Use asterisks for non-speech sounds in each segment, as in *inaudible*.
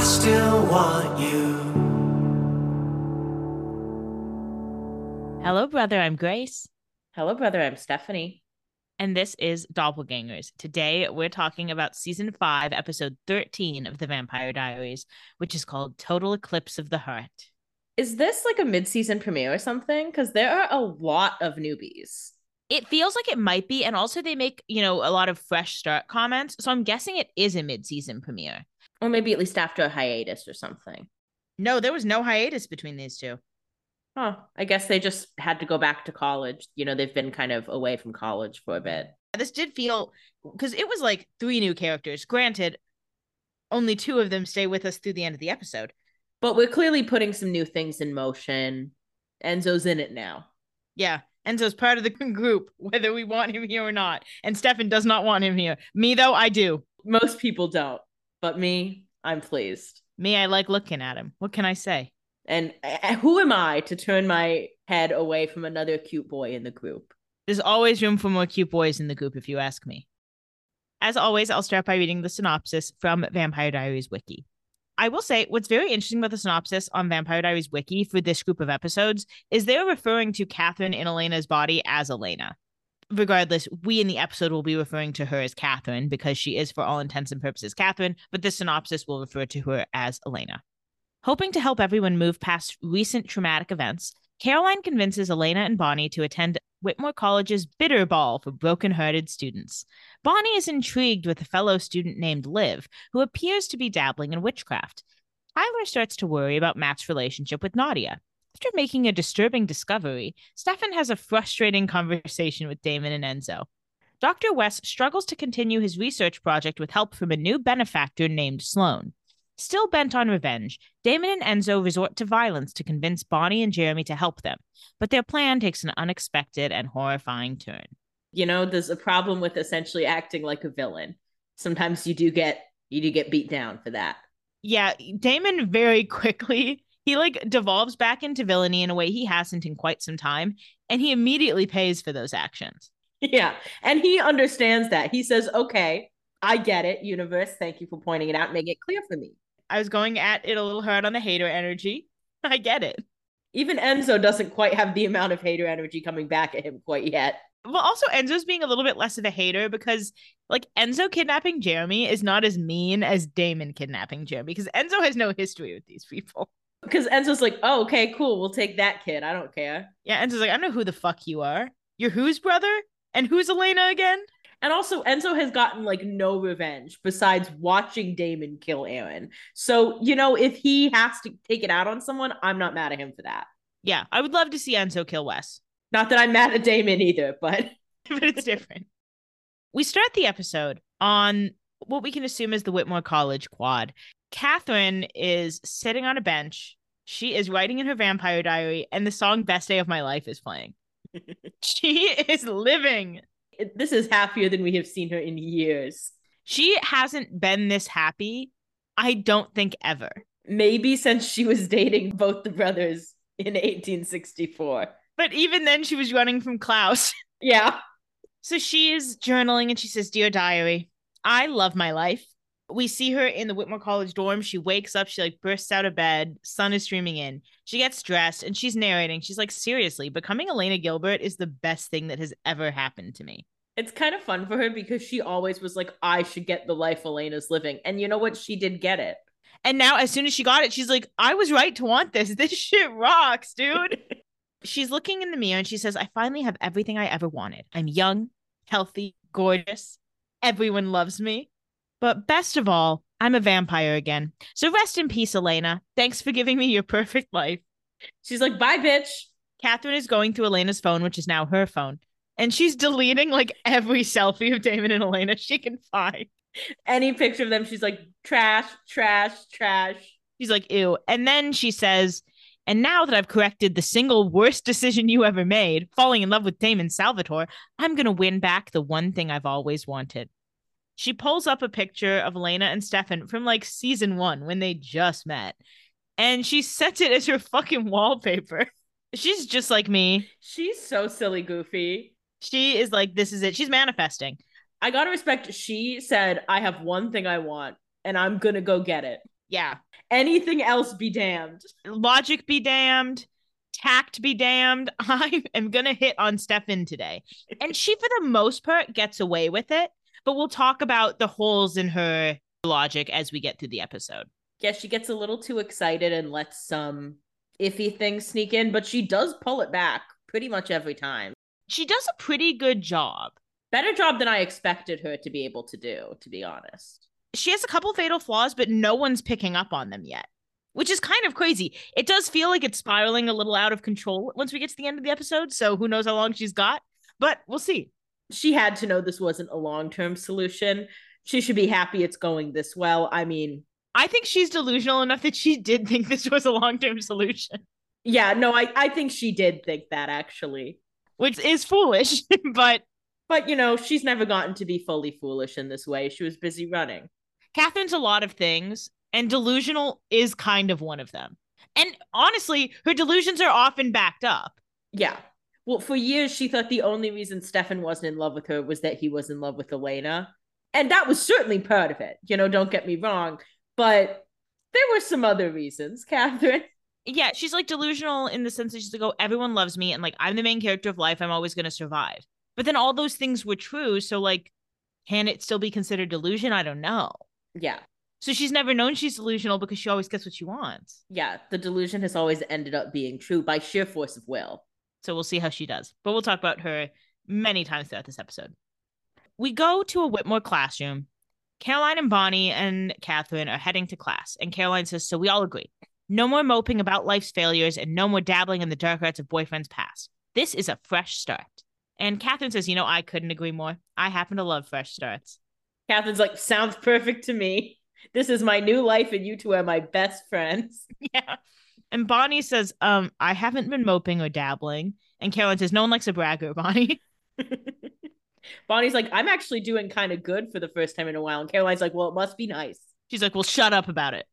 I still want you. Hello, brother. I'm Grace. Hello, brother. I'm Stephanie. And this is Doppelgangers. Today, we're talking about season five, episode 13 of The Vampire Diaries, which is called Total Eclipse of the Heart. Is this like a mid-season premiere or something? Because there are a lot of newbies. It feels like it might be. And also, they make, you know, a lot of fresh start comments. So I'm guessing it is a mid season premiere. Or maybe at least after a hiatus or something. No, there was no hiatus between these two. Huh. I guess they just had to go back to college. You know, they've been kind of away from college for a bit. This did feel because it was like three new characters. Granted, only two of them stay with us through the end of the episode. But we're clearly putting some new things in motion. Enzo's in it now. Yeah. Enzo's part of the *laughs* group, whether we want him here or not. And Stefan does not want him here. Me, though, I do. Most people don't. But me, I'm pleased. Me, I like looking at him. What can I say? And who am I to turn my head away from another cute boy in the group? There's always room for more cute boys in the group, if you ask me. As always, I'll start by reading the synopsis from Vampire Diaries Wiki. I will say what's very interesting about the synopsis on Vampire Diaries Wiki for this group of episodes is they're referring to Catherine in Elena's body as Elena. Regardless, we in the episode will be referring to her as Catherine because she is, for all intents and purposes, Catherine, but this synopsis will refer to her as Elena. Hoping to help everyone move past recent traumatic events, Caroline convinces Elena and Bonnie to attend Whitmore College's Bitter Ball for broken-hearted students. Bonnie is intrigued with a fellow student named Liv, who appears to be dabbling in witchcraft. Tyler starts to worry about Matt's relationship with Nadia. After making a disturbing discovery, Stefan has a frustrating conversation with Damon and Enzo. Dr. Wes struggles to continue his research project with help from a new benefactor named Sloan. Still bent on revenge, Damon and Enzo resort to violence to convince Bonnie and Jeremy to help them, but their plan takes an unexpected and horrifying turn. You know, there's a problem with essentially acting like a villain. Sometimes you do get you do get beat down for that. Yeah, Damon very *laughs* quickly he like devolves back into villainy in a way he hasn't in quite some time, and he immediately pays for those actions. Yeah, and he understands that. He says, "Okay, I get it, universe. Thank you for pointing it out, making it clear for me." I was going at it a little hard on the hater energy. *laughs* I get it. Even Enzo doesn't quite have the amount of hater energy coming back at him quite yet. Well, also Enzo's being a little bit less of a hater because like Enzo kidnapping Jeremy is not as mean as Damon kidnapping Jeremy because Enzo has no history with these people. Because Enzo's like, oh, okay, cool, we'll take that kid. I don't care. Yeah, Enzo's like, I know who the fuck you are. You're whose brother? And who's Elena again? And also, Enzo has gotten like no revenge besides watching Damon kill Aaron. So, you know, if he has to take it out on someone, I'm not mad at him for that. Yeah, I would love to see Enzo kill Wes. Not that I'm mad at Damon either, but *laughs* *laughs* but it's different. We start the episode on what we can assume is the Whitmore College quad. Catherine is sitting on a bench. She is writing in her vampire diary, and the song Best Day of My Life is playing. *laughs* she is living this is happier than we have seen her in years. She hasn't been this happy, I don't think ever. Maybe since she was dating both the brothers in 1864. But even then, she was running from Klaus. *laughs* Yeah. So she is journaling and she says, Dear Diary, I love my life. We see her in the Whitmore College dorm. She wakes up, she like bursts out of bed, sun is streaming in. She gets dressed and she's narrating. She's like, Seriously, becoming Elena Gilbert is the best thing that has ever happened to me it's kind of fun for her because she always was like, I should get the life Elena's living. And you know what? She did get it. And now, as soon as she got it, she's like, I was right to want this. *laughs* This shit rocks, dude. *laughs* she's looking in the mirror and she says, I finally have everything I ever wanted. I'm young, healthy, gorgeous. Everyone loves me. But best of all, I'm a vampire again. So rest in peace, Elena. Thanks for giving me your perfect life. She's like, bye, bitch. Catherine is going through Elena's phone, which is now her phone and she's deleting like every selfie of Damon and Elena she can find. Any picture of them, she's like trash, trash, trash. She's like, ew. And then she says, and now that I've corrected the single worst decision you ever made, falling in love with Damon Salvatore, I'm going to win back the one thing I've always wanted. She pulls up a picture of Elena and Stefan from like season one when they just met, and she sets it as her fucking wallpaper. *laughs* She's just like me. She's so silly, goofy. She is like, this is it. She's manifesting. I gotta respect. She said, "I have one thing I want, and I'm gonna go get it." Yeah. Anything else be damned. Logic be damned. Tact be damned. *laughs* I am to hit on Stefan today. And she, for the most part, gets away with it. But we'll talk about the holes in her logic as we get through the episode. Yeah, she gets a little too excited and lets some iffy things sneak in, but she does pull it back pretty much every time. She does a pretty good job. Better job than I expected her to be able to do, to be honest. She has a couple fatal flaws, but no one's picking up on them yet, which is kind of crazy. It does feel like it's spiraling a little out of control once we get to the end of the episode. So who knows how long she's got, but we'll see. She had to know this wasn't a long term solution. She should be happy it's going this well. I mean, I think she's delusional enough that she did think this was a long term solution. Yeah, no, I, I think she did think that actually. Which is foolish, *laughs* but but you know, she's never gotten to be fully foolish in this way. She was busy running. Catherine's a lot of things, and delusional is kind of one of them. And honestly, her delusions are often backed up. Yeah. Well, for years she thought the only reason Stefan wasn't in love with her was that he was in love with Elena. And that was certainly part of it. You know, don't get me wrong. But there were some other reasons, *laughs* Catherine. Yeah, she's like delusional in the sense that she's like, oh, everyone loves me, and like I'm the main character of life. I'm always gonna survive. But then all those things were true. So like, can it still be considered delusion? I don't know. Yeah. So she's never known she's delusional because she always gets what she wants. Yeah, the delusion has always ended up being true by sheer force of will. So we'll see how she does. But we'll talk about her many times throughout this episode. We go to a Whitmore classroom. Caroline and Bonnie and Catherine are heading to class, and Caroline says, So we all agree. No more moping about life's failures and no more dabbling in the dark arts of boyfriend's past. This is a fresh start. And Catherine says, You know, I couldn't agree more. I happen to love fresh starts. Catherine's like, Sounds perfect to me. This is my new life, and you two are my best friends. *laughs* Yeah. And Bonnie says, um, I haven't been moping or dabbling. And Caroline says, No one likes a bragger, *laughs* Bonnie. *laughs* Bonnie's like, I'm actually doing kind of good for the first time in a while. And Caroline's like, Well, it must be nice. She's like, Well, shut up about it.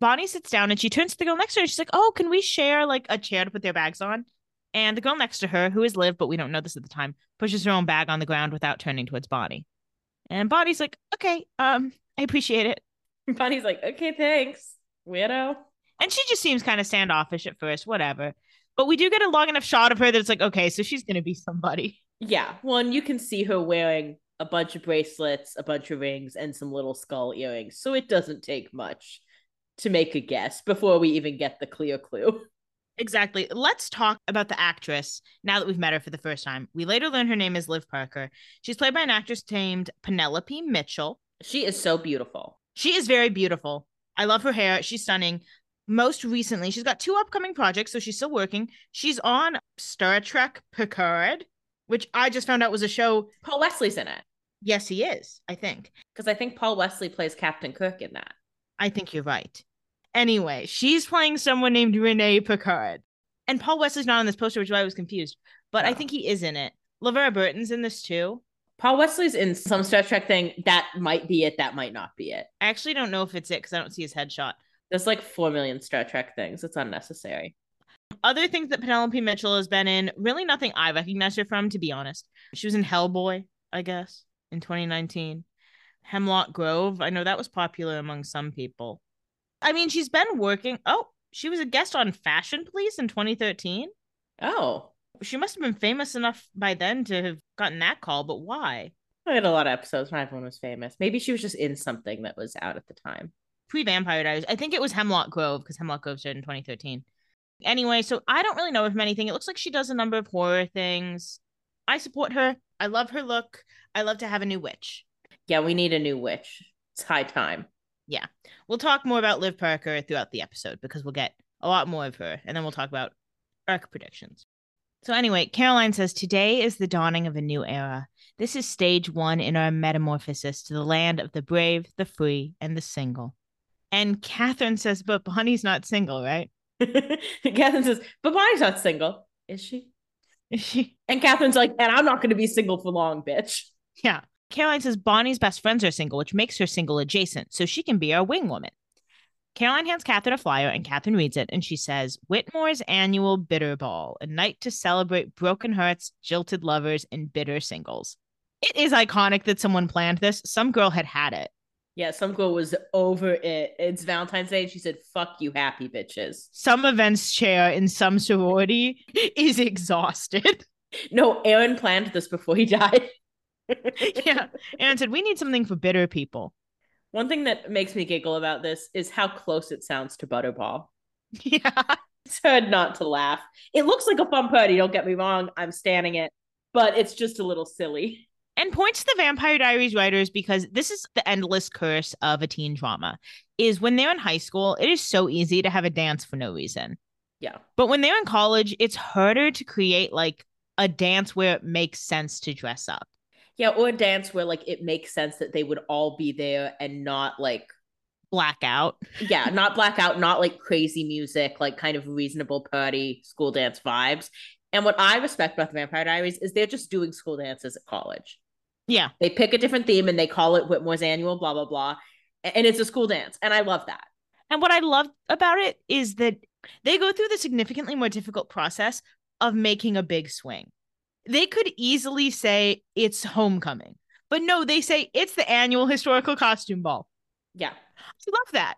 Bonnie sits down and she turns to the girl next to her. And she's like, Oh, can we share like a chair to put their bags on? And the girl next to her, who is Liv, but we don't know this at the time, pushes her own bag on the ground without turning towards Bonnie. And Bonnie's like, Okay, um, I appreciate it. *laughs* Bonnie's like, Okay, thanks, weirdo. And she just seems kind of standoffish at first, whatever. But we do get a long enough shot of her that it's like, okay, so she's gonna be somebody. Yeah, well, and you can see her wearing a bunch of bracelets, a bunch of rings, and some little skull earrings. So it doesn't take much to make a guess before we even get the clear clue. Exactly. Let's talk about the actress now that we've met her for the first time. We later learn her name is Liv Parker. She's played by an actress named Penelope Mitchell. She is so beautiful. She is very beautiful. I love her hair. She's stunning. Most recently, she's got two upcoming projects, so she's still working. She's on Star Trek Picard, which I just found out was a show. Paul Wesley's in it Yes, he is, I think. because I think Paul Wesley plays Captain Cook in that. I think you're right. Anyway, she's playing someone named Renee Picard. And Paul Wesley's not on this poster, which is why I was confused. But I Oh. think he is in it. LeVar Burton's in this too. Paul Wesley's in some Star Trek thing. That might be it. That might not be it. I actually don't know if it's it because I don't see his headshot. There's like four million Star Trek things. It's unnecessary. Other things that Penelope Mitchell has been in, really nothing I recognize her from, to be honest. She was in Hellboy, I guess, in 2019. Hemlock Grove, I know that was popular among some people. I mean, she's been working. Oh, she was a guest on Fashion Police in 2013. Oh, She must have been famous enough by then to have gotten that call, but why? I had a lot of episodes when everyone was famous. Maybe she was just in something that was out at the time. Pre Vampire Diaries. I think it was Hemlock Grove because Hemlock Grove started in 2013. Anyway, so I don't really know of anything. It looks like she does a number of horror things. I support her. I love her look. I love to have a new witch. Yeah, we need a new witch. It's high time. Yeah. We'll talk more about Liv Parker throughout the episode because we'll get a lot more of her, and then we'll talk about arc predictions. So, anyway, Caroline says today is the dawning of a new era. This is stage one in our metamorphosis to the land of the brave, the free, and the single. And Catherine says, but Bonnie's not single, right? *laughs* Catherine says, but Bonnie's not single. Is she? Is she? And Catherine's like, and I'm not going to be single for long, bitch. Yeah. Caroline says Bonnie's best friends are single, which makes her single adjacent, so she can be our wing woman. Caroline hands Catherine a flyer, and Catherine reads it, and she says, Whitmore's annual bitter ball, a night to celebrate broken hearts, jilted lovers, and bitter singles. It is iconic that someone planned this. Some girl had had it. Yeah, some girl was over it. It's Valentine's Day, and she said, "Fuck you, happy bitches." Some events chair in some sorority *laughs* is exhausted. *laughs* No, Aaron planned this before he died. *laughs* yeah. Aaron said, We need something for bitter people. One thing that makes me giggle about this is how close it sounds to Butterball. Yeah. It's hard not to laugh. It looks like a fun party, don't get me wrong. I'm standing it, but it's just a little silly. And points to the Vampire Diaries writers because this is the endless curse of a teen drama. Is when they're in high school, it is so easy to have a dance for no reason. Yeah. But when they're in college, it's harder to create like a dance where it makes sense to dress up. Yeah, or a dance where like it makes sense that they would all be there and not like Blackout. yeah, *laughs* not blackout, not like crazy music, like kind of reasonable party school dance vibes. And what I respect about the Vampire Diaries is they're just doing school dances at college. Yeah. They pick a different theme and they call it Whitmore's annual, blah, blah, blah. And it's a school dance. And I love that. And what I love about it is that they go through the significantly more difficult process of making a big swing. They could easily say it's homecoming, but no, they say it's the annual historical costume ball. Yeah. I love that.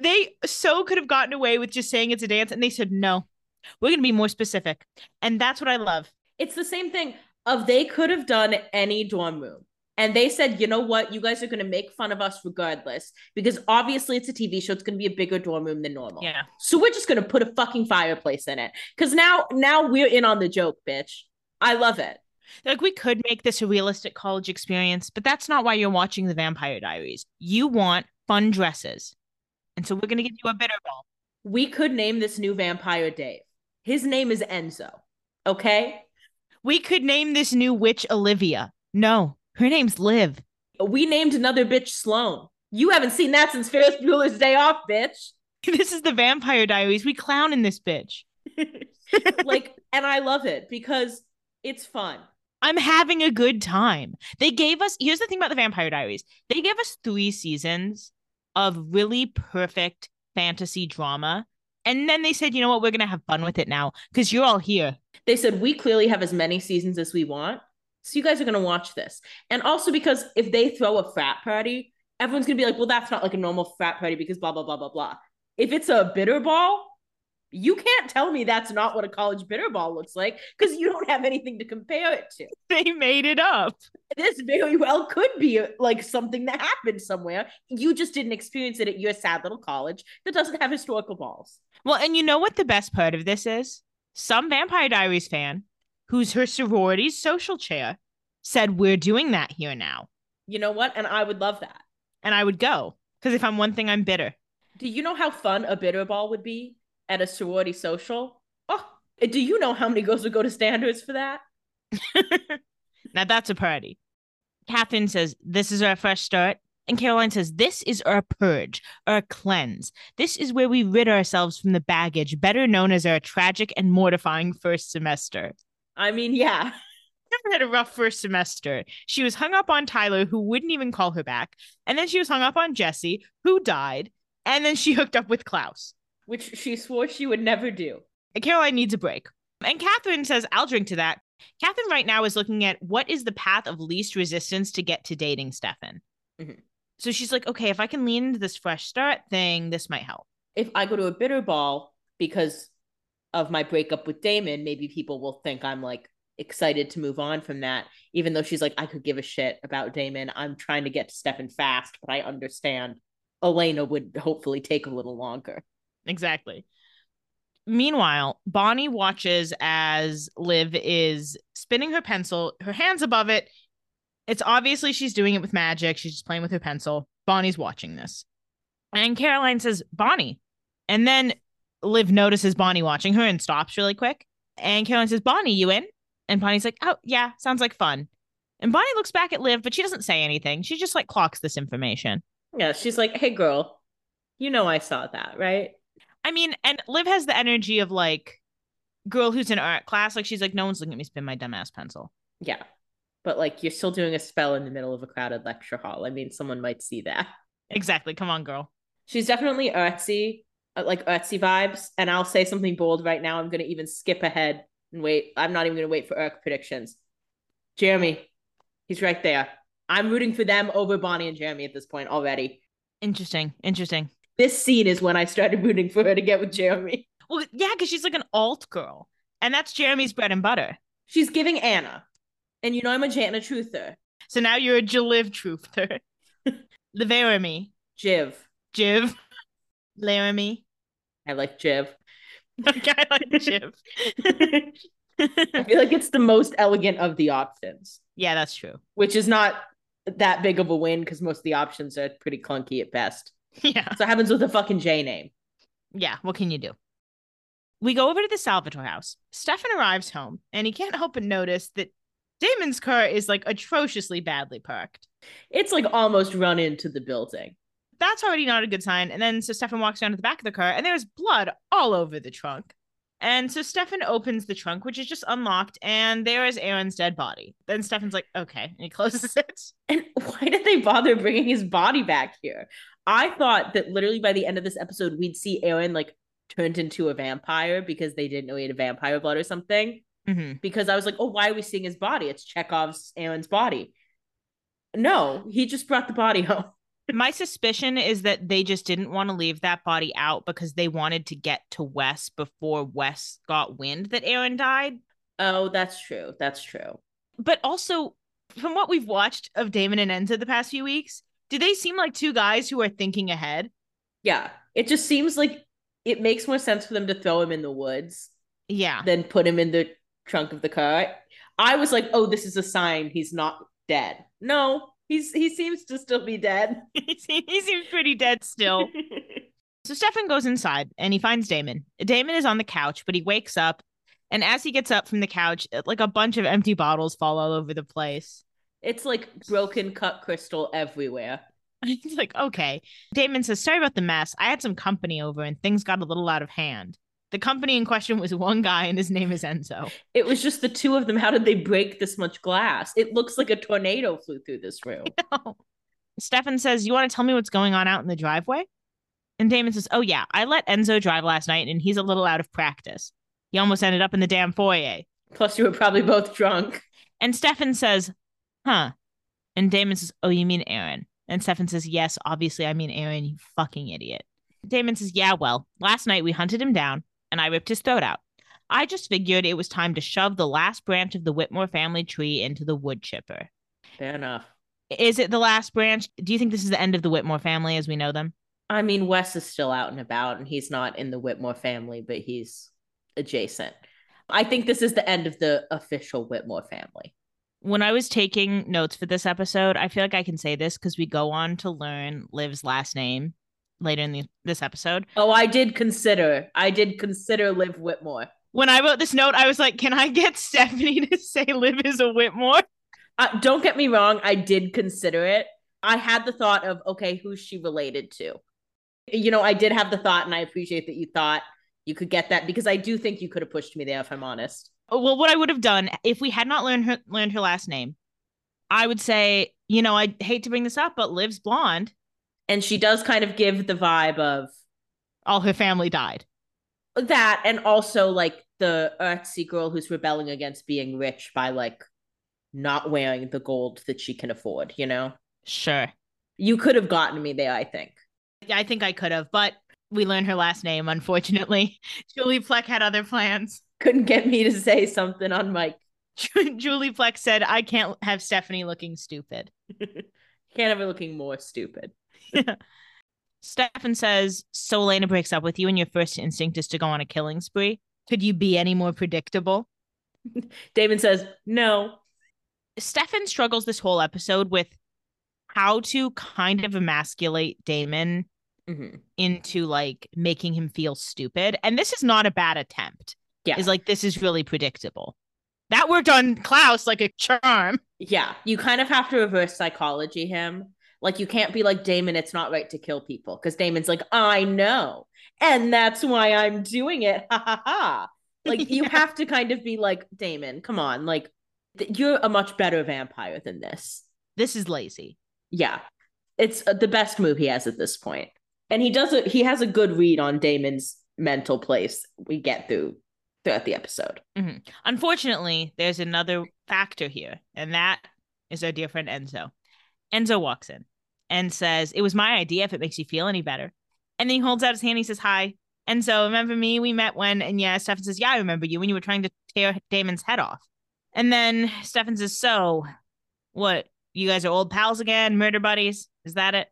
They so could have gotten away with just saying it's a dance, and they said, no, we're going to be more specific. And that's what I love. It's the same thing of they could have done any dorm room. And they said, you know what? You guys are going to make fun of us regardless because obviously it's a TV show. It's going to be a bigger dorm room than normal. Yeah. So we're just going to put a fucking fireplace in it because now, now we're in on the joke, bitch. I love it. Like we could make this a realistic college experience, but that's not why you're watching the Vampire Diaries. You want fun dresses. And so we're going to give you a bitter ball. We could name this new vampire Dave. His name is Enzo. Okay. We could name this new witch Olivia. No, her name's Liv. We named another bitch Sloan. You haven't seen that since Ferris Bueller's Day Off, bitch. *laughs* This is the Vampire Diaries. We clown in this bitch. *laughs* like, and I love it because it's fun. I'm having a good time. They gave us, here's the thing about the Vampire Diaries they gave us three seasons of really perfect fantasy drama. And then they said, you know what, we're going to have fun with it now because you're all here. They said we clearly have as many seasons as we want. So you guys are going to watch this. And also because if they throw a frat party, everyone's going to be like, well, that's not like a normal frat party because blah, blah, blah, blah, blah. If it's a bitter ball, you can't tell me that's not what a college bitter ball looks like because you don't have anything to compare it to. *laughs* They made it up. This very well could be like something that happened somewhere. You just didn't experience it at your sad little college that doesn't have historical balls. Well, and you know what the best part of this is? Some Vampire Diaries fan, who's her sorority's social chair, said, We're doing that here now. You know what? And I would love that. And I would go because if I'm one thing, I'm bitter. Do you know how fun a bitter ball would be at a sorority social? Oh, do you know how many girls would go to standards for that? *laughs* now that's a party. Catherine says, This is our fresh start. And Caroline says, This is our purge, our cleanse. This is where we rid ourselves from the baggage, better known as our tragic and mortifying first semester. I mean, yeah. *laughs* Never had a rough first semester. She was hung up on Tyler, who wouldn't even call her back. And then she was hung up on Jesse, who died. And then she *laughs* hooked up with Klaus. Which she swore she would never do. And Caroline needs a break. And Catherine says, I'll drink to that. Catherine right now is looking at what is the path of least resistance to get to dating Stefan. Mhm. So she's like, okay, if I can lean into this fresh start thing, this might help. If I go to a bitter ball because of my breakup with Damon, maybe people will think I'm like excited to move on from that. Even though she's like, I could give a shit about Damon. I'm trying to get to Stefan fast, but I understand Elena would hopefully take a little longer. Exactly. Meanwhile, Bonnie watches as Liv is spinning her pencil, her hands above it. It's obviously she's doing it with magic. She's just playing with her pencil. Bonnie's watching this. And Caroline says, Bonnie. And then Liv notices Bonnie watching her and stops really quick. And Caroline says, Bonnie, you in? And Bonnie's like, oh, yeah, sounds like fun. And Bonnie looks back at Liv, but she doesn't say anything. She just like clocks this information. Yeah, she's like, hey, girl, you know I saw that, right? I mean, and Liv has the energy of like girl who's in art class. Like she's like, no one's looking at me spin my dumbass pencil. Yeah. But like you're still doing a spell in the middle of a crowded lecture hall. I mean, someone might see that. Exactly. Come on, girl. She's definitely artsy, uh, like artsy vibes. And I'll say something bold right now. I'm gonna even skip ahead and wait. I'm not even gonna wait for arc predictions. Jeremy, he's right there. I'm rooting for them over Bonnie and Jeremy at this point already. Interesting. Interesting. This scene is when I started rooting for her to get with Jeremy. Well, yeah, because she's like an alt girl. And that's Jeremy's bread and butter. She's giving Anna. And you know I'm a Jana truther. So now you're a Jaliv truther. *laughs* Laramie. Jiv. Jiv. Laramie. I like Jiv. Okay, *laughs* I like Jiv. *laughs* I feel like it's the most elegant of the options, yeah, that's true. which is not that big of a win because most of the options are pretty clunky at best. Yeah. So it happens with a fucking J name. Yeah. What can you do? We go over to the Salvatore house. Stefan arrives home and he can't help but notice that Damon's car is like atrociously badly parked. It's like almost run into the building. That's already not a good sign. And then so Stefan walks down to the back of the car and there's blood all over the trunk. And so Stefan opens the trunk, which is just unlocked, and there is Aaron's dead body. Then Stefan's like, okay. And he *laughs* closes it. And why did they bother bringing his body back here? I thought that literally by the end of this episode, we'd see Aaron like turned into a vampire because they didn't know he had a vampire blood or something. Hmm Because I was like, oh, why are we seeing his body? It's Chekhov's Aaron's body. No, he just brought the body home. *laughs* My suspicion is that they just didn't want to leave that body out because they wanted to get to Wes before Wes got wind that Aaron died. Oh, that's true. That's true. But also, from what we've watched of Damon and Enzo the past few weeks, do they seem like two guys who are thinking ahead? Yeah. It just seems like it makes more sense for them to throw him in the woods Yeah. than put him in the trunk of the car. I was like, oh, this is a sign he's not dead. No, he's he seems to still be dead. *laughs* he seems pretty dead still. *laughs* So Stefan goes inside and he finds Damon. Damon is on the couch, but he wakes up. And as he gets up from the couch, uh, like a bunch of empty bottles fall all over the place. it's like broken cut crystal everywhere. *laughs* He's like, okay. Damon says, sorry about the mess. I had some company over and things got a little out of hand. The company in question was one guy and his name is Enzo. It was just the two of them. How did they break this much glass? It looks like a tornado flew through this *laughs* room. Stefan says, You want to tell me what's going on out in the driveway? And Damon says, Oh, yeah, I let Enzo drive last night and he's a little out of practice. He almost ended up in the damn foyer. Plus, you were probably both drunk. And Stefan says, Huh. And Damon says, Oh, you mean Aaron? And Stefan says, Yes, obviously, I mean Aaron, you fucking idiot. Damon says, Yeah, well, last night we hunted him down and I ripped his throat out. I just figured it was time to shove the last branch of the Whitmore family tree into the wood chipper. Fair enough. Is it the last branch? Do you think this is the end of the Whitmore family as we know them? I mean, Wes is still out and about, and he's not in the Whitmore family, but he's adjacent. I think this is the end of the official Whitmore family. When I was taking notes for this episode, I feel like I can say this because we go on to learn Liv's last name later in the, this episode. Oh, I did consider. I did consider Liv Whitmore. When I wrote this note, I was like, can I get *laughs* Stephanie to say Liv is a Whitmore? Uh, don't get me wrong. I did consider it. I had the thought of, okay, who's she related to? You know, I did have the thought, and I appreciate that you thought you could get that because I do think you could have pushed me there if I'm honest. Oh, Well, what I would have done if we had not learned her learned her last name, I would say, you know, I hate to bring this up, but Liv's blonde. And she does kind of give the vibe of All her family died. that, and also like the artsy girl who's rebelling against being rich by like not wearing the gold that she can afford, you know? Sure. You could have gotten me there, I think. I think I could have, but we learned her last name, unfortunately. *laughs* Julie Plec had other plans. Couldn't get me to say something on mic. Julie Plec said, I can't have Stephanie looking stupid. *laughs* Can't have her looking more stupid. *laughs* Stefan says, So Elena breaks up with you, and your first instinct is to go on a killing spree. Could you be any more predictable? *laughs* Damon says, no. Stefan struggles this whole episode with how to kind of emasculate Damon Mhm. into like making him feel stupid. And this is not a bad attempt. Yeah. Is like, this is really predictable. That worked on Klaus like a charm. Yeah. You kind of have to reverse psychology him. Like, you can't be like, Damon, it's not right to kill people. Because Damon's like, I know. And that's why I'm doing it. Ha ha ha. Like, *laughs* you have to kind of be like, Damon, come on. Like, th- you're a much better vampire than this. This is lazy. Yeah. It's uh, the best move he has at this point. And he does it, he has a good read on Damon's mental place we get through throughout the episode. Unfortunately, there's another factor here, and that is our dear friend Enzo. Enzo walks in and says, It was my idea if it makes you feel any better. And then he holds out his hand. He says, Hi. And so remember me? We met when, and yeah, Stefan says, Yeah, I remember you when you were trying to tear Damon's head off. And then Stefan says, So, what? You guys are old pals again? Murder buddies? Is that it?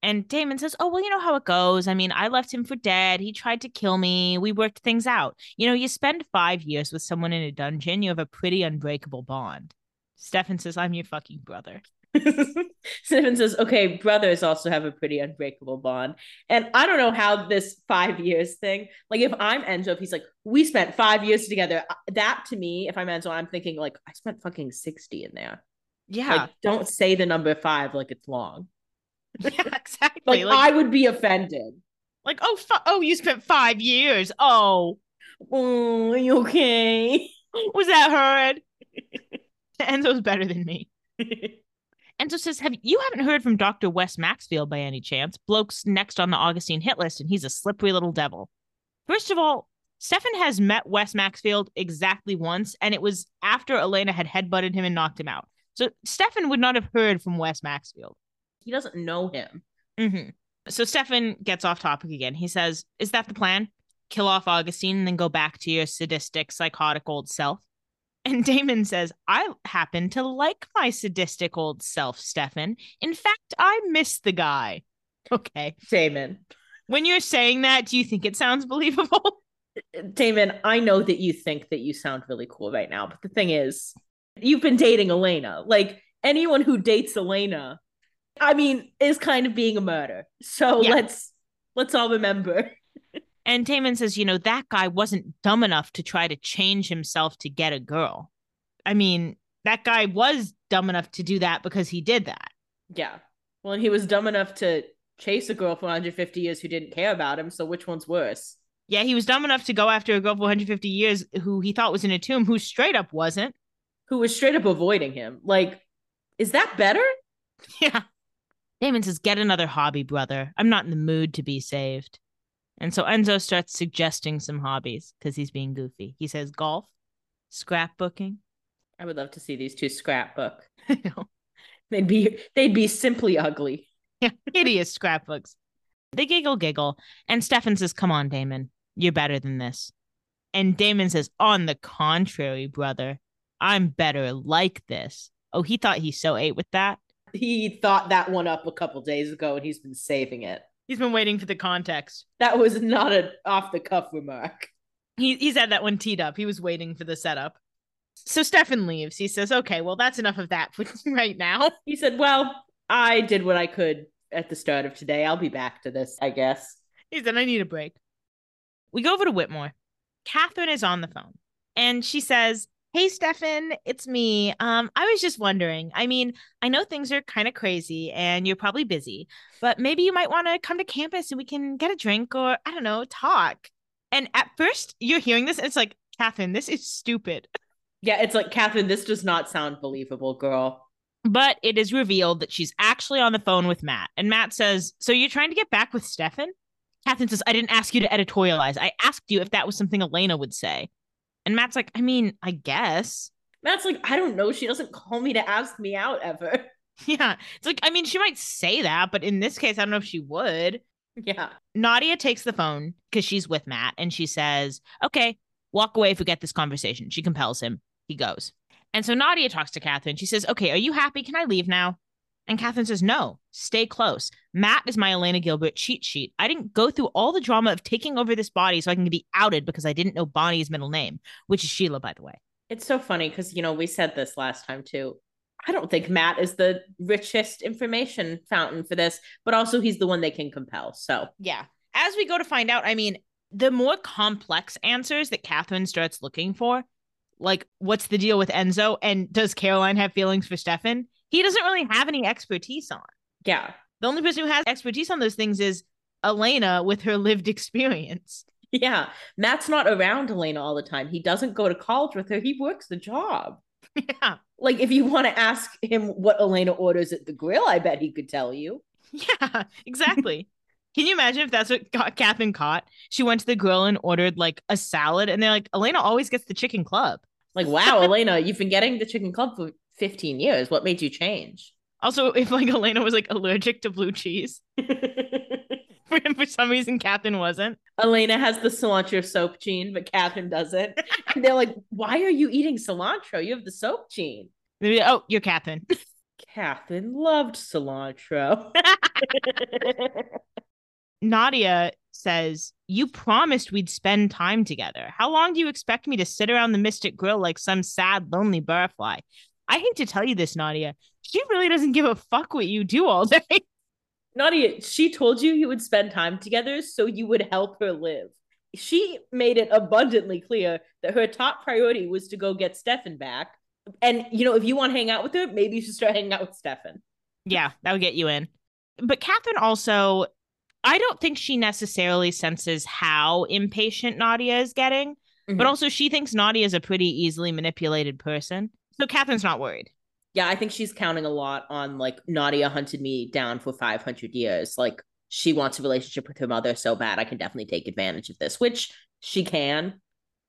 And Damon says, Oh, well, you know how it goes. I mean, I left him for dead. He tried to kill me. We worked things out. You know, you spend five years with someone in a dungeon, you have a pretty unbreakable bond. Stefan says, I'm your fucking brother. *laughs* Stefan says, okay, brothers also have a pretty unbreakable bond. And I don't know how this five years thing, like if I'm Enzo, if he's like, we spent five years together, that to me, if I'm Enzo, I'm thinking like, I spent fucking 60 in there. Yeah. Like, don't say the number five like it's long. *laughs* yeah, exactly. Like, Like, I would be offended. like oh, fu- oh, you spent five years. Oh, Oh, are you okay? was that hard? *laughs* Enzo's better than me. Enzo says, "Have you haven't heard from Doctor Wes Maxfield by any chance? Bloke's next on the Augustine hit list, and he's a slippery little devil." First of all, Stefan has met Wes Maxfield exactly once, and it was after Elena had headbutted him and knocked him out. So Stefan would not have heard from Wes Maxfield. he doesn't know him. Mm-hmm. So Stefan gets off topic again. He says, Is that the plan? Kill off Augustine and then go back to your sadistic, psychotic old self? And Damon says, I happen to like my sadistic old self, Stefan. In fact, I miss the guy. *laughs* Okay. Damon. When you're saying that, do you think it sounds believable? *laughs* Damon, I know that you think that you sound really cool right now, but the thing is, you've been dating Elena. Like anyone who dates Elena, I mean, is kind of being a murder. So Yeah. let's let's all remember. And Damon says, you know, that guy wasn't dumb enough to try to change himself to get a girl. I mean, that guy was dumb enough to do that because he did that. Yeah. Well, and he was dumb enough to chase a girl for 150 years who didn't care about him. So which one's worse? Yeah, he was dumb enough to go after a girl for 150 years who he thought was in a tomb, who straight up wasn't. Who was straight up avoiding him? Like, is that better? *laughs* Yeah. Damon says, Get another hobby, brother. I'm not in the mood to be saved. And so Enzo starts suggesting some hobbies because he's being goofy. He says golf, scrapbooking. I would love to see these two scrapbook. *laughs* I know. They'd be they'd be simply ugly. Yeah, hideous scrapbooks. They giggle, giggle. And Stefan says, Come on, Damon. You're better than this. And Damon says, On the contrary, brother, I'm better like this. Oh, he thought he so ate with that. He thought that one up a couple days ago and he's been saving it. He's been waiting for the context. That was not an off the cuff remark. He he's had that one teed up. He was waiting for the setup. So Stefan leaves. He says, "Okay, well, that's enough of that for *laughs* right now." He said, Well, I did what I could at the start of today. I'll be back to this, I guess. He said, "I need a break." We go over to Whitmore. Catherine is on the phone, and she says, "Hey, Stefan, it's me. Um, I was just wondering. I mean, I know things are kind of crazy, and you're probably busy, but maybe you might want to come to campus and we can get a drink, or I don't know, talk." And at first, you're hearing this, and it's like, Catherine, this is stupid. Yeah, it's like, Catherine, this does not sound believable, girl. But it is revealed that she's actually on the phone with Matt. And Matt says, So you're trying to get back with Stefan? Catherine says, I didn't ask you to editorialize. I asked you if that was something Elena would say. And Matt's like, I mean, I guess. Matt's like, I don't know. She doesn't call me to ask me out ever. *laughs* Yeah. It's like, I mean, she might say that, but in this case, I don't know if she would. Yeah. Nadia takes the phone because she's with Matt and she says, Okay, walk away, forget this conversation. She compels him. He goes. And so Nadia talks to Catherine. She says, Okay, are you happy? Can I leave now? And Catherine says, No, stay close. Matt is my Elena Gilbert cheat sheet. I didn't go through all the drama of taking over this body so I can be outed because I didn't know Bonnie's middle name, which is Sheila, by the way. It's so funny because, you know, we said this last time too. I don't think Matt is the richest information fountain for this, but also he's the one they can compel. So, Yeah. As we go to find out, I mean, the more complex answers that Catherine starts looking for, like what's the deal with Enzo and does Caroline have feelings for Stefan? He doesn't really have any expertise on. yeah. The only person who has expertise on those things is Elena with her lived experience. Yeah. Matt's not around Elena all the time. He doesn't go to college with her. He works the job. *laughs* yeah. Like, if you want to ask him what Elena orders at the grill, I bet he could tell you. Yeah, *laughs* exactly. Can you imagine if that's what got Catherine caught? She went to the grill and ordered like a salad, and they're like, Elena always gets the chicken club. Like, wow, Elena, you've been getting the chicken club for 15 years. What made you change? Also, if like Elena was like allergic to blue cheese, for, *laughs* *laughs* for some reason Catherine wasn't. Elena has the cilantro soap gene, but Catherine doesn't. *laughs* and they're like, why are you eating cilantro? You have the soap gene. Maybe, oh, you're Catherine. Catherine loved cilantro. Nadia says, You promised we'd spend time together. How long do you expect me to sit around the Mystic Grill like some sad, lonely butterfly? I hate to tell you this, Nadia. She really doesn't give a fuck what you do all *laughs* day. Nadia, she told you you would spend time together so you would help her live. She made it abundantly clear that her top priority was to go get Stefan back. And, you know, if you want to hang out with her, maybe you should start hanging out with Stefan. Yeah, that would get you in. But Catherine also, I don't think she necessarily senses how impatient Nadia is getting, Mhm. but also she thinks Nadia is a pretty easily manipulated person. So Catherine's not worried. Yeah, I think she's counting a lot on like Nadia hunted me down for 500 years. Like she wants a relationship with her mother so bad. I can definitely take advantage of this, which she can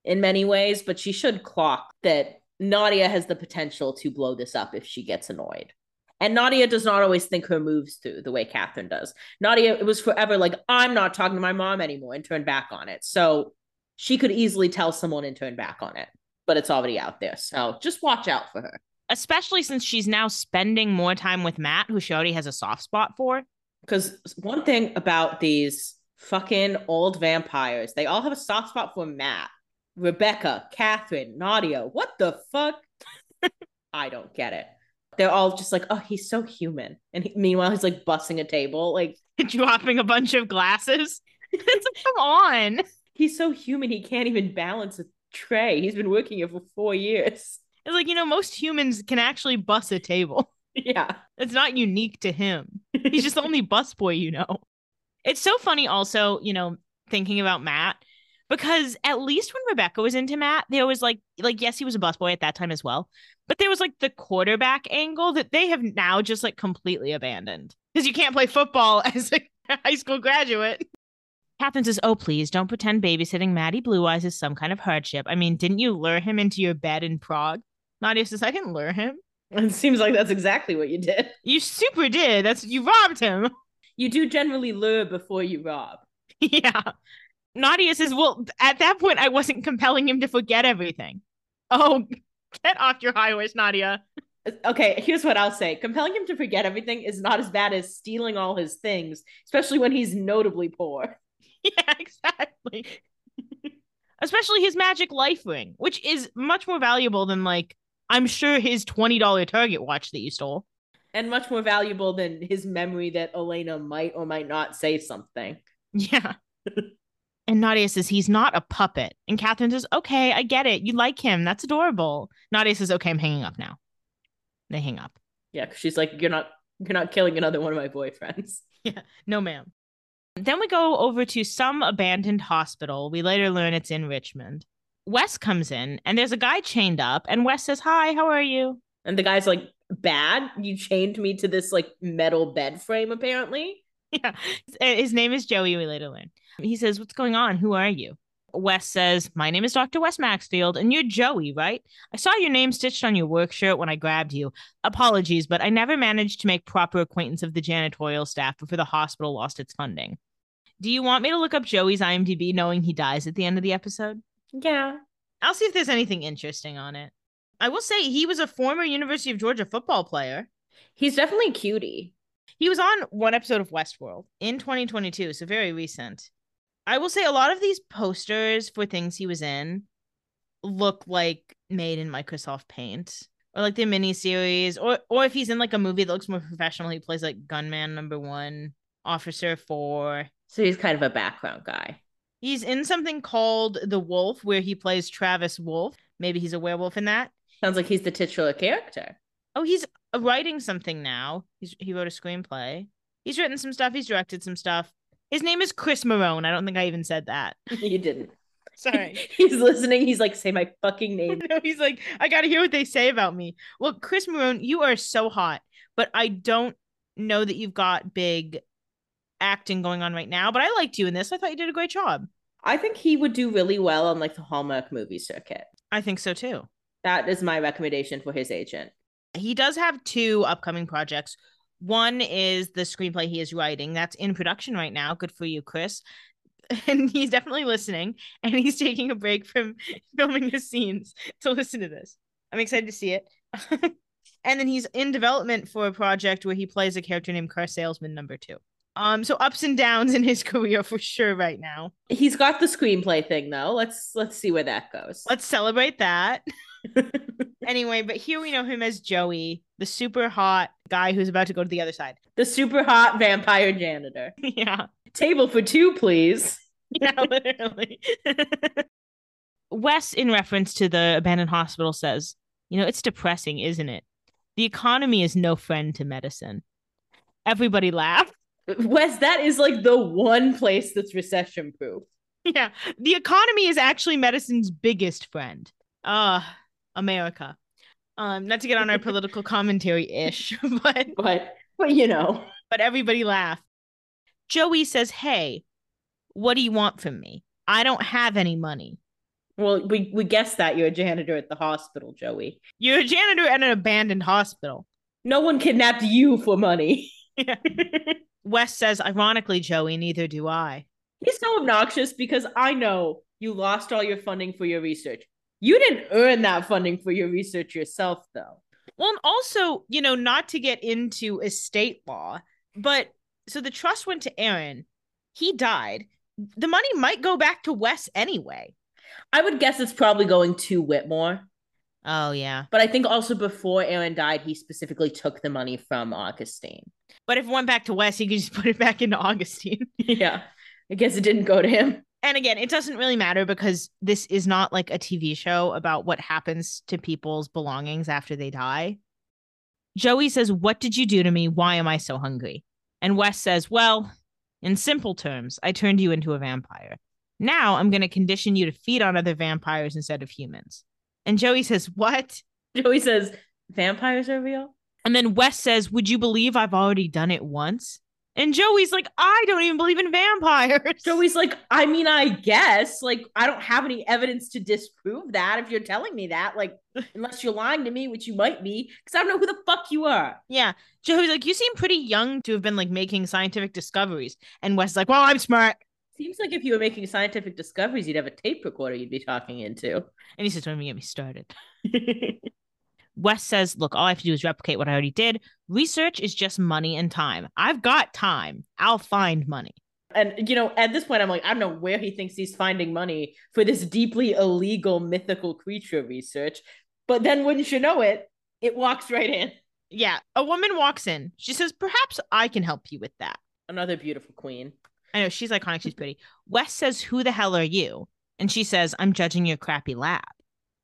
in many ways, but she should clock that Nadia has the potential to blow this up if she gets annoyed. And Nadia does not always think her moves through the way Catherine does. Nadia, it was forever like, I'm not talking to my mom anymore and turn back on it. So she could easily tell someone and turn back on it, but it's already out there. So just watch out for her. Especially since she's now spending more time with Matt, who she already has a soft spot for. Because one thing about these fucking old vampires, they all have a soft spot for Matt, Rebekah, Catherine, Nadia. What the fuck? *laughs* I don't get it. They're all just like, oh, he's so human. And he, meanwhile, he's like bussing a table. Like, *laughs* dropping a bunch of glasses. *laughs* Come on. he's so human, he can't even balance a tray. He's been working here for four years. *laughs* It's like, you know, most humans can actually bus a table. *laughs* Yeah. It's not unique to him. He's just the only *laughs* busboy you know. It's so funny also, you know, thinking about Matt, because at least when Rebekah was into Matt, there was like like yes, he was a busboy at that time as well. But there was like the quarterback angle that they have now just like completely abandoned. Because you can't play football as a high school graduate. Catherine says, Oh, please don't pretend babysitting Matty Blue Eyes is some kind of hardship. I mean, didn't you lure him into your bed in Prague? Nadia says, I didn't lure him. *laughs* It seems like that's exactly what you did. You super did. That's you robbed him. *laughs* You do generally lure before you rob. yeah. Nadia says, Well, at that point, I wasn't compelling him to forget everything. Oh, *laughs* get off your high horse, Nadia. Okay, here's what I'll say. Compelling him to forget everything is not as bad as stealing all his things, especially when he's notably poor. *laughs* Yeah, exactly. Especially his magic life ring, which is much more valuable than, like, I'm sure his $20 Target watch that you stole. And much more valuable than his memory that Elena might or might not say something. Yeah. *laughs* and Nadia says he's not a puppet. And Catherine says, okay, I get it. You like him. That's adorable. Nadia says, okay, I'm hanging up now. They hang up. Yeah, 'cause she's like, You're not you're not killing another one of my boyfriends. *laughs* Yeah, no, ma'am. Then we go over to some abandoned hospital. We later learn it's in Richmond. Wes comes in and there's a guy chained up, and Wes says, Hi, how are you? And the guy's like, Bad? You chained me to this like metal bed frame, apparently. *laughs* Yeah. Uh, his name is Joey, we later learn. He says, What's going on? Who are you? Wes says, My name is Dr. Wes Maxfield, and you're Joey, right? I saw your name stitched on your work shirt when I grabbed you. Apologies, but I never managed to make proper acquaintance of the janitorial staff before the hospital lost its funding. Do you want me to look up Joey's IMDb knowing he dies at the end of the episode? Yeah. I'll see if there's anything interesting on it. I will say he was a former University of Georgia football player. He's definitely cutie. He was on one episode of Westworld in 2022, so very recent. I will say a lot of these posters for things he was in look like made in Microsoft Paint or like the miniseries, or or if he's in like a movie that looks more professional, he plays like Gunman Number One, Officer Four. So he's kind of a background guy. He's in something called The Wolf, where he plays Travis Wolf. Maybe he's a werewolf in that. Sounds like he's the titular character. Oh, he's uh, writing something now. He's he wrote a screenplay. He's written some stuff. He's directed some stuff. His name is Chris Marone. I don't think I even said that. *laughs* you didn't. Sorry. *laughs* He's listening. He's like, say my fucking *laughs* name. no, he's like, I gotta hear what they say about me. Well, Chris Marone, you are so hot, but I don't know that you've got big acting going on right now. But I liked you in this. I thought you did a great job. I think he would do really well on like the Hallmark movie circuit. I think so too. That is my recommendation for his agent. He does have two upcoming projects. One is the screenplay he is writing. That's in production right now. Good for you, Chris. *laughs* And he's definitely listening and he's taking a break from *laughs* filming the scenes to listen to this. I'm excited to see it. *laughs* and then he's in development for a project where he plays a character named Car Salesman number two. Um, so ups and downs in his *laughs* career for sure right now. He's got the screenplay thing though. Let's let's see where that goes. Let's celebrate that. *laughs* *laughs* anyway, but here we know him as Joey, the super hot guy who's about to go to the other side. the super hot vampire janitor. yeah. Table for two, please. Yeah, literally. Wes, in reference to the abandoned hospital, says, You know, it's depressing, isn't it? The economy is no friend to medicine. Everybody laughed. Wes, that is like the one place that's recession proof. Yeah. The economy is actually medicine's biggest friend. Ah, America. Um, not to get on our *laughs* political commentary ish, *laughs* but But but you know. but everybody laughed. Joey says, Hey, what do you want from me? I don't have any money. Well, we we guessed that you're a janitor at the hospital, Joey. You're a janitor at an abandoned hospital. No one kidnapped you for money. *laughs* Wes says, ironically, Joey, neither do I. He's so obnoxious because I know you lost all your funding for your research. You didn't earn that funding for your research yourself, though. Well, and also, you know, not to get into estate law, but so the trust went to Aaron. He died. The money might go back to Wes anyway. I would guess it's probably going to Whitmore. Oh, yeah. But I think also before Aaron died, he specifically took the money from Augustine. But if it went back to Wes, he could just *laughs* put it back into Augustine. *laughs* yeah. I guess it didn't go to him. and again, it doesn't really matter because this is not like a TV show about what happens to people's belongings after they die. Joey says, What did you do to me? Why am I so hungry? And Wes says, Well, in simple terms, I turned you into a vampire. Now I'm going to condition you to feed on other vampires instead of humans. And Joey says, What? Joey says, vampires are real? And then Wes says, Would you believe I've already done it once? And Joey's like, I don't even believe in vampires. Joey's like, I mean, I guess. Like, I don't have any evidence to disprove that if you're telling me that. Like, *laughs* unless you're lying to me, which you might be, because I don't know who the fuck you are. Yeah. Joey's like, You seem pretty young to have been like making scientific discoveries. And Wes is like, Well, I'm smart. Seems like if you were making scientific discoveries, you'd have a tape recorder you'd be talking into. And he says, Don't even get me started. *laughs* Wes says, Look, all I have to do is replicate what I already did. Research is just money and time. I've got time. I'll find money. And you know, at this point, I'm like, I don't know where he thinks he's finding money for this deeply illegal mythical creature research. But then, wouldn't you know it, it walks right in. Yeah. A woman walks in. She says, Perhaps I can help you with that. Another beautiful queen. I know she's iconic. She's pretty. Wes says, Who the hell are you? And she says, I'm judging your crappy lab.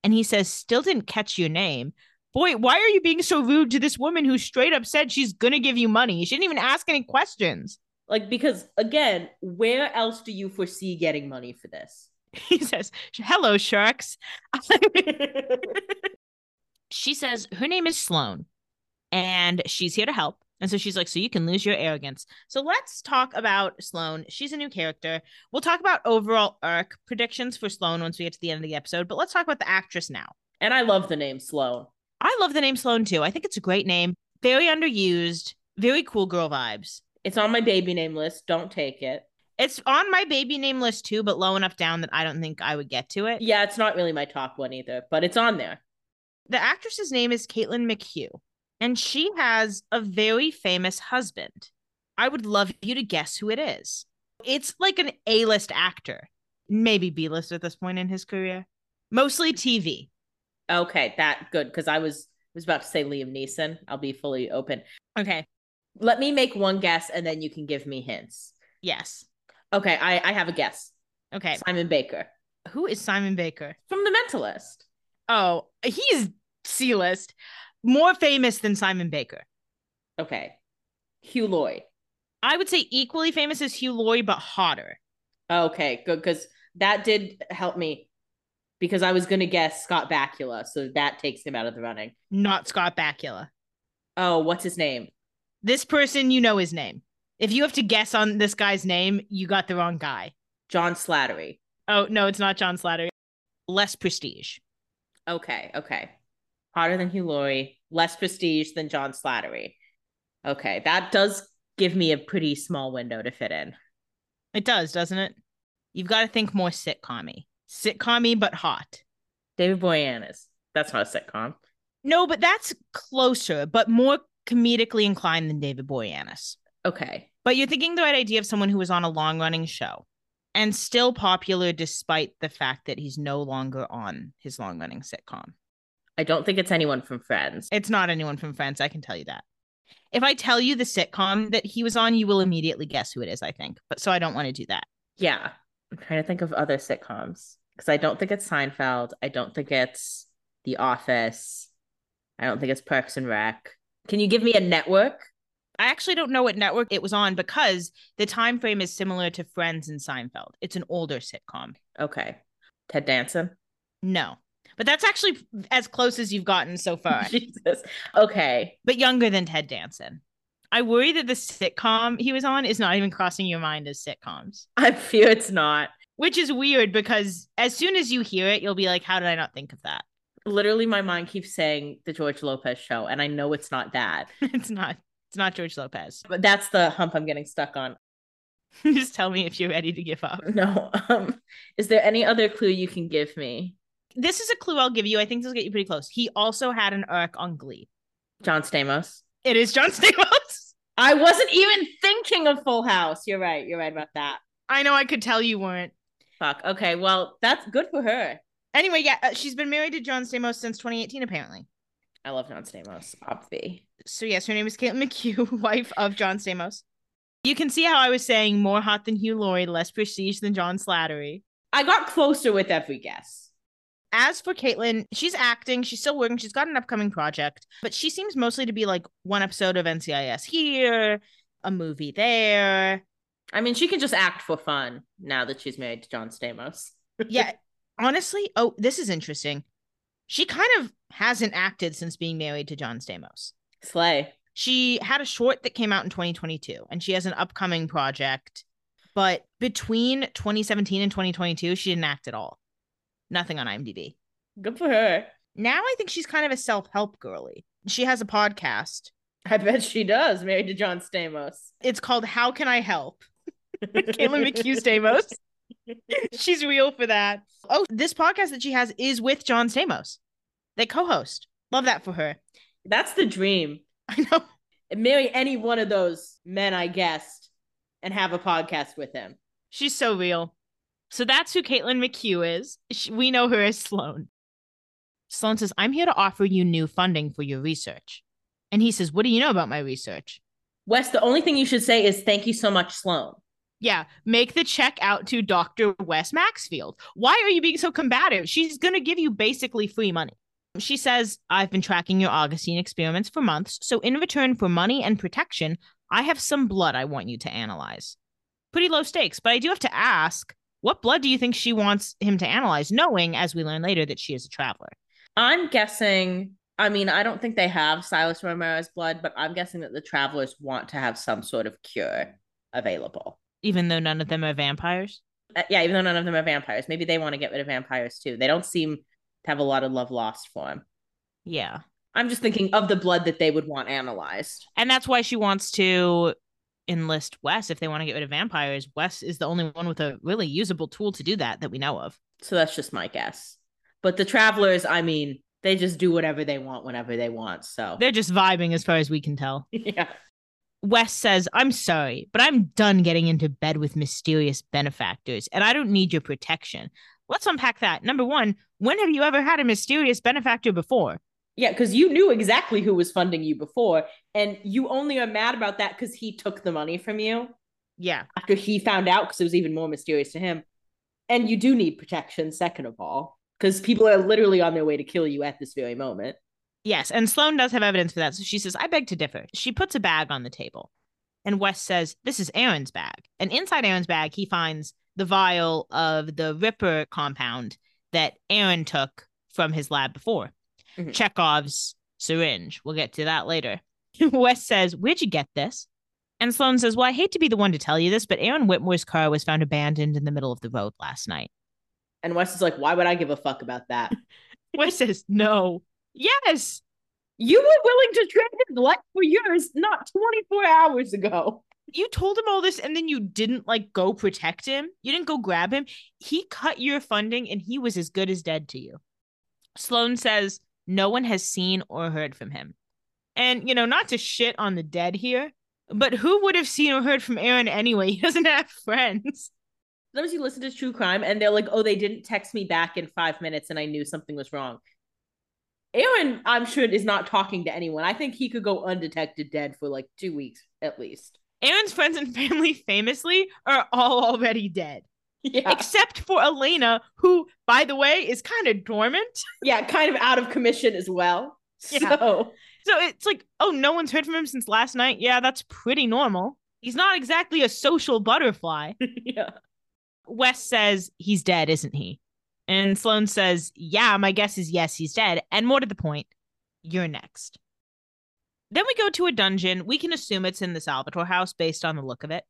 And he says, Still didn't catch your name. Boy, why are you being so rude to this woman who straight up said she's going to give you money? She didn't even ask any questions. Like, because again, where else do you foresee getting money for this? *laughs* He says, Hello, sharks. *laughs* *laughs* she says, Her name is Sloan and she's here to help. And so she's like, So you can lose your arrogance. So let's talk about Sloan. She's a new character. We'll talk about overall arc predictions for Sloan once we get to the end of the episode, but let's talk about the actress now. And I love the name Sloan. I love the name Sloan too. I think it's a great name. Very underused, very cool girl vibes. It's on my baby name list. Don't take it. It's on my baby name list too, but low enough down that I don't think I would get to it. Yeah, it's not really my top one either, but it's on there. The actress's name is Caitlin McHugh, and she has a very famous husband. I would love you to guess who it is. It's like an A list actor, maybe B list at this point in his career, mostly TV. Okay, that good because I was was about to say Liam Neeson. I'll be fully open. Okay. Let me make one guess and then you can give me hints. Yes. Okay, I, I have a guess. Okay. Simon Baker Who is Simon Baker? from The Mentalist. Oh, he's C list, more famous than Simon Baker. Okay, Hugh Laurie. I would say equally famous as Hugh Laurie, but hotter. Okay, good because that did help me because I was gonna guess Scott Bakula, so that takes him out of the running. Not Scott Bakula. Oh, what's his name? This person, you know his name. If you have to guess on this guy's name, you got the wrong guy. John Slattery. Oh, no, it's not John Slattery. Less prestige. Okay, okay. Hotter than Hugh Laurie, less prestige than John Slattery. Okay, that does give me a pretty small window to fit in. It does, doesn't it? You've got to think more sitcom-y. Sitcom-y, but hot. David Boreanaz. That's not a sitcom. No, but that's closer, but more comedically inclined than David Boreanaz. Okay. But you're thinking the right idea of someone who was on a long running show and still popular despite the fact that he's no longer on his long running sitcom. I don't think it's anyone from Friends. It's not anyone from Friends, I can tell you that. If I tell you the sitcom that he was on, you will immediately guess who it is, I think. But so I don't want to do that. Yeah. I'm trying to think of other sitcoms because I don't think it's Seinfeld. I don't think it's The Office. I don't think it's Parks and Rec. Can you give me a network? I actually don't know what network it was on because the time frame is similar to Friends and Seinfeld. It's an older sitcom. Okay. Ted Danson. No. But that's actually as close as you've gotten so far. *laughs* Jesus. Okay. but younger than Ted Danson. I worry that the sitcom he was on is not even crossing your mind as sitcoms, I fear it's not. which is weird because as soon as you hear it, you'll be like, how did I not think of that? Literally, my mind keeps saying the George Lopez show, and I know it's not that. *laughs* it's not. It's not George Lopez. But that's the hump I'm getting stuck on. *laughs* Just tell me if you're ready to give up. No. Um, is there any other clue you can give me? This is a clue I'll give you. I think this will get you pretty close. He also had an arc on Glee. John Stamos. It is John *laughs* Stamos. I wasn't even thinking of Full House. You're right. You're right about that. I know I could tell you weren't. Fuck. Okay. Well, that's good for her. Anyway, yeah, uh, she's been married to John Stamos since 2018, apparently. I love John Stamos. Obvi. So yes, her name is Caitlin McHugh, *laughs* wife of John Stamos. You can see how I was saying more hot than Hugh Laurie, less prestige than John Slattery. I got closer with every guess. As for Caitlin, she's acting, she's still working, she's got an upcoming project, but she seems mostly to be like one episode of NCIS here, a movie there. I mean, she can just act for fun now that she's married to John Stamos. *laughs* Yeah, honestly, oh, this is interesting. She kind of hasn't acted since being married to John Stamos. Slay. She had a short that came out in 2022 and she has an upcoming project. But between 2017 and 2022, she didn't act at all. Nothing on IMDb. Good for her. Now I think she's kind of a self help girly. She has a podcast. I bet she does. Married to John Stamos. It's called How Can I Help? *laughs* Caitlin McHugh Stamos. She's real for that. Oh, this podcast that she has is with John Stamos. They co host. Love that for her. That's the dream. *laughs* I know. Marry any one of those men I guessed and have a podcast with him. She's so real. So that's who Caitlin McHugh is. She, we know her as Sloan. Sloan says, I'm here to offer you new funding for your research. And he says, What do you know about my research? Wes, the only thing you should say is thank you so much, Sloan. Yeah, make the check out to Dr. Wes Maxfield. Why are you being so combative? She's going to give you basically free money. She says, I've been tracking your Augustine experiments for months, so in return for money and protection, I have some blood I want you to analyze. Pretty low stakes, but I do have to ask, what blood do you think she wants him to analyze, knowing, as we learn later, that she is a traveler? I'm guessing, I mean, I don't think they have Silas or Amara's blood, but I'm guessing that the travelers want to have some sort of cure available. Even though none of them are vampires? Uh, yeah, even though none of them are vampires. Maybe they want to get rid of vampires too. They don't seem to have a lot of love lost for him. Yeah. I'm just thinking of the blood that they would want analyzed. And that's why she wants to enlist Wes if they want to get rid of vampires. Wes is the only one with a really usable tool to do that that we know of. So that's just my guess. But the travelers, I mean, they just do whatever they want whenever they want. So They're just vibing as far as we can tell. *laughs* yeah. Wes says, I'm sorry, but I'm done getting into bed with mysterious benefactors, and I don't need your protection. Let's unpack that. Number one, when have you ever had a mysterious benefactor before? Yeah, because you knew exactly who was funding you before, and you only are mad about that because he took the money from you Yeah. after he found out because it was even more mysterious to him. And you do need protection, second of all, because people are literally on their way to kill you at this very moment. Yes. And Sloan does have evidence for that. So she says, I beg to differ. She puts a bag on the table. And Wes says, This is Aaron's bag. And inside Aaron's bag, he finds the vial of the Ripper compound that Aaron took from his lab before. Mhm. Chekhov's syringe. We'll get to that later. *laughs* Wes says, Where'd you get this? And Sloan says, Well, I hate to be the one to tell you this, but Aaron Whitmore's car was found abandoned in the middle of the road last night. And Wes is like, why would I give a fuck about that? *laughs* Wes says, No. Yes. You were willing to trade his life for yours not 24 hours ago. You told him all this and then you didn't like go protect him. You didn't go grab him. He cut your funding and he was as good as dead to you. Sloan says no one has seen or heard from him. And, you know, not to shit on the dead here, but who would have seen or heard from Aaron anyway? *laughs* He doesn't have friends. Sometimes you listen to true crime and they're like, oh, they didn't text me back in five minutes and I knew something was wrong. Aaron, I'm sure, is not talking to anyone. I think he could go undetected dead for like two weeks at least. Aaron's friends and family *laughs* famously are all already dead. Yeah. Except for Elena, who, by the way, is kind of dormant. Yeah, kind of out of commission as well. Yeah. So So it's like, oh, no one's heard from him since last night. Yeah, that's pretty normal. He's not exactly a social butterfly. *laughs* yeah. Wes says he's dead, isn't he? And Sloan says, yeah, my guess is yes, he's dead. And more to the point, you're next. Then we go to a dungeon. We can assume it's in the Salvatore house based on the look of it.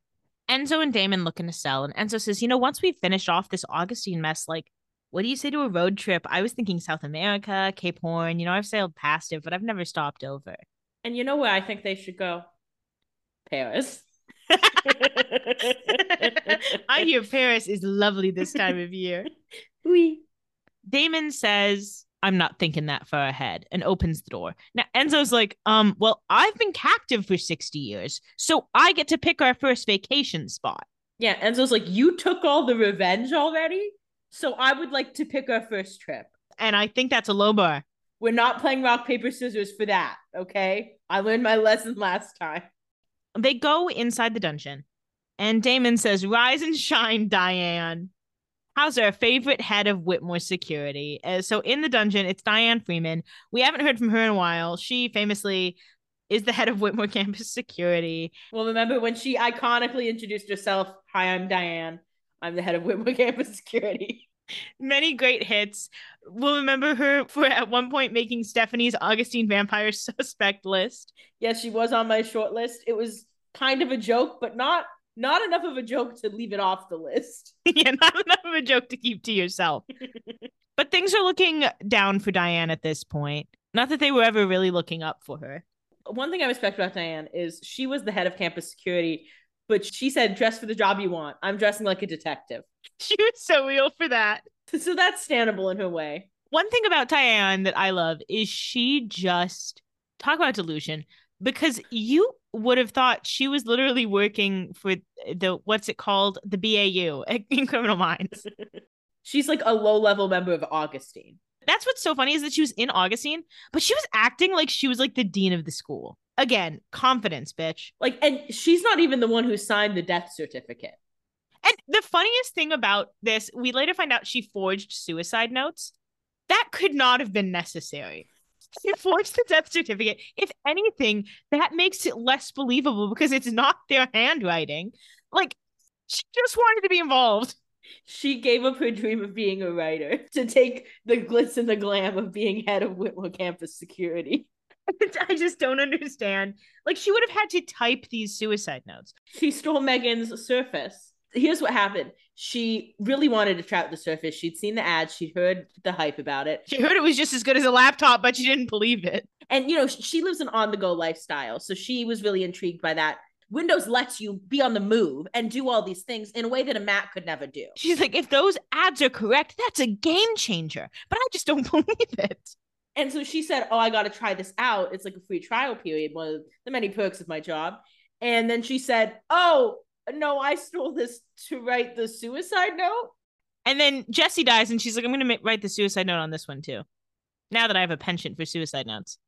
Enzo and Damon look in a cell, and Enzo says, you know, once we finish off this Augustine mess, like, what do you say to a road trip? I was thinking South America, Cape Horn. You know, I've sailed past it, but I've never stopped over. And you know where I think they should go? Paris. *laughs* I hear Paris is lovely this time of year. *laughs* Oui. Damon says, I'm not thinking that far ahead and opens the door. Now Enzo's like, um, well, I've been captive for 60 years, so I get to pick our first vacation spot. Yeah, Enzo's like, you took all the revenge already, so I would like to pick our first trip. And I think that's a low bar. We're not playing rock, paper, scissors for that, okay? I learned my lesson last time. They go inside the dungeon, and Damon says, Rise and shine, Diane. How's our favorite head of Whitmore security? Uh, so in the dungeon, it's Diane Freeman. We haven't heard from her in a while. She famously is the head of Whitmore *laughs* campus security. Well, remember when she iconically introduced herself? Hi, I'm Diane. I'm the head of Whitmore *laughs* campus security. Many great hits. We'll remember her for at one point making Stephanie's Augustine vampire *laughs* suspect list. Yes, she was on my short list. It was kind of a joke, but not not enough of a joke to leave it off the list. *laughs* yeah, not enough of a joke to keep to yourself. *laughs* but things are looking down for Diane at this point. Not that they were ever really looking up for her. One thing I respect about Diane is she was the head of campus security, but she said, dress for the job you want. I'm dressing like a detective. *laughs* She was so real for that. So that's standable in her way. One thing about Diane that I love is she just talk about delusion because you would have thought she was literally working for the what's it called the BAU *laughs* in Criminal Minds. *laughs* She's like a low level member of Augustine. That's what's so funny is that she was in Augustine, but she was acting like she was like the dean of the school. Again, confidence, bitch. Like, and she's not even the one who signed the death certificate. And the funniest thing about this, we later find out she forged suicide notes. That could not have been necessary. *laughs* She forged the death certificate. If anything, that makes it less believable because it's not their handwriting. Like, she just wanted to be involved. She gave up her dream of being a writer *laughs* to take the glitz and the glam of being head of Whitmore campus security. *laughs* I just don't understand. Like, she would have had to type these suicide notes. She stole Megan's surface. Here's what happened. She really wanted to try out the surface. She'd seen the ads, she'd heard the hype about it. She heard it was just as good as a laptop, but she didn't believe it. And, you know, she lives an on the go lifestyle. So she was really intrigued by that. Windows lets you be on the move and do all these things in a way that a Mac could never do. She's like, if those ads are correct, that's a game changer. But I just don't *laughs* believe it. And so she said, Oh, I got to try this out. It's like a free trial period, one of the many perks of my job. And then she said, Oh, no, I stole this to write the suicide note. And then Jesse dies, and she's like, I'm going to write the suicide note on this one too. Now that I have a penchant for suicide notes.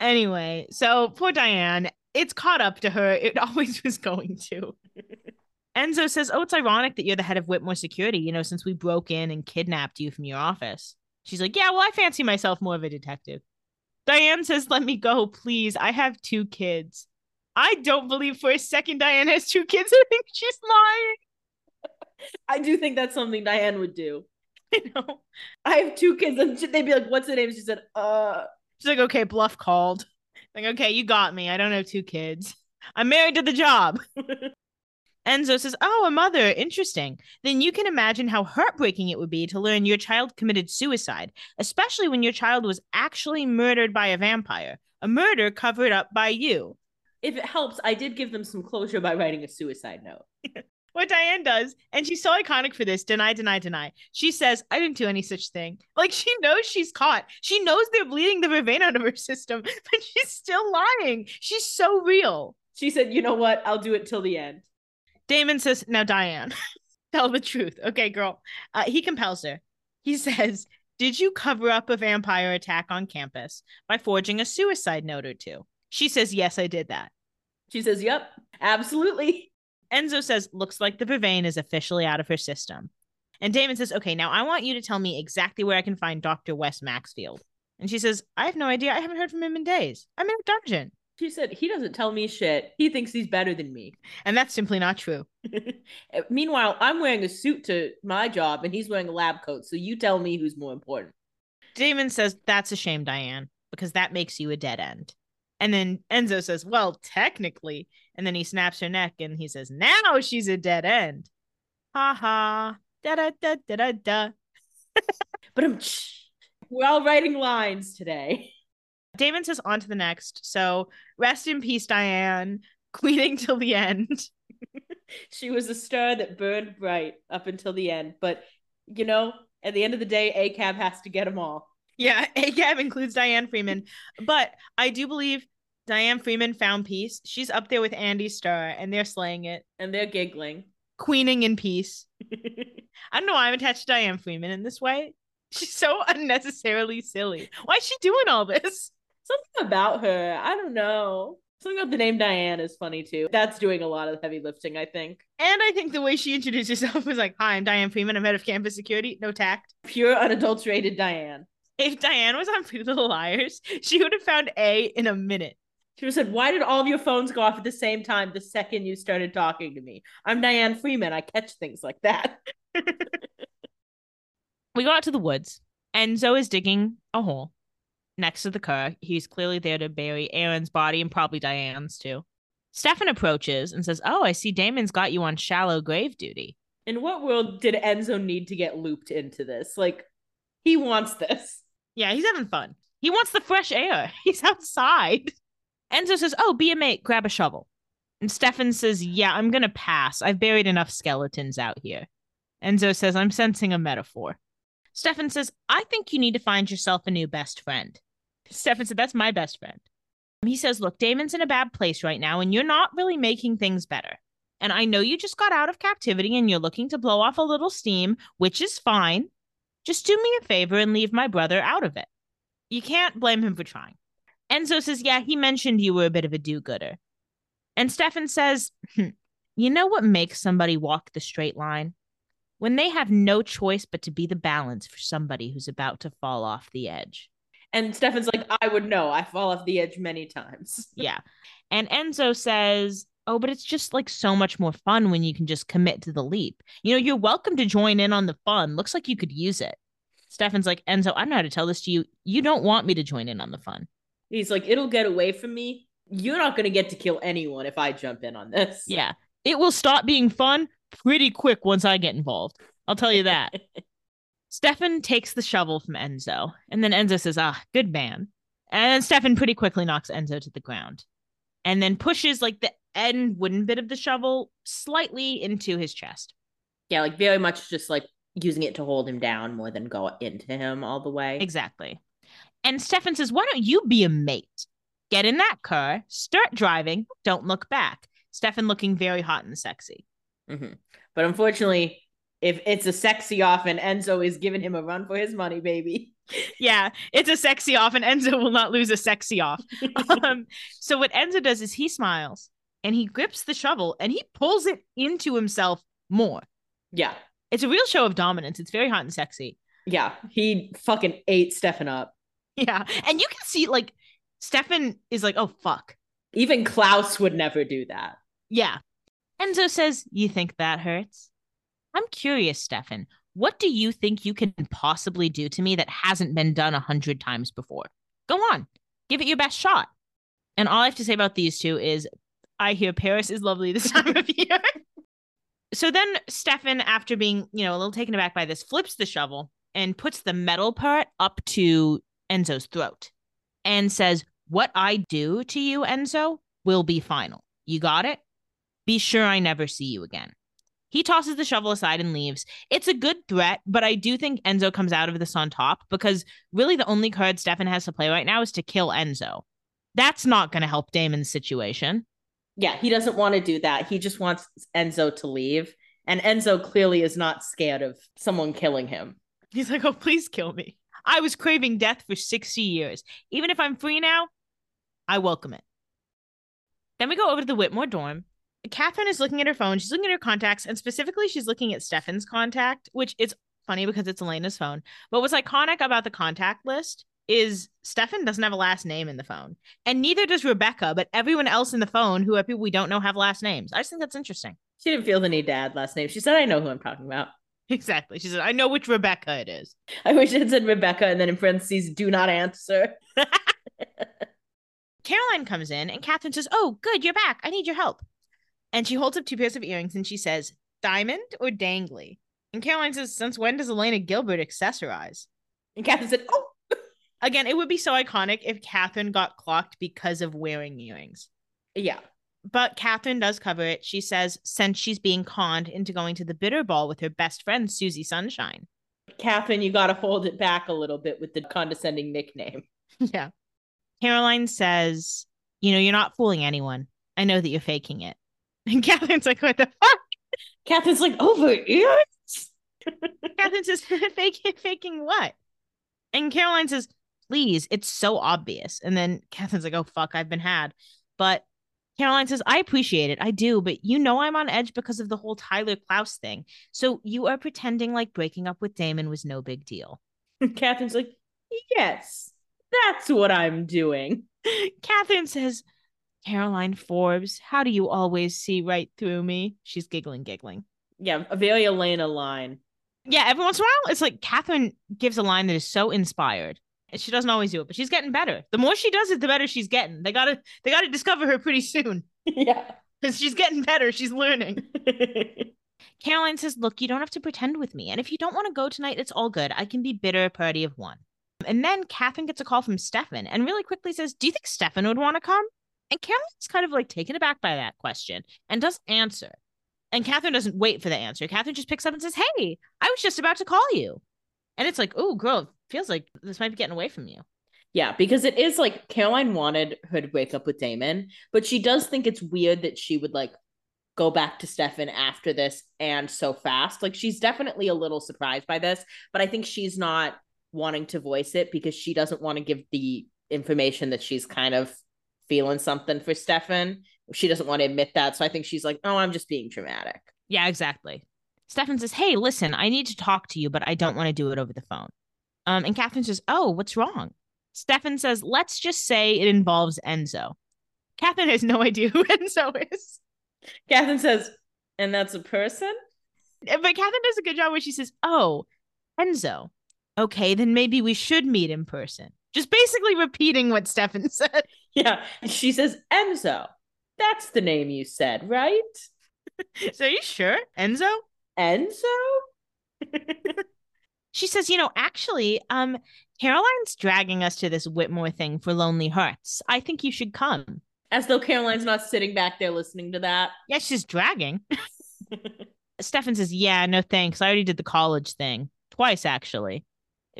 Anyway, so poor Diane, it's caught up to her. It *laughs* always was going to. *laughs* Enzo says, Oh, it's ironic that you're the head of Whitmore Security, you know, since we broke in and kidnapped you from your office. She's like, Yeah, well, I fancy myself more of a detective. Diane says, Let me go, please. I have two kids. I don't believe for a second Diane has two kids. *laughs* I think she's lying. I do think that's something Diane would do. I know. I have two kids, and they'd be like, What's the name? She said, Uh, She's like, Okay, bluff called. Like, okay, you got me. I don't have two kids. I'm married to the job. *laughs* Enzo says, Oh, a mother. Interesting. Then you can imagine how heartbreaking it would be to learn your child committed suicide, especially when your child was actually murdered by a vampire, a murder covered up by you. If it helps, I did give them some closure by writing a suicide note. *laughs* What Diane does, and she's so iconic for this deny, deny, deny. She says, I didn't do any such thing. *laughs* Like she knows she's caught. She knows they're bleeding the vervain out of her system, *laughs* but she's still lying. She's so real. She said, You know what? I'll do it till the end. Damon says, Now, Diane, tell the truth. Okay, girl. Uh, he compels her. He says, Did you cover up a vampire attack on campus by forging a suicide note or two? She says, Yes, I did that. She says, Yep, absolutely. Enzo says, Looks like the vervain is officially out of her system. And Damon says, Okay, now I want you to tell me exactly where I can find Dr. Wes Maxfield. And she says, I have no idea. I haven't heard from him in days. I'm in a dungeon. She said, He doesn't tell me shit. He thinks he's better than me. And that's simply not true. *laughs* Uh, meanwhile, I'm wearing a suit to my job and he's wearing a lab coat. So you tell me who's more important. Damon says, That's a shame, Diane, because that makes you a dead end. And then Enzo says, Well, technically. And then he snaps her neck and he says, Now she's a dead end. Ha ha. Da da da *laughs* da da da. But I'm we're all writing lines today. Damon says, On to the next. So rest in peace, Diane. Queening till the end. *laughs* she was a star that burned bright up until the end. But, you know, at the end of the day, ACAB has to get them all. Yeah, *laughs* ACAB includes Diane Freeman. But I do believe Diane Freeman found peace. She's up there with Andie Star and they're slaying it. And they're giggling. Queening in peace. *laughs* I don't know why I'm attached to Diane Freeman in this way. She's so *laughs* unnecessarily silly. Why is she doing all this? Something about her. I don't know. Something about the name Diane is funny too. That's doing a lot of heavy lifting, I think. And I think the way she introduced herself was like, Hi, I'm Diane Freeman. I'm head of campus security. No tact. Pure unadulterated Diane. If Diane was on Pretty Little Liars, she would have found A in a minute. She said, Why did all of your phones go off at the same time the second you started talking to me? I'm Diane Freeman. I catch things like that. *laughs* we go out to the woods. Enzo is digging a hole next to the car. He's clearly there to bury Aaron's body and probably Diane's too. Stefan approaches and says, Oh, I see Damon's got you on shallow grave duty. In what world did Enzo need to get looped into this? Like, he wants this. Yeah, he's having fun. He wants the fresh air. *laughs* He's outside. Enzo says, Oh, be a mate, grab a shovel. And Stefan says, Yeah, I'm going to pass. I've buried enough skeletons out here. Enzo says, I'm sensing a metaphor. Stefan says, I think you need to find yourself a new best friend. Stefan said, That's my best friend. He says, Look, Damon's in a bad place right now, and you're not really making things better. And I know you just got out of captivity and you're looking to blow off a little steam, which is fine. Just do me a favor and leave my brother out of it. You can't blame him for trying. Enzo says, Yeah, he mentioned you were a bit of a do gooder. And Stefan says, hm, You know what makes somebody walk the straight line? When they have no choice but to be the balance for somebody who's about to fall off the edge. And Stefan's like, I would know. I fall off the edge many times. *laughs* yeah. And Enzo says, Oh, but it's just like so much more fun when you can just commit to the leap. You know, you're welcome to join in on the fun. Looks like you could use it. Stefan's like, Enzo, I don't know how to tell this to you. You don't want me to join in on the fun. He's like, it'll get away from me. You're not going to get to kill anyone if I jump in on this. *laughs* Yeah. It will stop being fun pretty quick once I get involved. I'll tell you that. *laughs* Stefan takes the shovel from Enzo, and then Enzo says, Ah, good man. And Stefan pretty quickly knocks Enzo to the ground and then pushes like the end wooden bit of the shovel slightly into his chest. Yeah, like very much just like using it to hold him down more than go into him all the way. Exactly. And Stefan says, Why don't you be a mate? Get in that car, start driving, don't look back. Stefan looking very hot and sexy. Mm-hmm. But unfortunately, if it's a sexy off and Enzo is giving him a run for his money, baby. *laughs* Yeah, it's a sexy off, and Enzo will not lose a sexy off. *laughs* um, so what Enzo does is he smiles and he grips the shovel and he pulls it into himself more. Yeah. It's a real show of dominance. It's very hot and sexy. Yeah. He fucking ate Stefan up. Yeah. And you can see like Stefan is like, oh fuck. Even Klaus would never do that. Yeah. Enzo says, You think that hurts? I'm curious, Stefan. What do you think you can possibly do to me that hasn't been done a hundred times before? Go on, give it your best shot. And all I have to say about these two is I hear Paris is lovely this *laughs* time of year. So then Stefan, after being, you know, a little taken aback by this, flips the shovel and puts the metal part up to Enzo's throat and says, What I do to you, Enzo, will be final. You got it? Be sure I never see you again. He tosses the shovel aside and leaves. It's a good threat, but I do think Enzo comes out of this on top because really the only card Stefan has to play right now is to kill Enzo. That's not going to help Damon's situation. Yeah, he doesn't want to do that. He just wants Enzo to leave. And Enzo clearly is not scared of someone killing him. He's like, oh, please kill me. I was craving death for 60 years. Even if I'm free now, I welcome it. Then we go over to the Whitmore dorm. Catherine is looking at her phone. She's looking at her contacts, and specifically, she's looking at Stefan's contact, which is funny because it's Elena's phone. But what's iconic about the contact list is Stefan doesn't have a last name in the phone, and neither does Rebekah. But everyone else in the phone, who are people we don't know, have last names. I just think that's interesting. She didn't feel the need to add last name. She said, I know who I'm talking about. *laughs* Exactly. She said, I know which Rebekah it is. I wish it said Rebekah and then in parentheses, do not answer. *laughs* Caroline comes in and Catherine says, Oh, good, you're back. I need your help. And she holds up two pairs of earrings and she says, Diamond or dangly? And Caroline says, Since when does Elena Gilbert accessorize? And Catherine said, Oh, Again, it would be so iconic if Catherine got clocked because of wearing earrings. yeah. But Catherine does cover it. She says, since she's being conned into going to the bitter ball with her best friend, Susie Sunshine. Catherine, you got to hold it back a little bit with the condescending nickname. *laughs* yeah. Caroline says, You know, you're not fooling anyone. I know that you're faking it. *laughs* And Catherine's like, What the fuck? Catherine's like, over ears? *laughs* Catherine says, faking, faking what? And Caroline says, Please, it's so obvious. And then Catherine's like, Oh, fuck, I've been had. But Caroline says, I appreciate it. I do. But you know, I'm on edge because of the whole Tyler Klaus thing. So you are pretending like breaking up with Damon was no big deal. Catherine's like, yes, that's what I'm doing. Catherine says, Caroline Forbes, how do you always see right through me? She's giggling, giggling. Yeah, a very Elena line. Yeah, every once in a while, it's like Catherine gives a line that is so inspired. And she doesn't always do it, but she's getting better. The more she does it, the better she's getting. They gotta they gotta discover her pretty soon. *laughs* yeah. Because she's getting better. She's learning. *laughs* Caroline says, Look, you don't have to pretend with me. And if you don't want to go tonight, it's all good. I can be bitter party of one. And then Catherine gets a call from Stefan and really quickly says, Do you think Stefan would want to come? And Caroline's kind of like taken aback by that question and doesn't answer. And Catherine doesn't wait for the answer. Catherine just picks up and says, Hey, I was just about to call you. And it's like, Oh, girl, feels like this might be getting away from you. Yeah, because it is like Caroline wanted her to break up with Damon, but she does think it's weird that she would like go back to Stefan after this and so fast. Like she's definitely a little surprised by this, but I think she's not wanting to voice it because she doesn't want to give the information that she's kind of feeling something for Stefan. She doesn't want to admit that. So I think she's like, oh, I'm just being dramatic. Yeah, exactly. Stefan says, Hey, listen, I need to talk to you, but I don't want to do it over the phone. Um, and Catherine says, Oh, what's wrong? Stefan says, Let's just say it involves Enzo. Catherine has no *laughs* idea who Enzo is. Catherine says, and that's a person? But Catherine does a good job where she says, Oh, Enzo. Okay, then maybe we should meet in person. Just basically repeating what Stefan *laughs* said. Yeah. She says, Enzo. That's the name you said, right? *laughs* So are you sure? Enzo? Enzo? She says, you know, actually, um, Caroline's dragging us to this Whitmore thing for Lonely Hearts. I think you should come. As though Caroline's not sitting back there listening to that. Yeah, she's dragging. *laughs* Stefan says, yeah, no thanks. I already did the college thing twice, actually.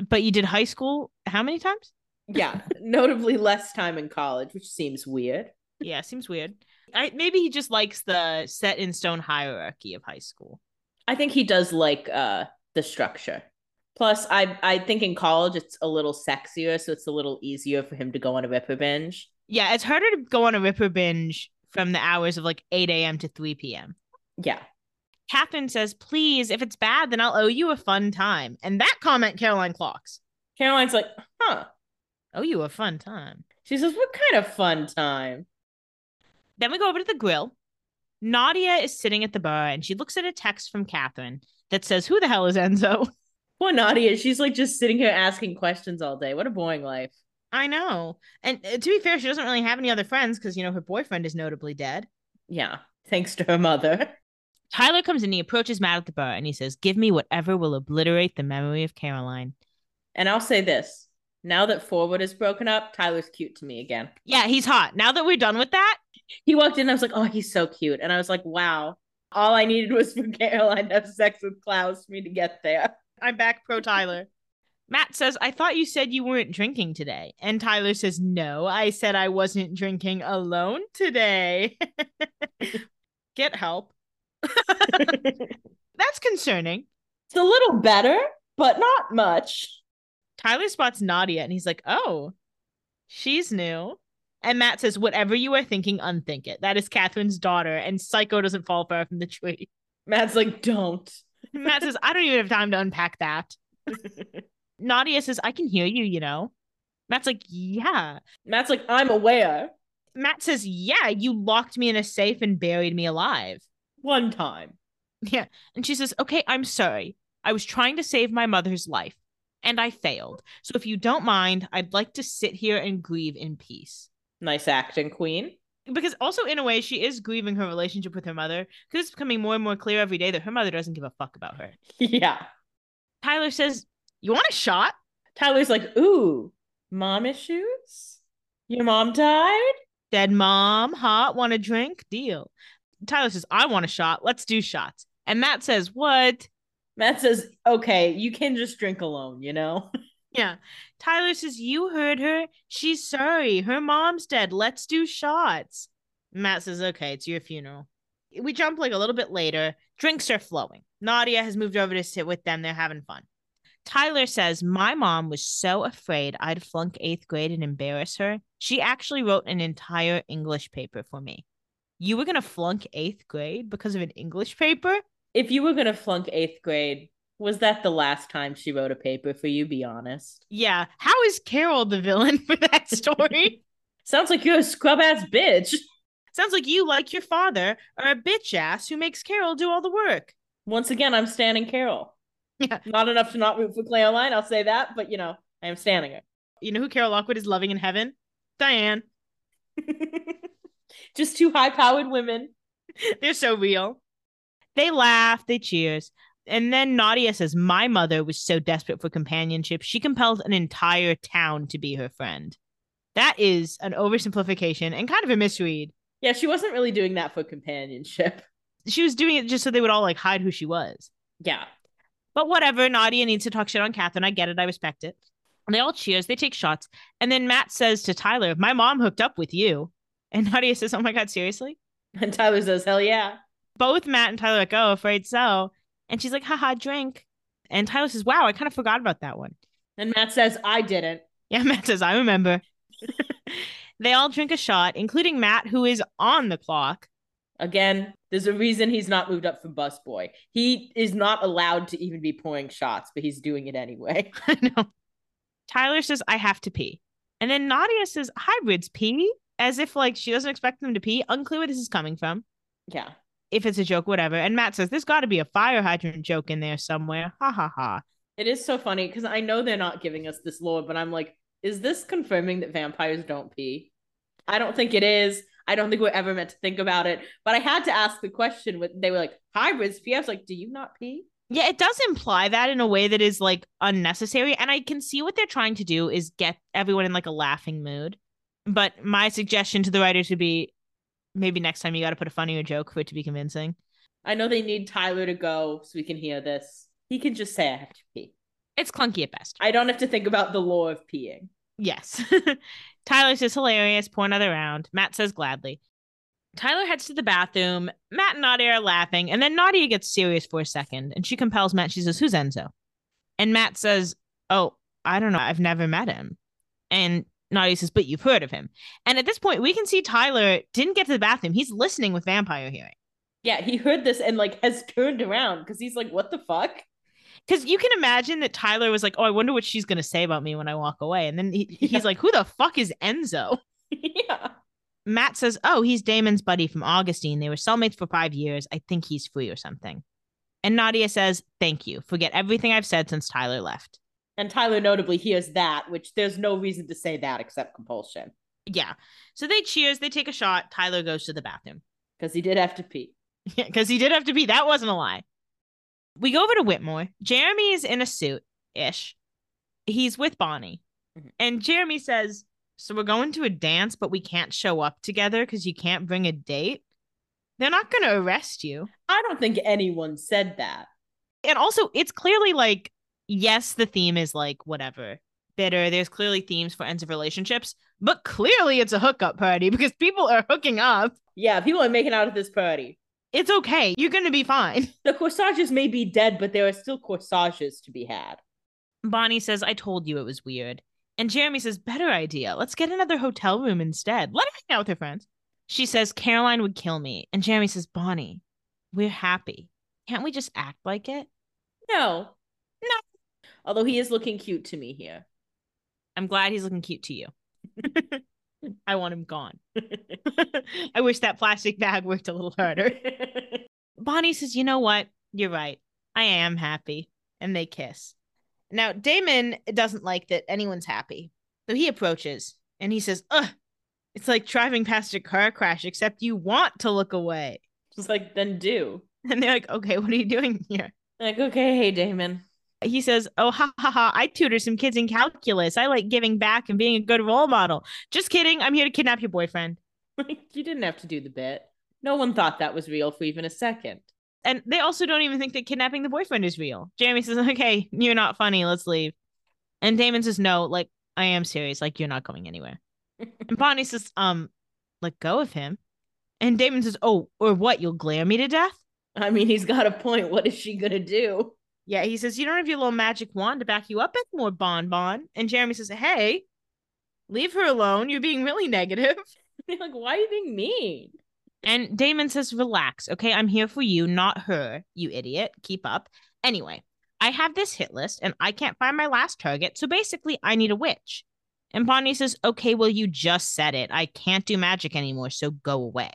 But you did high school how many times? *laughs* yeah. Notably less time in college, which seems weird. Yeah, seems weird. I, maybe he just likes the set in stone hierarchy of high school. I think he does like uh the structure. Plus, I I think in college it's a little sexier, so it's a little easier for him to go on a ripper binge. Yeah, it's harder to go on a ripper binge from the hours of like 8 a.m. to 3 p.m. Yeah. Catherine says, please, if it's bad, then I'll owe you a fun time. And that comment Caroline clocks. Caroline's like, huh. Owe you a fun time. She says, what kind of fun time? Then we go over to the grill. Nadia is sitting at the bar and she looks at a text from Catherine that says, Who the hell is Enzo? *laughs* Poor Nadia, she's like just sitting here asking questions all day. What a boring life. I know. And uh, to be fair, she doesn't really have any other friends because, you know, her boyfriend is notably dead. Yeah. Thanks to her mother. Tyler comes in, he approaches Matt at the bar, and he says, Give me whatever will obliterate the memory of Caroline. And I'll say this now that Forwood is broken up, Tyler's cute to me again. Yeah, he's hot. Now that we're done with that, He walked in, I was like, oh, he's so cute. And I was like, wow, all I needed was for *laughs* Caroline to have sex with Klaus for me to get there. I'm back pro Tyler. *laughs* Matt says, I thought you said you weren't drinking today. And Tyler says, No, I said I wasn't drinking alone today. *laughs* Get help. *laughs* That's concerning. It's a little better, but not much. Tyler spots Nadia and he's like, Oh, she's new. And Matt says, Whatever you are thinking, unthink it. That is Catherine's daughter, and Psycho doesn't fall far from the tree. Matt's like, don't. Matt says, I don't even have time to unpack that. *laughs* Nadia says, I can hear you, you know. Matt's like, Yeah. Matt's like, I'm aware. Matt says, Yeah, you locked me in a safe and buried me alive. One time. Yeah. And she says, Okay, I'm sorry. I was trying to save my mother's life and I failed. So if you don't mind, I'd like to sit here and grieve in peace. Nice acting, Queen. Because also, in a way, she is grieving her relationship with her mother because it's becoming more and more clear every day that her mother doesn't give a fuck about her. Yeah. Tyler says, You want a shot? Tyler's like, ooh, mom issues? Your mom died? Dead mom, hot, want a drink? Deal. Tyler says, I want a shot. Let's do shots. And Matt says, What? Matt says, okay, you can just drink alone, you know? *laughs* Yeah. Tyler says, You heard her. She's sorry. Her mom's dead. Let's do shots. Matt says, Okay, it's your funeral. We jump like a little bit later. Drinks are flowing. Nadia has moved over to sit with them. They're having fun. Tyler says, My mom was so afraid I'd flunk eighth grade and embarrass her. She actually wrote an entire English paper for me. You were going to flunk eighth grade because of an English paper? If you were going to flunk eighth grade, was that the last time she wrote a paper for you? Be honest. Yeah. How is Carol the villain for that story? *laughs* Sounds like you're a scrub ass bitch. Sounds like you, like your father, are a bitch ass who makes Carol do all the work. Once again, I'm standing Carol. Yeah. Not enough to not root for Caroline, I'll say that, but you know, I am standing her. You know who Carol Lockwood is loving in heaven? Diane. *laughs* Just two high powered women. *laughs* They're so real. They laugh, they cheers. And then Nadia says, My mother was so desperate for companionship, she compelled an entire town to be her friend. That is an oversimplification and kind of a misread. Yeah, she wasn't really doing that for companionship. She was doing it just so they would all like hide who she was. Yeah. But whatever, Nadia needs to talk shit on Catherine. I get it. I respect it. And they all cheers. They take shots. And then Matt says to Tyler, My mom hooked up with you. And Nadia says, Oh my God, seriously? And Tyler says, Hell yeah. Both Matt and Tyler are like, Oh, afraid so. And she's like, Haha, drink. And Tyler says, Wow, I kind of forgot about that one. And Matt says, I didn't. Yeah, *laughs* Matt says, I remember. *laughs* they all drink a shot, including Matt, who is on the clock. Again, there's a reason he's not moved up from busboy. He is not allowed to even be pouring shots, but he's doing it anyway. *laughs* I know. Tyler says, I have to pee. And then Nadia says, Hybrids pee? As if like she doesn't expect them to pee. Unclear where this is coming from. Yeah. If it's a joke, whatever. And Matt says, There's got to be a fire hydrant joke in there somewhere. Ha ha ha. It is so funny because I know they're not giving us this lore, but I'm like, is this confirming that vampires don't pee? I don't think it is. I don't think we're ever meant to think about it. But I had to ask the question. With they were like hybrids pee. I was like, do you not pee? Yeah, it does imply that in a way that is like unnecessary. And I can see what they're trying to do is get everyone in like a laughing mood. But my suggestion to the writers would be maybe next time you got to put a funnier joke for it to be convincing. I know they need Tyler to go so we can hear this. He can just say I have to pee. It's clunky at best. I don't have to think about the law of peeing. Yes. *laughs* Tyler says hilarious, pour another round. Matt says gladly. Tyler heads to the bathroom. Matt and Nadia are laughing, and then Nadia gets serious for a second, and she compels Matt. She says, Who's Enzo? And Matt says, Oh, I don't know. I've never met him. And Nadia says, But you've heard of him. And at this point, we can see Tyler didn't get to the bathroom. He's listening with vampire hearing. Yeah, he heard this and like has turned around because he's like, what the fuck? Because you can imagine that Tyler was like, Oh, I wonder what she's going to say about me when I walk away. And then he, *laughs* he's Yeah. like, Who the fuck is Enzo? yeah. Matt says, Oh, he's Damon's buddy from Augustine. They were cellmates for five years. I think he's free or something. And Nadia says, Thank you. Forget everything I've said since Tyler left. And Tyler notably hears that, which there's no reason to say that except compulsion Yeah. So they cheers, they take a shot. Tyler goes to the bathroom. because he did have to pee. *laughs* Yeah, because he did have to pee. That wasn't a lie. We go over to Whitmore. Jeremy is in a suit ish. He's with Bonnie. Mhm. And Jeremy says, So we're going to a dance, but we can't show up together because you can't bring a date. They're not going to arrest you. I don't think anyone said that. And also, it's clearly like, yes, the theme is like whatever, bitter. There's clearly themes for ends of relationships, but clearly it's a hookup party *laughs* because people are hooking up. Yeah, people are making out at this party. It's okay. You're going to be fine. The corsages may be dead, but there are still corsages to be had. Bonnie says, I told you it was weird. And Jeremy says, Better idea. Let's get another hotel room instead. Let her hang out with her friends. She says, Caroline would kill me. And Jeremy says, Bonnie, we're happy. Can't we just act like it? No. No. Although he is looking cute to me here. I'm glad he's looking cute to you. *laughs* I want him gone. *laughs* I wish that plastic bag worked a little harder. *laughs* Bonnie says, You know what? You're right. I am happy. And they kiss. Now, Damon doesn't like that anyone's happy. So he approaches and he says, Ugh, it's like driving past a car crash, except you want to look away. Just like, then do. And they're like, Okay, what are you doing here? Like, okay, hey, Damon. He says, Oh, ha ha ha, I tutor some kids in calculus. I like giving back and being a good role model. Just kidding. I'm here to kidnap your boyfriend. *laughs* You didn't have to do the bit. No one thought that was real for even a second. And they also don't even think that kidnapping the boyfriend is real. Jeremy says, Okay, you're not funny. Let's leave. And Damon says, No, like, I am serious. Like, you're not going anywhere. *laughs* and Bonnie says, Um, let go of him. And Damon says, Oh, or what? You'll glare me to death? I mean, he's got a point. What is she gonna do? Yeah, he says, You don't have your little magic wand to back you up anymore, Bon Bon. And Jeremy says, Hey, leave her alone. You're being really negative. *laughs* They're like, why are you being mean? And Damon says, Relax. Okay, I'm here for you, not her, you idiot. Keep up. Anyway, I have this hit list and I can't find my last target. So basically, I need a witch. And Bonnie says, Okay, well, you just said it. I can't do magic anymore. So go away.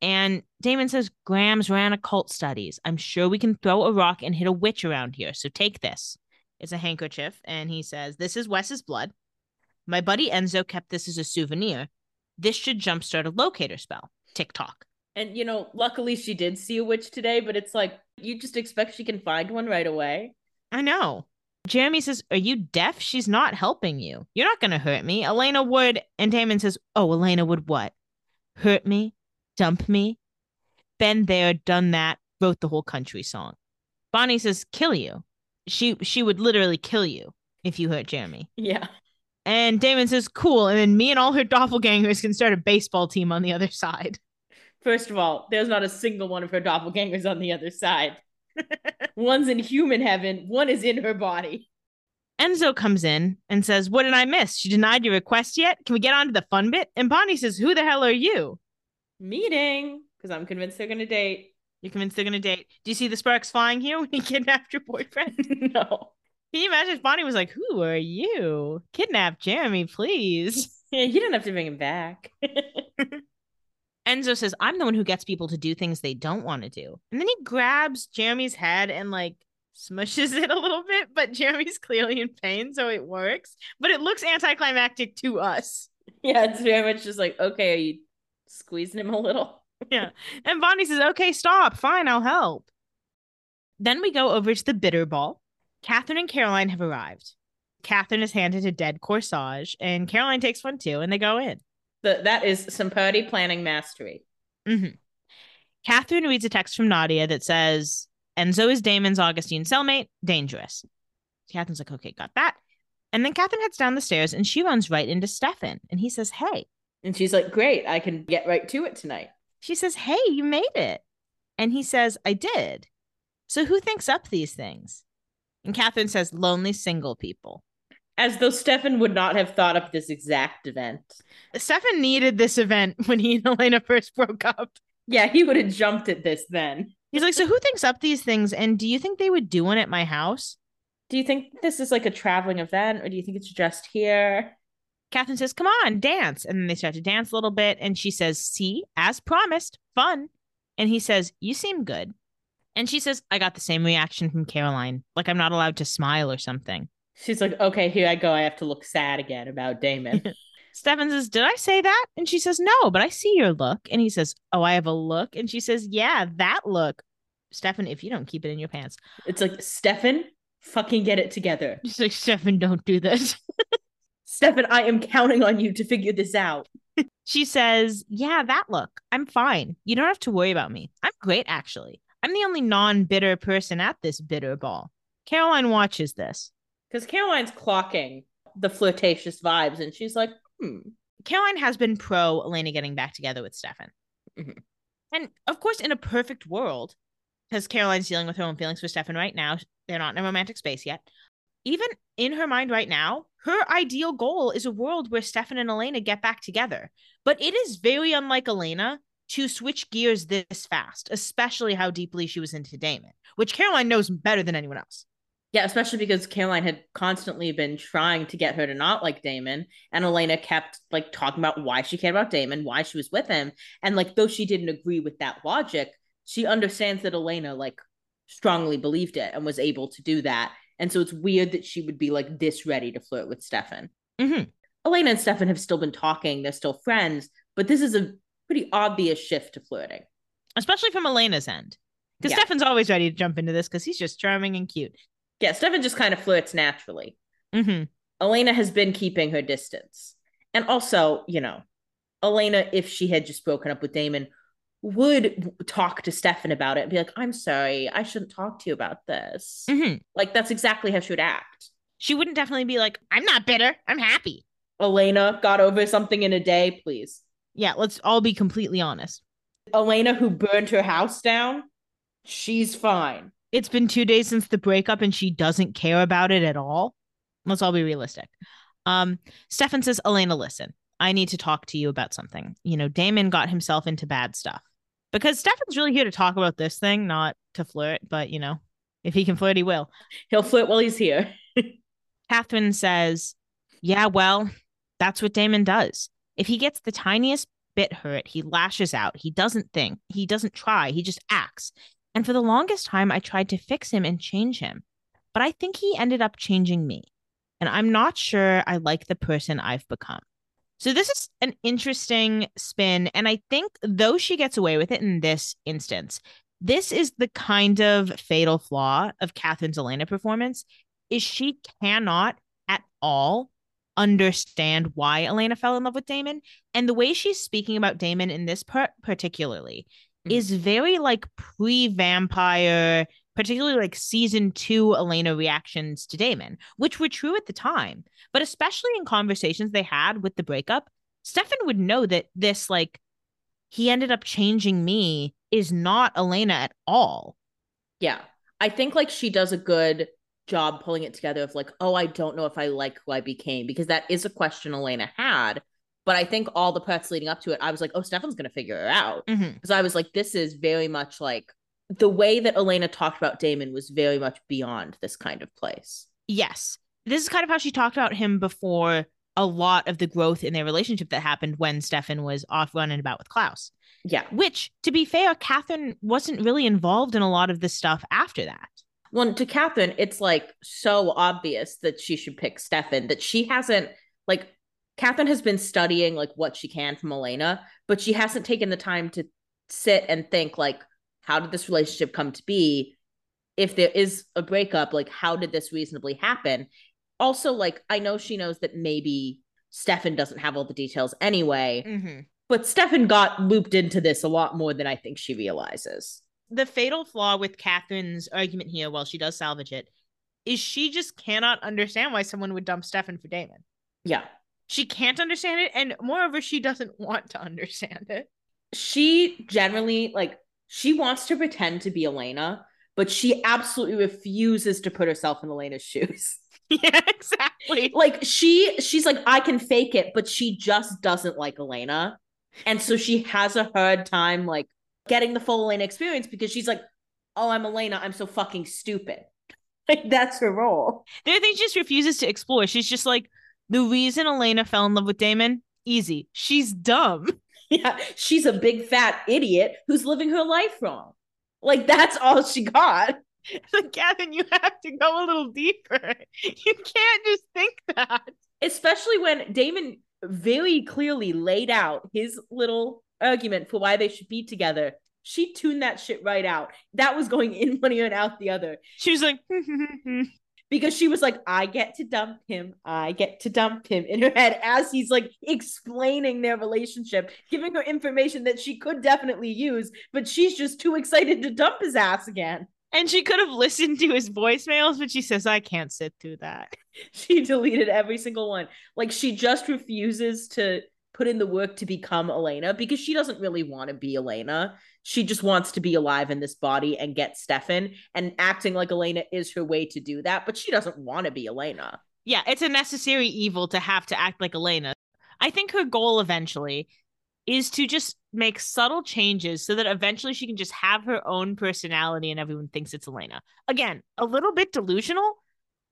And Damon says, Grams ran occult studies. I'm sure we can throw a rock and hit a witch around here. So take this. It's a handkerchief. And he says, This is Wes's blood. My buddy Enzo kept this as a souvenir. This should jumpstart a locator spell. Tick tock. And you know, luckily she did see a witch today, but it's like you just expect she can find one right away. I know. Jeremy says, Are you deaf? She's not helping you. You're not going to hurt me. Elena would. And Damon says, Oh, Elena would what? Hurt me? Dump me? Been there, done that, wrote the whole country song. Bonnie says, Kill you. She she would literally kill you if you hurt Jeremy. Yeah. And Damon says, Cool. And then me and all her doppelgangers can start a baseball team on the other side. First of all, there's not a single one of her doppelgangers on the other side. One's in human heaven, one is in her body. Enzo comes in and says, What did I miss? She denied your request yet? Can we get on to the fun bit? And Bonnie says, Who the hell are you? Meeting, because I'm convinced they're gonna date. You're convinced they're gonna date. Do you see the sparks flying here when you *laughs* kidnapped your boyfriend? *laughs* no. Can you imagine if Bonnie was like, Who are you? Kidnap Jeremy, please. *laughs* Yeah, you didn't have to bring him back. Enzo says, I'm the one who gets people to do things they don't want to do. And then he grabs Jeremy's head and like smushes it a little bit, but Jeremy's clearly in pain, so it works. But it looks anticlimactic to us. yeah, it's very much just like, okay, are you squeezing him a little? *laughs* Yeah. And Bonnie says, okay, stop. Fine, I'll help. Then we go over to the bitter ball. Catherine and Caroline have arrived. Catherine is handed a dead corsage, and Caroline takes one too, and they go in. The, that is some party planning mastery. hmm Catherine reads a text from Nadia that says, Enzo is Damon's Augustine cellmate, dangerous. Catherine's like, okay, got that. And then Catherine heads down the stairs and she runs right into Stefan. And he says, hey. And she's like, great, I can get right to it tonight. She says, hey, you made it. And he says, I did. So who thinks up these things? And Catherine says, lonely single people. As though Stefan would not have thought up this exact event. Stefan needed this event *laughs* when he and Elena first broke up. Yeah, he would have jumped at this then. He's like, so who thinks up these things? And do you think they would do one at my house? Do you think this is like a traveling event or do you think it's just here? Catherine says, come on, dance. And then they start to dance a little bit. And she says, see, as promised, fun. And he says, you seem good. And she says, I got the same reaction from Caroline. Like I'm not allowed to smile or something. She's like, okay, here I go. I have to look sad again about Damon. *laughs* Stefan says, Did I say that? And she says, No, but I see your look. And he says, Oh, I have a look. And she says, Yeah, that look. Stefan, if you don't keep it in your pants. It's like, Stefan, fucking get it together. She's like, Stefan, don't do this. *laughs* Stefan, I am counting on you to figure this out. *laughs* She says, Yeah, that look. I'm fine. You don't have to worry about me. I'm great, actually. I'm the only non bitter person at this bitter ball. Caroline watches this. Because Caroline's clocking the flirtatious vibes and she's like, hmm. Caroline has been pro Elena getting back together with Stefan. Mhm. And of course, in a perfect world, because Caroline's dealing with her own feelings for Stefan right now, they're not in a romantic space yet. Even in her mind right now, her ideal goal is a world where Stefan and Elena get back together. But it is very unlike Elena to switch gears this fast, especially how deeply she was into Damon, which Caroline knows better than anyone else. Yeah, especially because Caroline had constantly been trying to get her to not like Damon, and Elena kept like talking about why she cared about Damon, why she was with him, and like though she didn't agree with that logic, she understands that Elena like strongly believed it and was able to do that, and so it's weird that she would be like this ready to flirt with Stefan. Mhm. Elena and Stefan have still been talking; they're still friends, but this is a pretty obvious shift to flirting. Especially from Elena's end. Because Yeah. Stefan's always ready to jump into this because he's just charming and cute. Yeah, Stefan just kind of flirts naturally. hmm Elena has been keeping her distance. And also, you know, Elena, if she had just broken up with Damon, would talk to Stefan about it and be like, I'm sorry, I shouldn't talk to you about this. hmm Like, that's exactly how she would act. She wouldn't definitely be like, I'm not bitter. I'm happy. Elena got over something in a day, please. Yeah, let's all be completely honest. Elena, who burned her house down, she's fine. It's been two days since the breakup and she doesn't care about it at all. Let's all be realistic. Um, Stefan says, Elena, listen, I need to talk to you about something. You know, Damon got himself into bad stuff. Because Stefan's really here to talk about this thing, not to flirt, but you know, if he can flirt, he will. He'll flirt while he's here. *laughs* Catherine says, Yeah, well, that's what Damon does. If he gets the tiniest bit hurt, he lashes out. He doesn't think, he doesn't try, he just acts. And for the longest time, I tried to fix him and change him. But I think he ended up changing me. And I'm not sure I like the person I've become. So this is an interesting spin. And I think though she gets away with it in this instance, this is the kind of fatal flaw of Catherine's Elena performance is she cannot at all understand why Elena fell in love with Damon. And the way she's speaking about Damon in this part particularly Mhm. is very like pre-vampire, particularly like season two Elena reactions to Damon, which were true at the time. But especially in conversations they had with the breakup, Stefan would know that this like he ended up changing me is not Elena at all. Yeah. I think like she does a good job pulling it together of like, oh, I don't know if I like who I became because that is a question Elena had. But I think all the parts leading up to it, I was like, oh, Stefan's gonna figure it out. Mm-hmm. Because I was like, this is very much like the way that Elena talked about Damon was very much beyond this kind of place. Yes. This is kind of how she talked about him before a lot of the growth in their relationship that happened when Stefan was off running about with Klaus. Yeah. Which, to be fair, Catherine wasn't really involved in a lot of this stuff after that. Well, to Catherine, it's like so obvious that she should pick Stefan that she hasn't like Catherine has been studying like what she can from Elena, but she hasn't taken the time to sit and think like, how did this relationship come to be? If there is a breakup, like how did this reasonably happen? Also, like I know she knows that maybe Stefan doesn't have all the details anyway, Mm-hmm. but Stefan got looped into this a lot more than I think she realizes. The fatal flaw with Catherine's argument here, while she does salvage it, is she just cannot understand why someone would dump Stefan for Damon. Yeah. She can't understand it, and moreover, she doesn't want to *laughs* understand it. she generally like she wants to pretend to be Elena, but she absolutely refuses to put herself in Elena's shoes. *laughs* *laughs* yeah, exactly. Like she she's like I can fake it, but she just doesn't like Elena. And so she has a hard time like getting the full Elena experience because she's like, "Oh, I'm Elena. I'm so fucking stupid." *laughs* Like that's her role. The other thing she just refuses to explore. She's just like, the reason Elena fell in love with Damon, easy. She's dumb. *laughs* Yeah, she's a big fat idiot who's living her life wrong. Like that's all she got. *laughs* like, Gavin, you have to go a little deeper. *laughs* You can't just think that. especially when Damon very clearly laid out his little argument for why they should be together. She tuned that shit right out. That was going in one ear and out the other. She was like, hmm, hmm, hmm, because she was like, I get to dump him. I get to dump him in her head as he's like explaining their relationship, giving her information that she could definitely use, but she's just too excited to dump his ass again. and she could have listened to his voicemails, but she says, I can't sit through that. *laughs* She deleted every single one. Like she just refuses to put in the work to become Elena because she doesn't really want to be Elena. She just wants to be alive in this body and get Stefan. And acting like Elena is her way to do that, but she doesn't want to be Elena. Yeah, it's a necessary evil to have to act like Elena. I think her goal eventually is to just make subtle changes so that eventually she can just have her own personality and everyone thinks it's Elena. Again, a little bit delusional,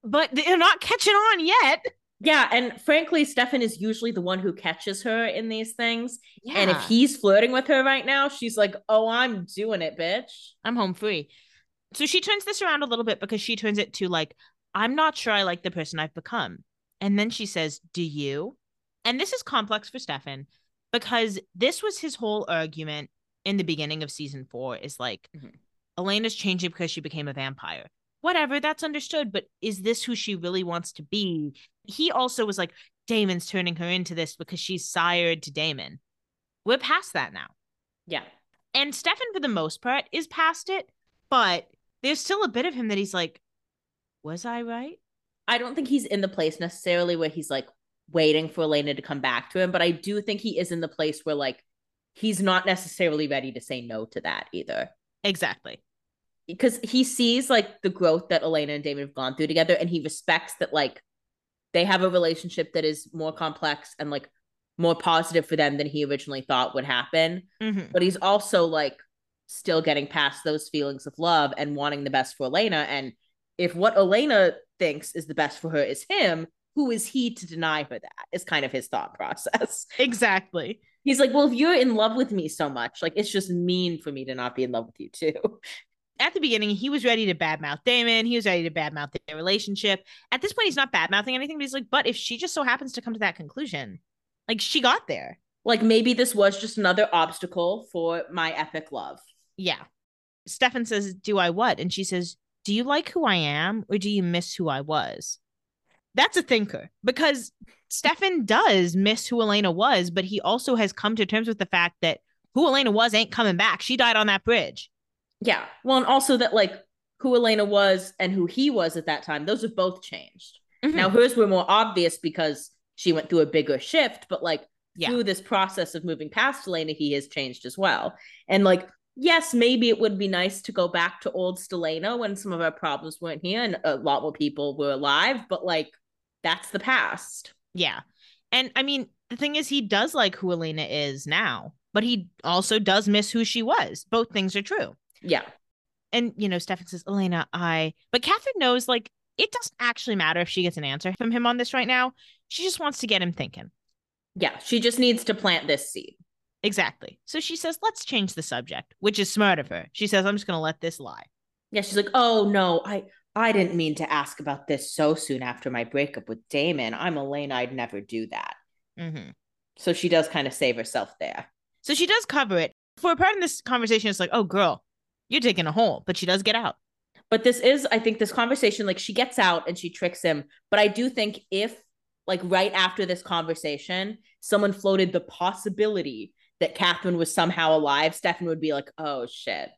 but they're not catching on yet. Yeah, and frankly, Stefan is usually the one who catches her in these things. Yeah. And if he's flirting with her right now, she's like, "Oh, I'm doing it, bitch." I'm home free. So she turns this around a little bit because she turns it to like, I'm not sure I like the person I've become. And then she says, Do you? And this is complex for Stefan because this was his whole argument in the beginning of season four is like, Mhm. Elena's changing because she became a vampire. Whatever, that's understood. But is this who she really wants to be? He also was like, Damon's turning her into this because she's sired to Damon. We're past that now. Yeah. And Stefan, for the most part, is past it, but there's still a bit of him that he's like, was I right? I don't think he's in the place necessarily where he's like waiting for Elena to come back to him, but I do think he is in the place where like he's not necessarily ready to say no to that either. Exactly. Because he sees like the growth that Elena and David have gone through together and he respects that like they have a relationship that is more complex and like more positive for them than he originally thought would happen. Mhm. But he's also like still getting past those feelings of love and wanting the best for Elena. And if what Elena thinks is the best for her is him, who is he to deny her that? Is kind of his thought *laughs* process. Exactly. He's like, well, if you're in love with me so much, like it's just mean for me to not be in love with you too. At the beginning, he was ready to badmouth Damon. He was ready to badmouth their relationship. At this point, he's not badmouthing anything, but he's like, but if she just so happens to come to that conclusion, like she got there. Like maybe this was just another obstacle for my epic love. Yeah. Stefan says, Do I what? And she says, Do you like who I am or do you miss who I was? That's a thinker because Stefan does miss who Elena was, but he also has come to terms with the fact that who Elena was ain't coming back. She died on that bridge. Yeah. Well, and also that like who Elena was and who he was at that time, those have both changed. Mm-hmm. Now hers were more obvious because she went through a bigger shift, but like Yeah. through this process of moving past Elena, he has changed as well. And like, yes, maybe it would be nice to go back to old Stelena when some of our problems weren't here and a lot more people were alive, but like that's the past. Yeah. And I mean, the thing is, he does like who Elena is now, but he also does miss who she was. Both things are true. Yeah. And, you know, Stefan says, Elena, I, but Catherine knows like it doesn't actually matter if she gets an answer from him on this right now. She just wants to get him thinking. Yeah. She just needs to plant this seed. Exactly. So she says, let's change the subject, which is smart of her. She says, I'm just going to let this lie. Yeah, she's like, "Oh no, I I didn't mean to ask about this so soon after my breakup with Damon. I'm Elena. I'd never do that." hmm So she does kind of save herself there. So she does cover it. For a part in this conversation, it's like, oh, girl, you're digging a hole, but she does get out. But this is, I think, this conversation, like she gets out and she tricks him. But I do think if, like, right after this conversation, someone floated the possibility that Catherine was somehow alive, Stefan would be like, oh shit.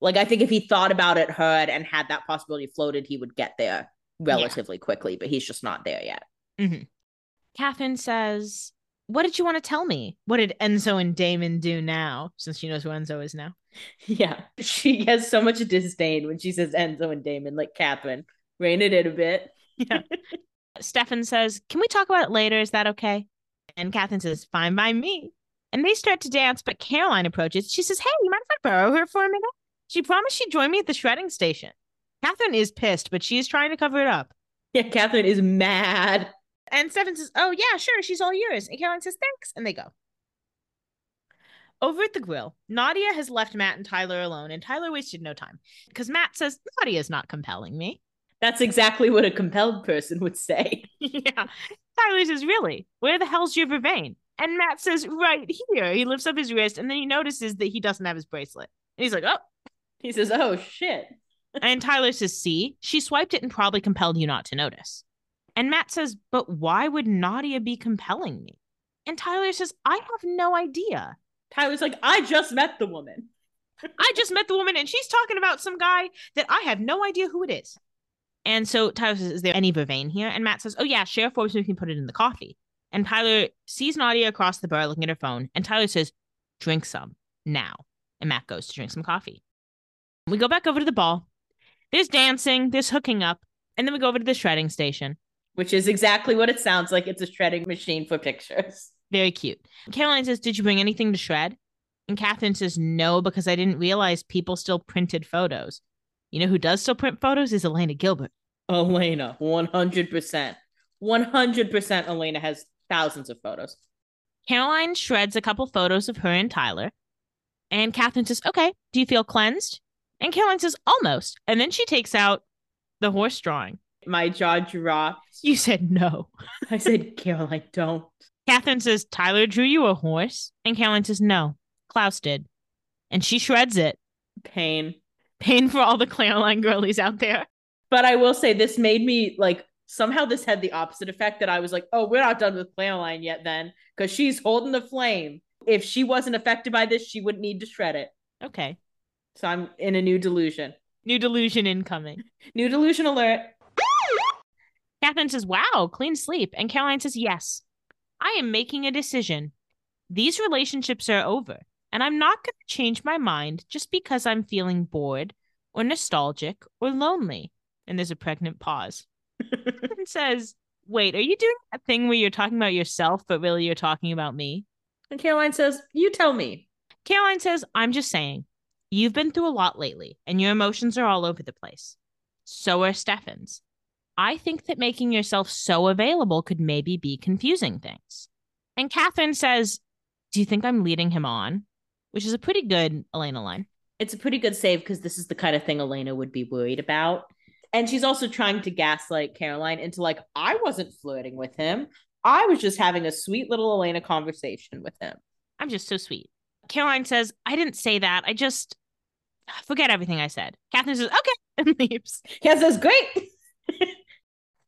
Like, I think if he thought about it, heard, and had that possibility floated, he would get there relatively quickly, but he's just not there yet. Mm-hmm. Catherine says, What did you want to tell me? What did Enzo and Damon do now? Since she knows who Enzo is now. *laughs* Yeah. She has so much disdain when she says Enzo and Damon, like Catherine. Rein it in a bit. Yeah. *laughs* Stefan says, Can we talk about it later? Is that okay? And Catherine says, Fine by me. And they start to dance, but Caroline approaches. She says, Hey, you mind if I borrow her for a minute? She promised she'd join me at the shredding station. Catherine is pissed, but she is trying to cover it up. Yeah, Catherine is mad. And Stefan says, Oh, yeah, sure, she's all yours. And Caroline says, Thanks. And they go. Over at the grill, Nadia has left Matt and Tyler alone, and Tyler wasted no time because Matt says, Nadia's not compelling me. That's exactly what a compelled person would say. *laughs* *laughs* yeah. Tyler says, Really? Where the hell's your vervain? And Matt says, Right here. He lifts up his wrist and then he notices that he doesn't have his bracelet. And he's like, Oh. He says, Oh shit. *laughs* And Tyler says, See, she swiped it and probably compelled you not to notice. And Matt says, But why would Nadia be compelling me? And Tyler says, I have no idea. Tyler's like, I just met the woman. I just met the woman and she's talking about some guy that I have no idea who it is. And so Tyler says, Is there any vervain here? And Matt says, Oh, yeah, Sheriff Forbes, we can put it in the coffee. And Tyler sees Nadia across the bar looking at her phone. And Tyler says, Drink some now. And Matt goes to drink some coffee. We go back over to the ball. There's dancing, there's hooking up. And then we go over to the shredding station. Which is exactly what it sounds like. It's a shredding machine for pictures. Very cute. Caroline says, Did you bring anything to shred? And Catherine says, No, because I didn't realize people still printed photos. You know who does still print photos is Elena Gilbert. Elena, 100%. 100% Elena has thousands of photos. Caroline shreds a couple photos of her and Tyler. And Catherine says, Okay, do you feel cleansed? And Caroline says, Almost. And then she takes out the horse drawing. My jaw dropped. You said no. *laughs* I said, Caroline, don't. Catherine says, Tyler drew you a horse. And Caroline says, No, Klaus did. And she shreds it. Pain. Pain for all the Caroline girlies out there. But I will say, this made me like somehow this had the opposite effect that I was like, oh, we're not done with Caroline yet then, because she's holding the flame. If she wasn't affected by this, she wouldn't need to shred it. Okay. So I'm in a new delusion. New delusion incoming. *laughs* New delusion alert. Catherine says, Wow, clean sleep. And Caroline says, Yes, I am making a decision. These relationships are over, and I'm not going to change my mind just because I'm feeling bored or nostalgic or lonely. And there's a pregnant pause. *laughs* and says, Wait, are you doing that thing where you're talking about yourself, but really you're talking about me? And Caroline says, You tell me. Caroline says, I'm just saying, you've been through a lot lately, and your emotions are all over the place. So are Stefan's. I think that making yourself so available could maybe be confusing things. And Catherine says, Do you think I'm leading him on? Which is a pretty good Elena line. It's a pretty good save because this is the kind of thing Elena would be worried about. And she's also trying to gaslight Caroline into like, I wasn't flirting with him. I was just having a sweet little Elena conversation with him. I'm just so sweet. Caroline says, I didn't say that. I just forget everything I said. Catherine says, okay, *laughs* and leaves. Cat says, great.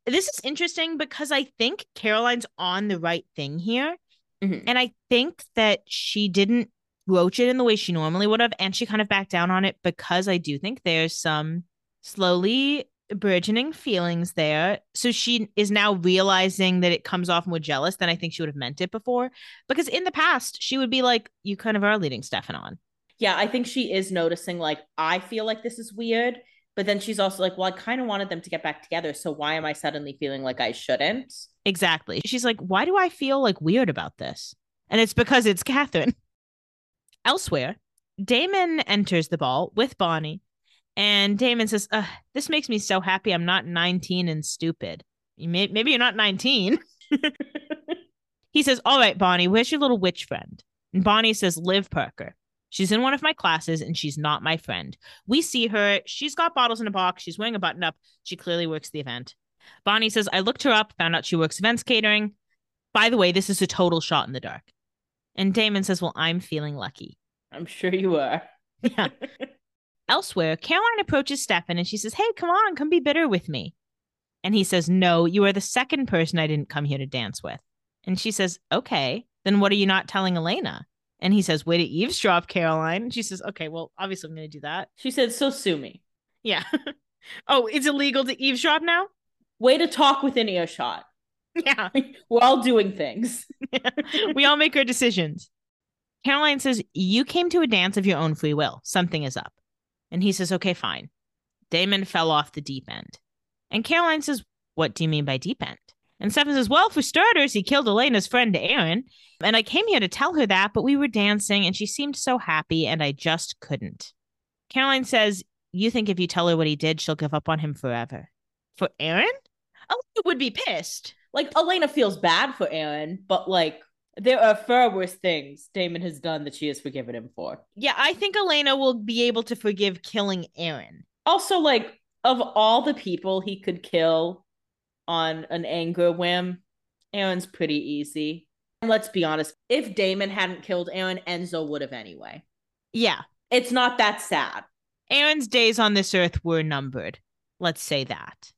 This is interesting because I think Caroline's on the right thing here. Mhm. And I think that she didn't broach it in the way she normally would have. And she kind of backed down on it because I do think there's some slowly burgeoning feelings there. So she is now realizing that it comes off more jealous than I think she would have meant it before. Because in the past, she would be like, You kind of are leading Stefan on. Yeah, I think she is noticing, like, I feel like this is weird. But then she's also like, well, I kind of wanted them to get back together. So why am I suddenly feeling like I shouldn't? Exactly. She's like, why do I feel like weird about this? And it's because it's Catherine. Elsewhere, Damon enters the ball with Bonnie, and Damon says, This makes me so happy I'm not 19 and stupid. You may- maybe you're not 19. *laughs* he says, All right, Bonnie, where's your little witch friend? And Bonnie says, Liv Parker. She's in one of my classes and she's not my friend. We see her. She's got bottles in a box. She's wearing a button up. She clearly works the event. Bonnie says, I looked her up, found out she works events catering. By the way, this is a total shot in the dark. And Damon says, Well, I'm feeling lucky. I'm sure you are. Yeah. *laughs* Elsewhere, Caroline approaches Stefan and she says, Hey, come on, come be bitter with me. And he says, No, you are the second person I didn't come here to dance with. And she says, Okay, then what are you not telling Elena? And he says, Way to eavesdrop, Caroline. And she says, Okay, well, obviously I'm going to do that. She said, so sue me. Yeah. *laughs* oh, it's illegal to eavesdrop now? Way to talk within earshot. Yeah. *laughs* We're all doing things. *laughs* we all make our decisions. Caroline says, You came to a dance of your own free will. Something is up. And he says, Okay, fine. Damon fell off the deep end. And Caroline says, What do you mean by deep end? And Stefan says, Well, for starters, he killed Elena's friend Aaron. And I came here to tell her that, but we were dancing and she seemed so happy and I just couldn't. Caroline says, You think if you tell her what he did, she'll give up on him forever. For Aaron? Elena would be pissed. Like, Elena feels bad for Aaron, but like, there are far worse things Damon has done that she has forgiven him for. Yeah, I think Elena will be able to forgive killing Aaron. Also, like, of all the people he could kill on an anger whim, Aaron's pretty easy. And let's be honest, if Damon hadn't killed Aaron, Enzo would have anyway. Yeah. It's not that sad. Aaron's days on this earth were numbered. Let's say that.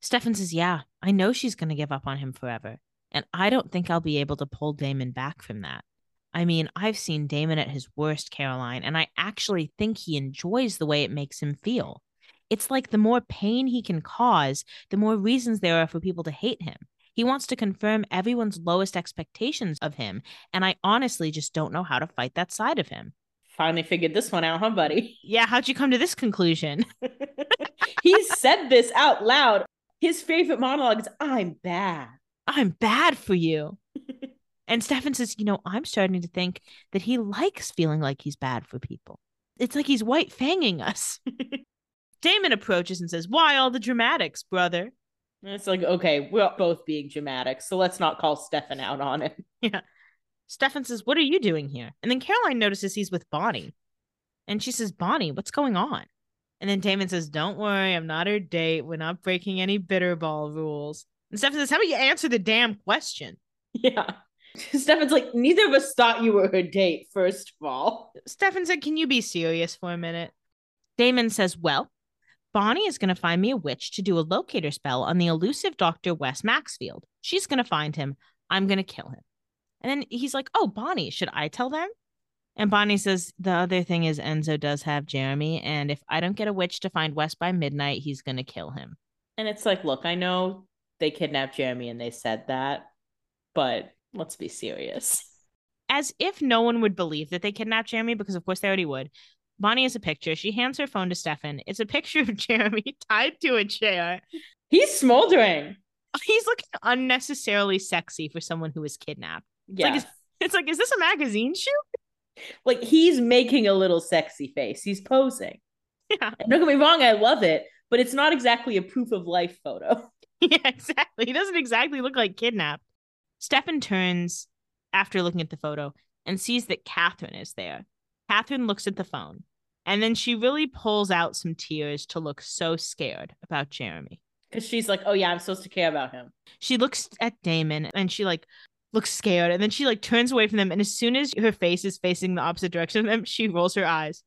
Stefan says, Yeah, I know she's going to give up on him forever. And I don't think I'll be able to pull Damon back from that. I mean, I've seen Damon at his worst, Caroline, and I actually think he enjoys the way it makes him feel. It's like the more pain he can cause, the more reasons there are for people to hate him. He wants to confirm everyone's lowest expectations of him, and I honestly just don't know how to fight that side of him. Finally figured this one out, huh, buddy? *laughs* Yeah, how'd you come to this conclusion? *laughs* he said this out loud. His favorite monologue is I'm bad. I'm bad for you. *laughs* and Stefan says, You know, I'm starting to think that he likes feeling like he's bad for people. It's like he's white fanging us. Damon approaches and says, Why all the dramatics, brother? And it's like, okay, we're both being dramatic, so let's not call Stefan out on it. *laughs* Yeah. Stefan says, What are you doing here? And then Caroline notices he's with Bonnie. And she says, Bonnie, what's going on? And then Damon says, Don't worry, I'm not her date. We're not breaking any bitterball rules. And Stefan says, How about you answer the damn question? *laughs* Yeah. Stefan's like, neither of us thought you were her date, first of all. Stefan said, Can you be serious for a minute? Damon says, Well, Bonnie is going to find me a witch to do a locator spell on the elusive Dr. Wes Maxfield. She's going to find him. I'm going to kill him. And then he's like, Oh, Bonnie, should I tell them? And Bonnie says, The other thing is, Enzo does have Jeremy. And if I don't get a witch to find Wes by midnight, he's going to kill him. And it's like, look, I know they kidnapped Jeremy and they said that, but let's be serious. As if no one would believe that they kidnapped Jeremy, because of course they already would. Bonnie has a picture. She hands her phone to Stefan. It's a picture of *laughs* Jeremy tied to a chair. He's smoldering. He's looking unnecessarily sexy for someone who was kidnapped. It's Yeah. like, is, it's like, is this a magazine shoot? like he's making a little sexy face. He's posing. Yeah. And don't get me wrong, I love it, but it's not exactly a proof of life photo. *laughs* *laughs* Yeah, exactly. He doesn't exactly look like kidnapped. Stefan turns after looking at the photo and sees that Catherine is there. Catherine looks at the phone and then she really pulls out some tears to look so scared about Jeremy. Because she's like, oh yeah, I'm supposed to care about him. She looks at Damon and she like looks scared and then she like turns away from them and as soon as her face is facing the opposite direction of them, she rolls her eyes.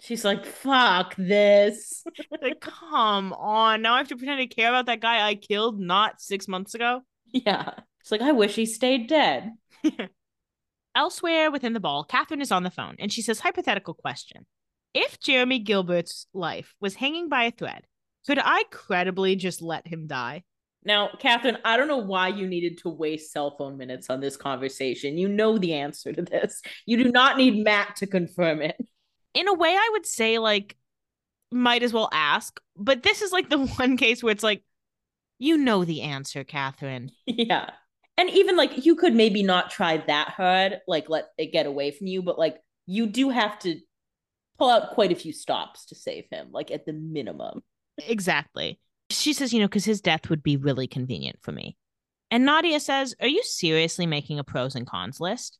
She's like, fuck this. *laughs* Like, come on. Now I have to pretend to care about that guy I killed not six months ago. yeah. It's like, I wish he stayed dead. *laughs* Elsewhere within the ball, Catherine is on the phone and she says, hypothetical question. If Jeremy Gilbert's life was hanging by a thread, could I credibly just let him die? Now, Catherine, I don't know why you needed to waste cell phone minutes on this conversation. You know the answer to this. You do not need Matt to confirm it. In a way, I would say, like, might as well ask, but this is like the *laughs* one case where it's like, you know the answer, Catherine. Yeah. And even like you could maybe not try that hard, like let it get away from you, but like you do have to pull out quite a few stops to save him, like at the minimum. Exactly. She says, you know, because his death would be really convenient for me. And Nadia says, Are you seriously making a pros and cons list?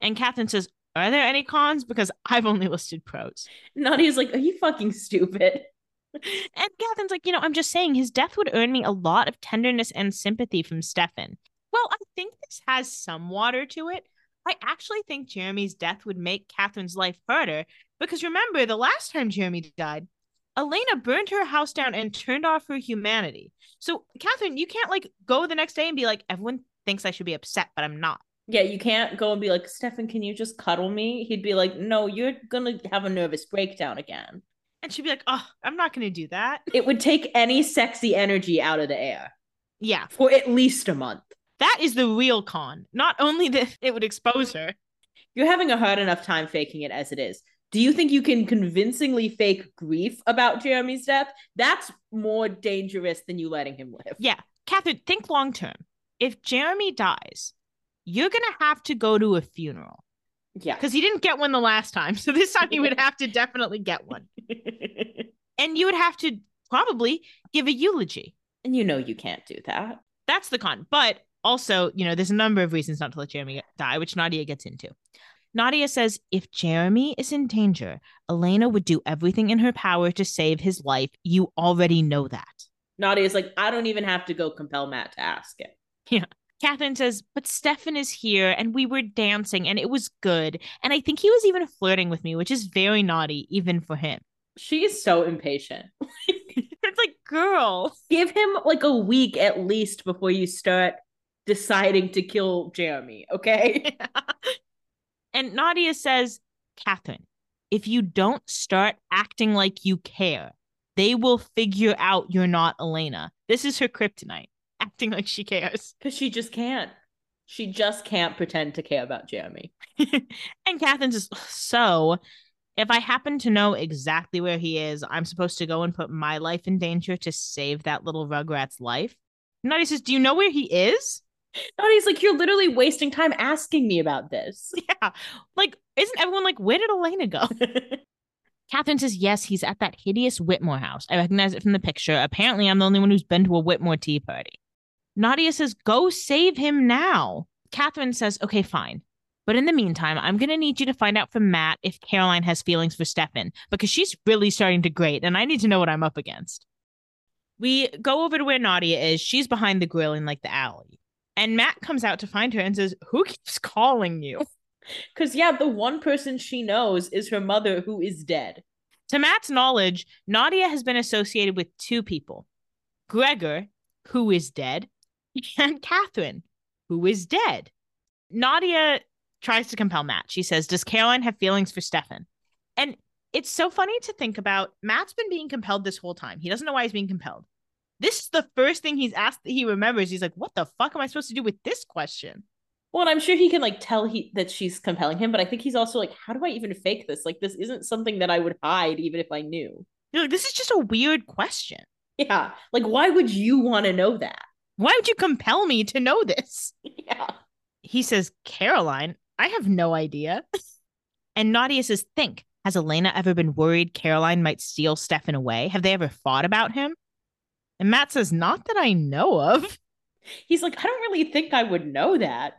And Catherine says, Are there any cons? Because I've only listed pros. Nadia's like, Are you fucking stupid? *laughs* And Catherine's like, You know, I'm just saying his death would earn me a lot of tenderness and sympathy from Stefan. Well, I think this has some water to it. I actually think Jeremy's death would make Catherine's life harder because remember, the last time Jeremy died, Elena burned her house down and turned off her humanity. So, Catherine, you can't like go the next day and be like, everyone thinks I should be upset, but I'm not. Yeah, you can't go and be like, Stefan, can you just cuddle me? He'd be like, No, you're gonna have a nervous breakdown again. And she'd be like, oh, I'm not going to do that. It would take any sexy energy out of the air Yeah, for at least a month. that is the real con. Not only that it would expose her. You're having a hard enough time faking it as it is. Do you think you can convincingly fake grief about Jeremy's death? That's more dangerous than you letting him live. Yeah, Catherine, think long term. If Jeremy dies, you're going to have to go to a funeral Yeah. because he didn't get one the last time. So this time he would have to definitely get one. *laughs* And you would have to probably give a eulogy. and you know you can't do that. That's the con. But also, you know, there's a number of reasons not to let Jeremy die, which Nadia gets into. Nadia says if Jeremy is in danger, Elena would do everything in her power to save his life. You already know that. Nadia's like, I don't even have to go compel Matt to ask it. Yeah. Catherine says, but Stefan is here and we were dancing and it was good. And I think he was even flirting with me, which is very naughty, even for him. She is so impatient. *laughs* *laughs* it's like, girl. Give him like a week at least before you start deciding to kill Jeremy, okay? *laughs* and Nadia says, Catherine, if you don't start acting like you care, they will figure out you're not Elena. This is her kryptonite, *laughs* acting like she cares. Because she just can't. She just can't pretend to care about Jeremy. *laughs* and Catherine says, So, if I happen to know exactly where he is, I'm supposed to go and put my life in danger to save that little Rugrat's life. Nadia says, Do you know where he is? Nadia's like, You're literally wasting time asking me about this. *laughs* Yeah. Like, isn't everyone like, Where did Elena go? *laughs* Catherine says, Yes, he's at that hideous Whitmore house. I recognize it from the picture. Apparently, I'm the only one who's been to a Whitmore tea party. Nadia says, Go save him now. Catherine says, Okay, fine. But in the meantime, I'm going to need you to find out from Matt if Caroline has feelings for Stefan because she's really starting to grate and I need to know what I'm up against. We go over to where Nadia is. She's behind the grill in like the alley. And Matt comes out to find her and says, Who keeps calling you? *laughs* Because, yeah, the one person she knows is her mother who is dead. To Matt's knowledge, Nadia has been associated with two people Gregor, who is dead, and Catherine, who is dead. Nadia tries to compel Matt. She says, Does Caroline have feelings for Stefan? And it's so funny to think about. Matt's been being compelled this whole time. He doesn't know why he's being compelled. This is the first thing he's asked that he remembers. He's like, What the fuck am I supposed to do with this question? Well, and I'm sure he can like tell he that she's compelling him, but I think he's also like, How do I even fake this? Like, this isn't something that I would hide even if I knew. You're like, This is just a weird question. Yeah. Like, why would you want to know that? Why would you compel me to know this? *laughs* Yeah. He says, Caroline, I have no idea. *laughs* and Nadia says, Think, has Elena ever been worried Caroline might steal Stefan away? Have they ever thought about him? And Matt says, Not that I know of. *laughs* He's like, I don't really think I would know that.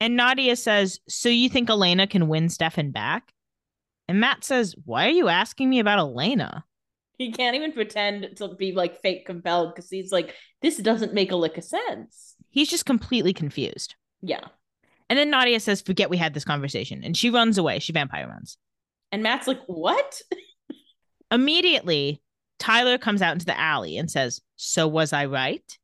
And Nadia says, So you think Elena can win Stefan back? And Matt says, Why are you asking me about Elena? He can't even pretend to be like fake compelled because he's like, This doesn't make a lick of sense. He's just completely confused. Yeah. And then Nadia says, Forget we had this conversation. And she runs away. She vampire runs. And Matt's like, What? *laughs* Immediately, Tyler comes out into the alley and says, So was I right?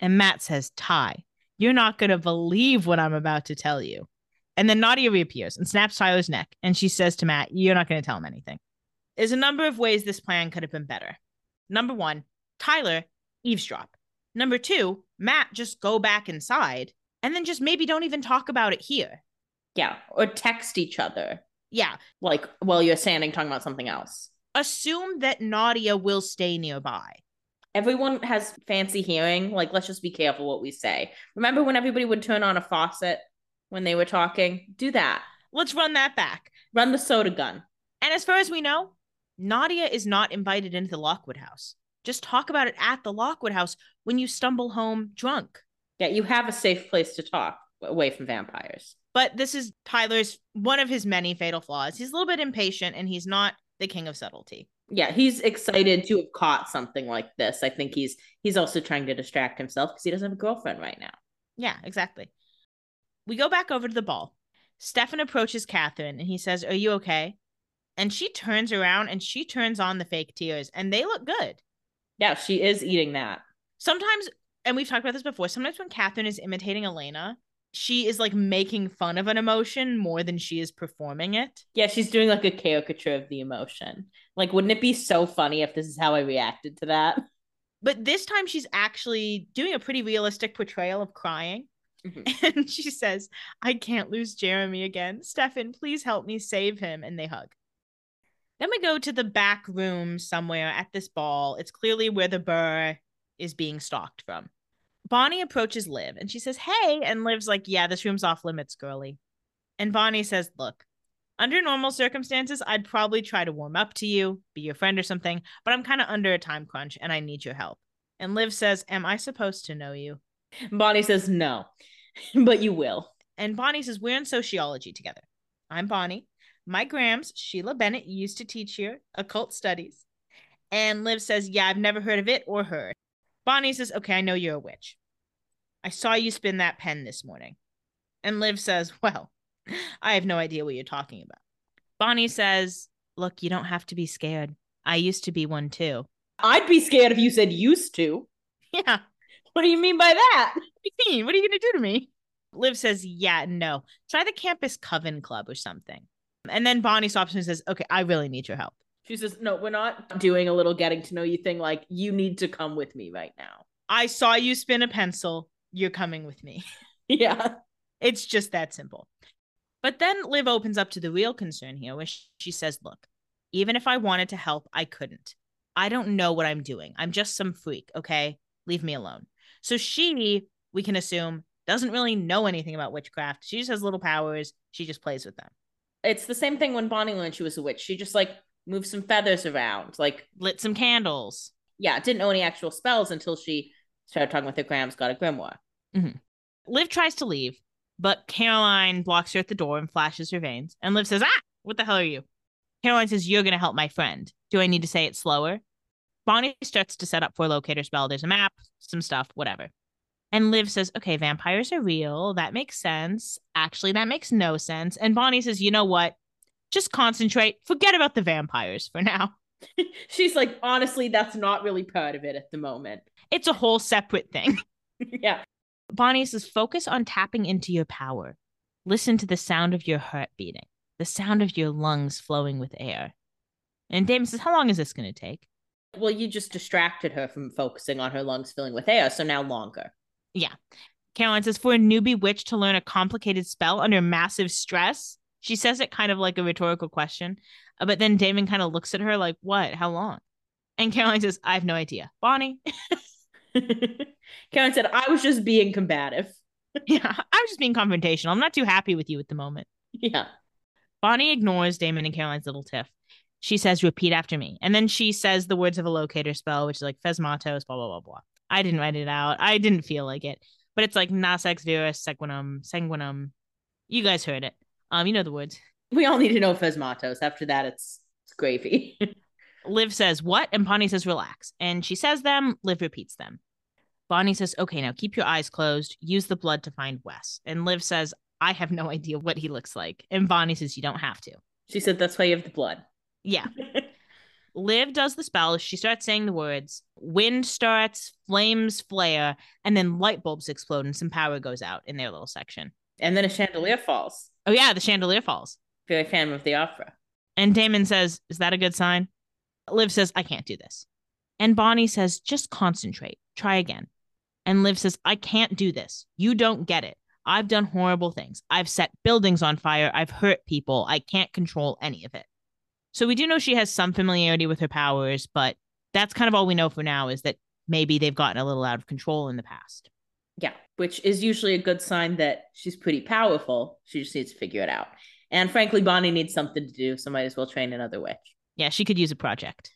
And Matt says, Ty, you're not going to believe what I'm about to tell you. And then Nadia reappears and snaps Tyler's neck. And she says to Matt, You're not going to tell him anything. There's a number of ways this plan could have been better. Number one, Tyler, eavesdrop. Number two, Matt, just go back inside and then just maybe don't even talk about it here. Yeah. Or text each other. Yeah. Like while you're standing talking about something else. Assume that Nadia will stay nearby. Everyone has fancy hearing. Like, let's just be careful what we say. Remember when everybody would turn on a faucet when they were talking? Do that. Let's run that back. Run the soda gun. And as far as we know, Nadia is not invited into the Lockwood house. Just talk about it at the Lockwood house when you stumble home drunk. Yeah, you have a safe place to talk away from vampires. But this is Tyler's one of his many fatal flaws. He's a little bit impatient and he's not the king of subtlety. Yeah, he's excited to have caught something like this. I think he's he's also trying to distract himself because he doesn't have a girlfriend right now. Yeah, exactly. We go back over to the ball. Stefan approaches Catherine and he says, Are you okay? And she turns around and she turns on the fake tears and they look good. Yeah, she is eating that. Sometimes, and we've talked about this before, sometimes when Catherine is imitating Elena, she is like making fun of an emotion more than she is performing it. Yeah, she's doing like a caricature of the emotion. Like, wouldn't it be so funny if this is how I reacted to that? But this time she's actually doing a pretty realistic portrayal of crying. Mhm. *laughs* And she says, I can't lose Jeremy again. Stefan, please help me save him. And they hug. Then we go to the back room somewhere at this ball. It's clearly where the burr is being stalked from. Bonnie approaches Liv and she says, Hey. And Liv's like, Yeah, this room's off limits, girly. And Bonnie says, Look, under normal circumstances, I'd probably try to warm up to you, be your friend or something, but I'm kind of under a time crunch and I need your help. And Liv says, Am I supposed to know you? Bonnie says no, *laughs* but you will. And Bonnie says, We're in sociology together. I'm Bonnie. My Grams, Sheila Bennett, used to teach here occult studies. And Liv says, Yeah, I've never heard of it or her. Bonnie says, Okay, I know you're a witch. I saw you spin that pen this morning. And Liv says, *laughs* Well, I have no idea what you're talking about. Bonnie says, Look, you don't have to be scared. I used to be one too. I'd be scared if you said used to. Yeah. What do you mean by that? *laughs* What do you mean? What are you going to do to me? Liv says, Yeah, no. Try the campus coven club or something. And then Bonnie stops and says, Okay, I really need your help. She says, No, we're not doing a little getting to know you thing. Like, you need to come with me right now. I saw you spin a pencil. You're coming with me. *laughs* Yeah. It's just that simple. But then Liv opens up to the real concern here, where she says, Look, even if I wanted to help, I couldn't. I don't know what I'm doing. I'm just some freak, okay? Leave me alone. So she, we can assume, doesn't really know anything about witchcraft. She just has little powers. She just plays with them. It's the same thing when Bonnie learned she was a witch. She just like moved some feathers around. Like, Lit some candles. yeah, didn't know any actual spells until she started talking with her grams, got a grimoire. Liv tries to leave, but Caroline blocks her at the door and flashes her veins. And Liv says, Ah, what the hell are you? Caroline says, You're going to help my friend. Do I need to say it slower? Bonnie starts to set up for a locator spell. There's a map, some stuff, whatever. And Liv says, Okay, vampires are real. That makes sense. Actually, that makes no sense. And Bonnie says, You know what? Just concentrate. Forget about the vampires for now. *laughs* She's like, honestly, that's not really part of it at the moment. It's a whole separate thing. *laughs* yeah. Bonnie says, focus on tapping into your power. Listen to the sound of your heart beating, the sound of your lungs flowing with air. And Damon says, How long is this going to take? Well, you just distracted her from focusing on her lungs filling with air, so now longer. Yeah. Caroline says, For a newbie witch to learn a complicated spell under massive stress. She says it kind of like a rhetorical question. uh, But then Damon kind of looks at her like, What? How long? And Caroline says, I have no idea. Bonnie? *laughs* *laughs* Caroline said, I was just being combative. *laughs* yeah, I was just being confrontational. I'm not too happy with you at the moment. Yeah. Bonnie ignores Damon and Caroline's little tiff. She says, repeat after me. And then she says the words of a locator spell, which is like Phesmatos, blah, blah, blah, blah. I didn't write it out. I didn't feel like it. But it's like Nasex virus, sequinum, sanguinum. You guys heard it. Um, you know the words. We all need to know Phesmatos. After that, it's, it's gravy. *laughs* Liv says, What? And Bonnie says, Relax. And she says them. Liv repeats them. Bonnie says, Okay, now keep your eyes closed. Use the blood to find Wes. And Liv says, I have no *laughs* idea what he looks like. And Bonnie says, You don't have to. she said, That's why you have the blood. Yeah. *laughs* Liv does the spell. She starts saying the words. Wind starts, flames flare, and then light bulbs explode and some power goes out in their little section. And then a chandelier falls. Oh, yeah, the chandelier falls. Very fan of the opera. And Damon says, Is that a good sign? Liv says, I can't do this. And Bonnie says, Just concentrate. Try again. And Liv says, I can't do this. You don't get it. I've done horrible things. I've set buildings on fire. I've hurt people. I can't control any of it. So we do know she has some familiarity with her powers, but that's kind of all we know for now is that maybe they've gotten a little out of control in the past. Yeah, which is usually a good sign that she's pretty powerful. She just needs to figure it out. And frankly, Bonnie needs something to do, so might as well train another witch. Yeah, she could use a project.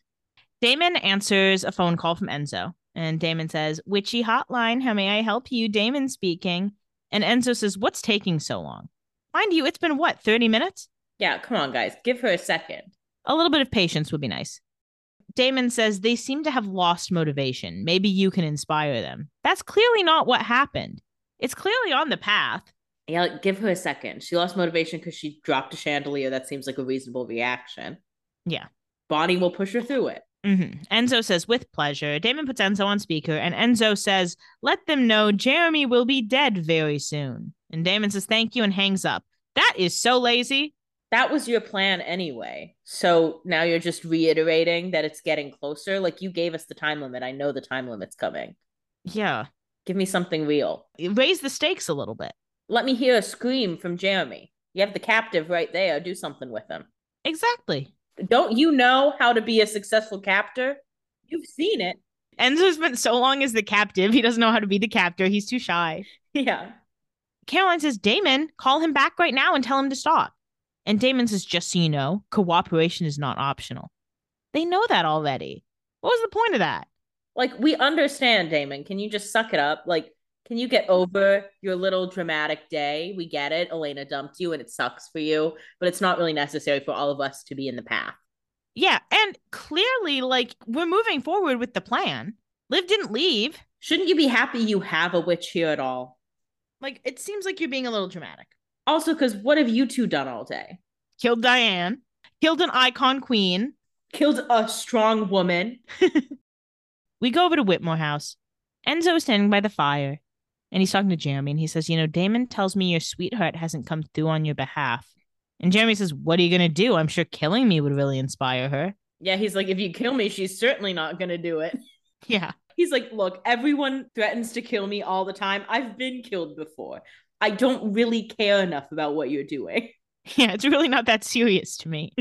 Damon answers a phone call from Enzo, and Damon says, Witchy hotline, how may I help you? Damon speaking. And Enzo says, What's taking so long? Mind you, it's been what, 30 minutes? Yeah, come on, guys, give her a second. A little bit of patience would be nice. Damon says they seem to have lost motivation. Maybe you can inspire them. That's clearly not what happened. It's clearly on the path. Yeah, give her a second. She lost motivation because she dropped a chandelier. That seems like a reasonable reaction. Yeah. Bonnie will push her through it. hmm Enzo says, with pleasure. Damon puts Enzo on speaker, and Enzo says, let them know Jeremy will be dead very soon. And Damon says, thank you, and hangs up. That is so lazy. That was your plan anyway. So now you're just reiterating that it's getting closer. Like you gave us the time limit. I know the time limit's coming. Yeah. Give me something real. Raise the stakes a little bit. Let me hear a scream from Jeremy. You have the captive right there. Do something with him. Exactly. Don't you know how to be a successful captor? You've seen it. Enzo's been so long as the captive. He doesn't know how to be the captor. He's too shy. *laughs* Yeah. Caroline says, Damon, call him back right now and tell him to stop. And Damon says, just so you know, cooperation is not optional. They know that already. What was the point of that? Like we understand, Damon. Can you just suck it up? Like Can you get over your little dramatic day? We get it. Elena dumped you and it sucks for you, but it's not really necessary for all of us to be in the path. Yeah, and clearly, like, we're moving forward with the plan. Liv didn't leave. Shouldn't you be happy you have a witch here at all? Like, it seems like you're being a little dramatic. Also, because what have you two done all day? Killed Diane, killed an icon queen. Killed a strong woman. *laughs* We go over to Whitmore House. Enzo is standing by the fire, and he's talking to Jeremy, and he says, You know, Damon tells me your sweetheart hasn't come through on your behalf. And Jeremy says, What are you going to do? I'm sure killing me would really inspire her. Yeah, he's like, if you kill me, she's certainly not going to do it. *laughs* Yeah. He's like, look, everyone threatens to kill me all the time. I've been killed before. I don't really care enough about what you're doing. *laughs* Yeah, it's really not that serious to me.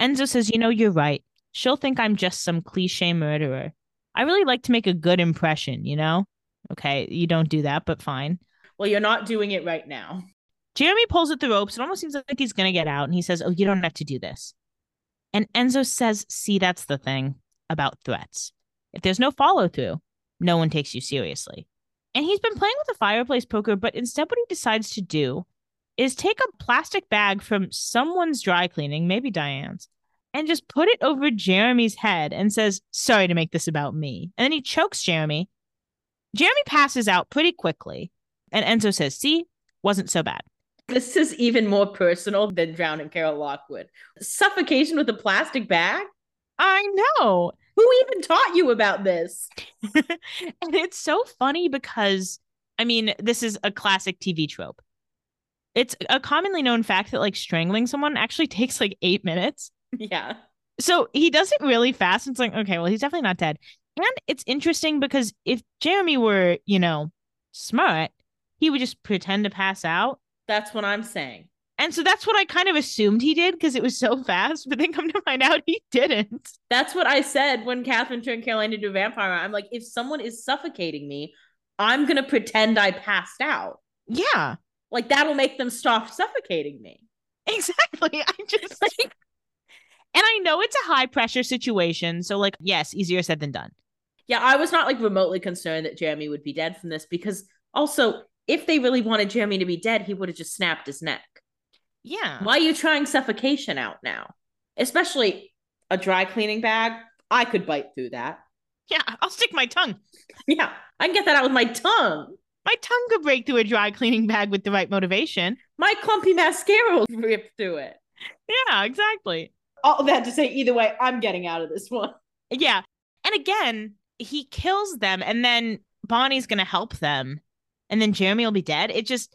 Enzo says, You know, you're right. She'll think I'm just some cliche murderer. I really like to make a good impression, you know? Okay, you don't do that, but fine. well, you're not doing it right now. Jeremy pulls at the ropes. It almost seems like he's going to get out. And he says, Oh, you don't have to do this. And Enzo says, See, that's the thing about threats. If there's no follow through, no one takes you seriously. And he's been playing with the fireplace poker, but instead, what he decides to do is take a plastic bag from someone's dry cleaning, maybe Diane's, and just put it over Jeremy's head and says, Sorry to make this about me. And then he chokes Jeremy. Jeremy passes out pretty quickly. And Enzo says, See, wasn't so bad. This is even more personal than drowning Carol Lockwood. Suffocation with a plastic bag? I know. Who even taught you about this? *laughs* and it's so funny because, I mean, this is a classic TV trope. It's a commonly known fact that like strangling someone actually *laughs* takes like eight minutes. Yeah. So he does it really fast. and It's like, okay, well, he's definitely not dead. And it's interesting because if Jeremy were, you know, smart, he would just pretend to pass out. That's what I'm saying. And so that's what I kind of assumed he did because it was so fast. But then come to find out he didn't. That's what I said when Catherine turned Caroline into a vampire. I'm like, if someone is suffocating me, I'm going to pretend I passed out. Yeah, Like, that'll make them stop suffocating me. exactly. *laughs* I'm just *laughs* like, and I know it's a high pressure situation. So, like, yes, easier said than done. Yeah, I was not like remotely concerned that Jeremy would be dead from this because also, if they really wanted Jeremy to be dead, he would have just snapped his neck. Yeah. Why are you trying suffocation out now? Especially a dry cleaning bag. I could bite through that. Yeah, I'll stick my tongue. *laughs* Yeah, I can get that out with my tongue. My tongue could break through a dry cleaning bag with the right motivation. My clumpy mascara will *laughs* rip through it. Yeah, exactly. All that to say, either way, I'm getting out of this one. *laughs* Yeah. And again, he kills them and then Bonnie's going to help them and then Jeremy will be dead. It just,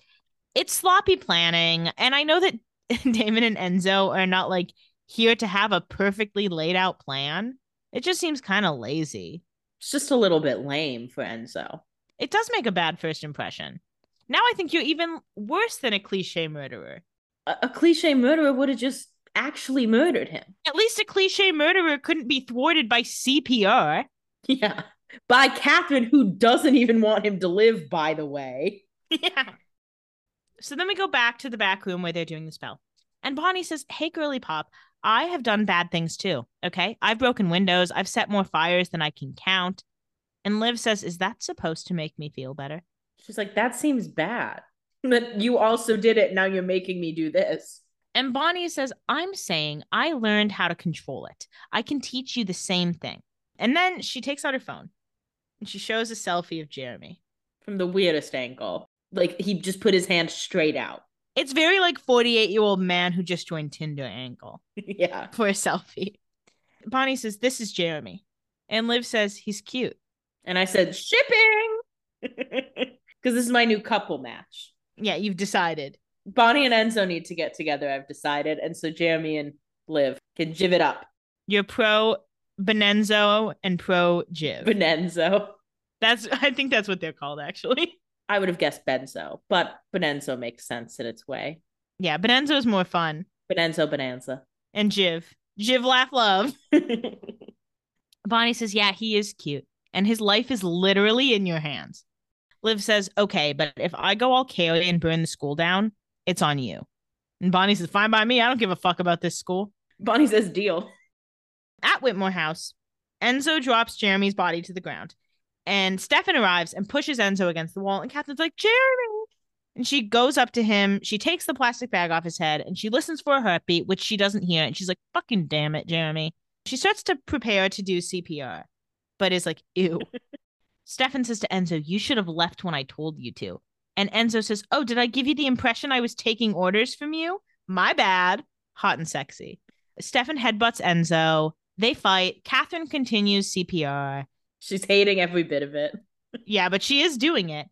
it's sloppy planning. And I know that *laughs* Damon and Enzo are not like here to have a perfectly laid out plan. It just seems kind of lazy. It's just a little bit lame for Enzo. It does make a bad first impression. Now I think you're even worse than a cliche murderer. A, a cliche murderer would have just actually murdered him. At least a cliche murderer couldn't be thwarted by CPR. *laughs* Yeah. By Catherine, who doesn't even want him to live, by the way. *laughs* Yeah. So then we go back to the back room where they're doing the spell. And Bonnie says, Hey, girly pop, I have done bad things too. Okay. I've broken windows. I've set more fires than I can count. And Liv says, Is that supposed to make me feel better? She's like, that seems bad. That you also did it. Now you're making me do this. And Bonnie says, I'm saying I learned how to control it. I can teach you the same thing. And then she takes out her phone and she shows a selfie of Jeremy. From the weirdest angle. Like he just put his hand straight out. It's very like 48 year old man who just joined Tinder angle *laughs* yeah. for a selfie. Bonnie says, This is Jeremy. And Liv says, He's cute. And I said, shipping. *laughs* Because this is my new couple match. Yeah, you've decided. Bonnie and Enzo need to get together, I've decided. And so Jeremy and Liv can jiv it up. You're pro Bonenzo and pro Jiv. Bonenzo. That's *laughs* I think that's what they're called actually. I would have guessed Benzo, but Bonenzo makes sense in its way. Yeah, Bonenzo is more fun. Bonenzo Bonanza. And Jiv. Jiv laugh love. *laughs* Bonnie says, Yeah, he is cute. And his life is literally in your hands. Liv says, Okay, but if I go all chaotic and burn the school down, it's on you. And Bonnie says, Fine by me. I don't give a fuck about this school. Bonnie says deal. At Whitmore House, Enzo drops Jeremy's body to the ground. And Stefan arrives and pushes Enzo against the wall. And Catherine's like, Jeremy. And she goes up to him. She takes the plastic bag off his head and she listens for a heartbeat, which she doesn't hear. And she's like, fucking damn it, Jeremy. She starts to prepare to do CPR, but is like, ew. *laughs* Stefan says to Enzo, You should have left when I told you to. And Enzo says, Oh, did I give you the impression I was taking orders from you? My bad. Hot and sexy. Stefan headbutts Enzo. They fight. Catherine continues CPR. She's hating every bit of it. *laughs* Yeah, but she is doing it.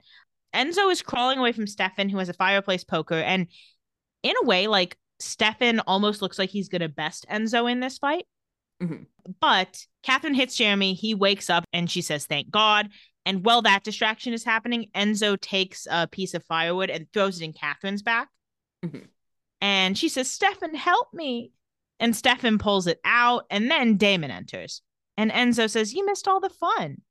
Enzo is crawling away from Stefan, who has a fireplace poker. And in a way, like Stefan almost looks like he's going to best Enzo in this fight. Mhm. But Catherine hits Jeremy. He wakes up and she says, Thank God. And while that distraction is happening, Enzo takes a piece of firewood and throws it in Catherine's back. Mhm. And she says, Stefan, help me. And Stefan pulls it out. And then Damon enters. And Enzo says, You missed all the fun.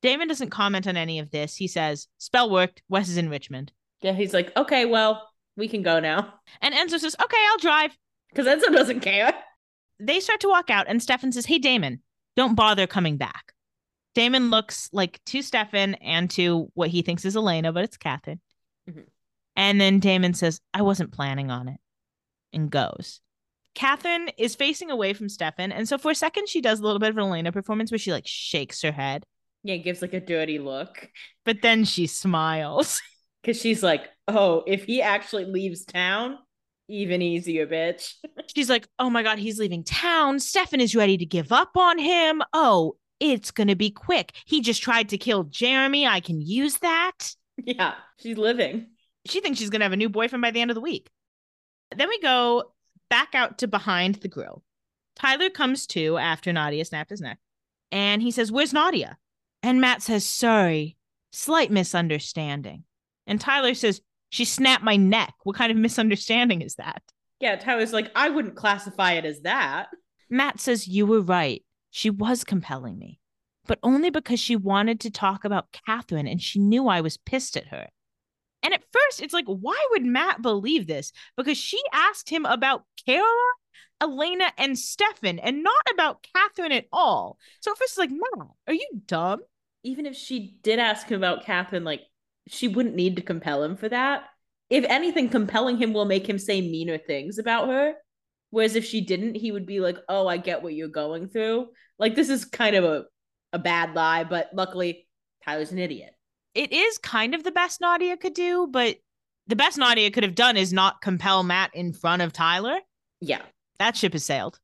Damon doesn't comment on any of this. He says, Spell worked. Wes is in Richmond. Yeah, he's like, okay, well, we can go now. And Enzo says, Okay, I'll drive. Because Enzo doesn't care. They start to walk out, and Stefan says, Hey, Damon, don't bother coming back. Damon looks like to Stefan and to what he thinks is Elena, but it's Catherine. Mhm. And then Damon says, I wasn't planning on it, and goes. Catherine is facing away from Stefan. And so for a second, she does a little bit of an Elena performance where she like shakes her head, Yeah, gives like a dirty look. but then she smiles. *laughs* Because she's like, oh, if he actually leaves town, even easier, bitch. *laughs* She's like, Oh my God, he's leaving town. Stefan is ready to give up on him. Oh, it's going to be quick. He just tried to kill Jeremy. I can use that. yeah, she's living. She thinks she's going to have a new boyfriend by the end of the week. Then we go back out to behind the grill. Tyler comes to after Nadia snapped his neck and he says, Where's Nadia? And Matt says, Sorry, slight misunderstanding. And Tyler says, She snapped my neck. What kind of misunderstanding is that? Yeah, Tyler's like, I wouldn't classify it as that. Matt says, You were right. She was compelling me, but only because she wanted to talk about Catherine and she knew I was pissed at her. And at first, it's like, why would Matt believe this? Because she asked him about Kara, Elena, and Stefan, and not about Catherine at all. So at first, it's like, Matt, are you dumb? Even if she did ask him about Catherine, like, she wouldn't need to compel him for that. If anything, compelling him will make him say meaner things about her. Whereas if she didn't, he would be like, oh, I get what you're going through. Like, this is kind of a, a bad lie, but luckily, Tyler's an idiot. It is kind of the best Nadia could do, but the best Nadia could have done is not compel Matt in front of Tyler. Yeah. That ship has sailed.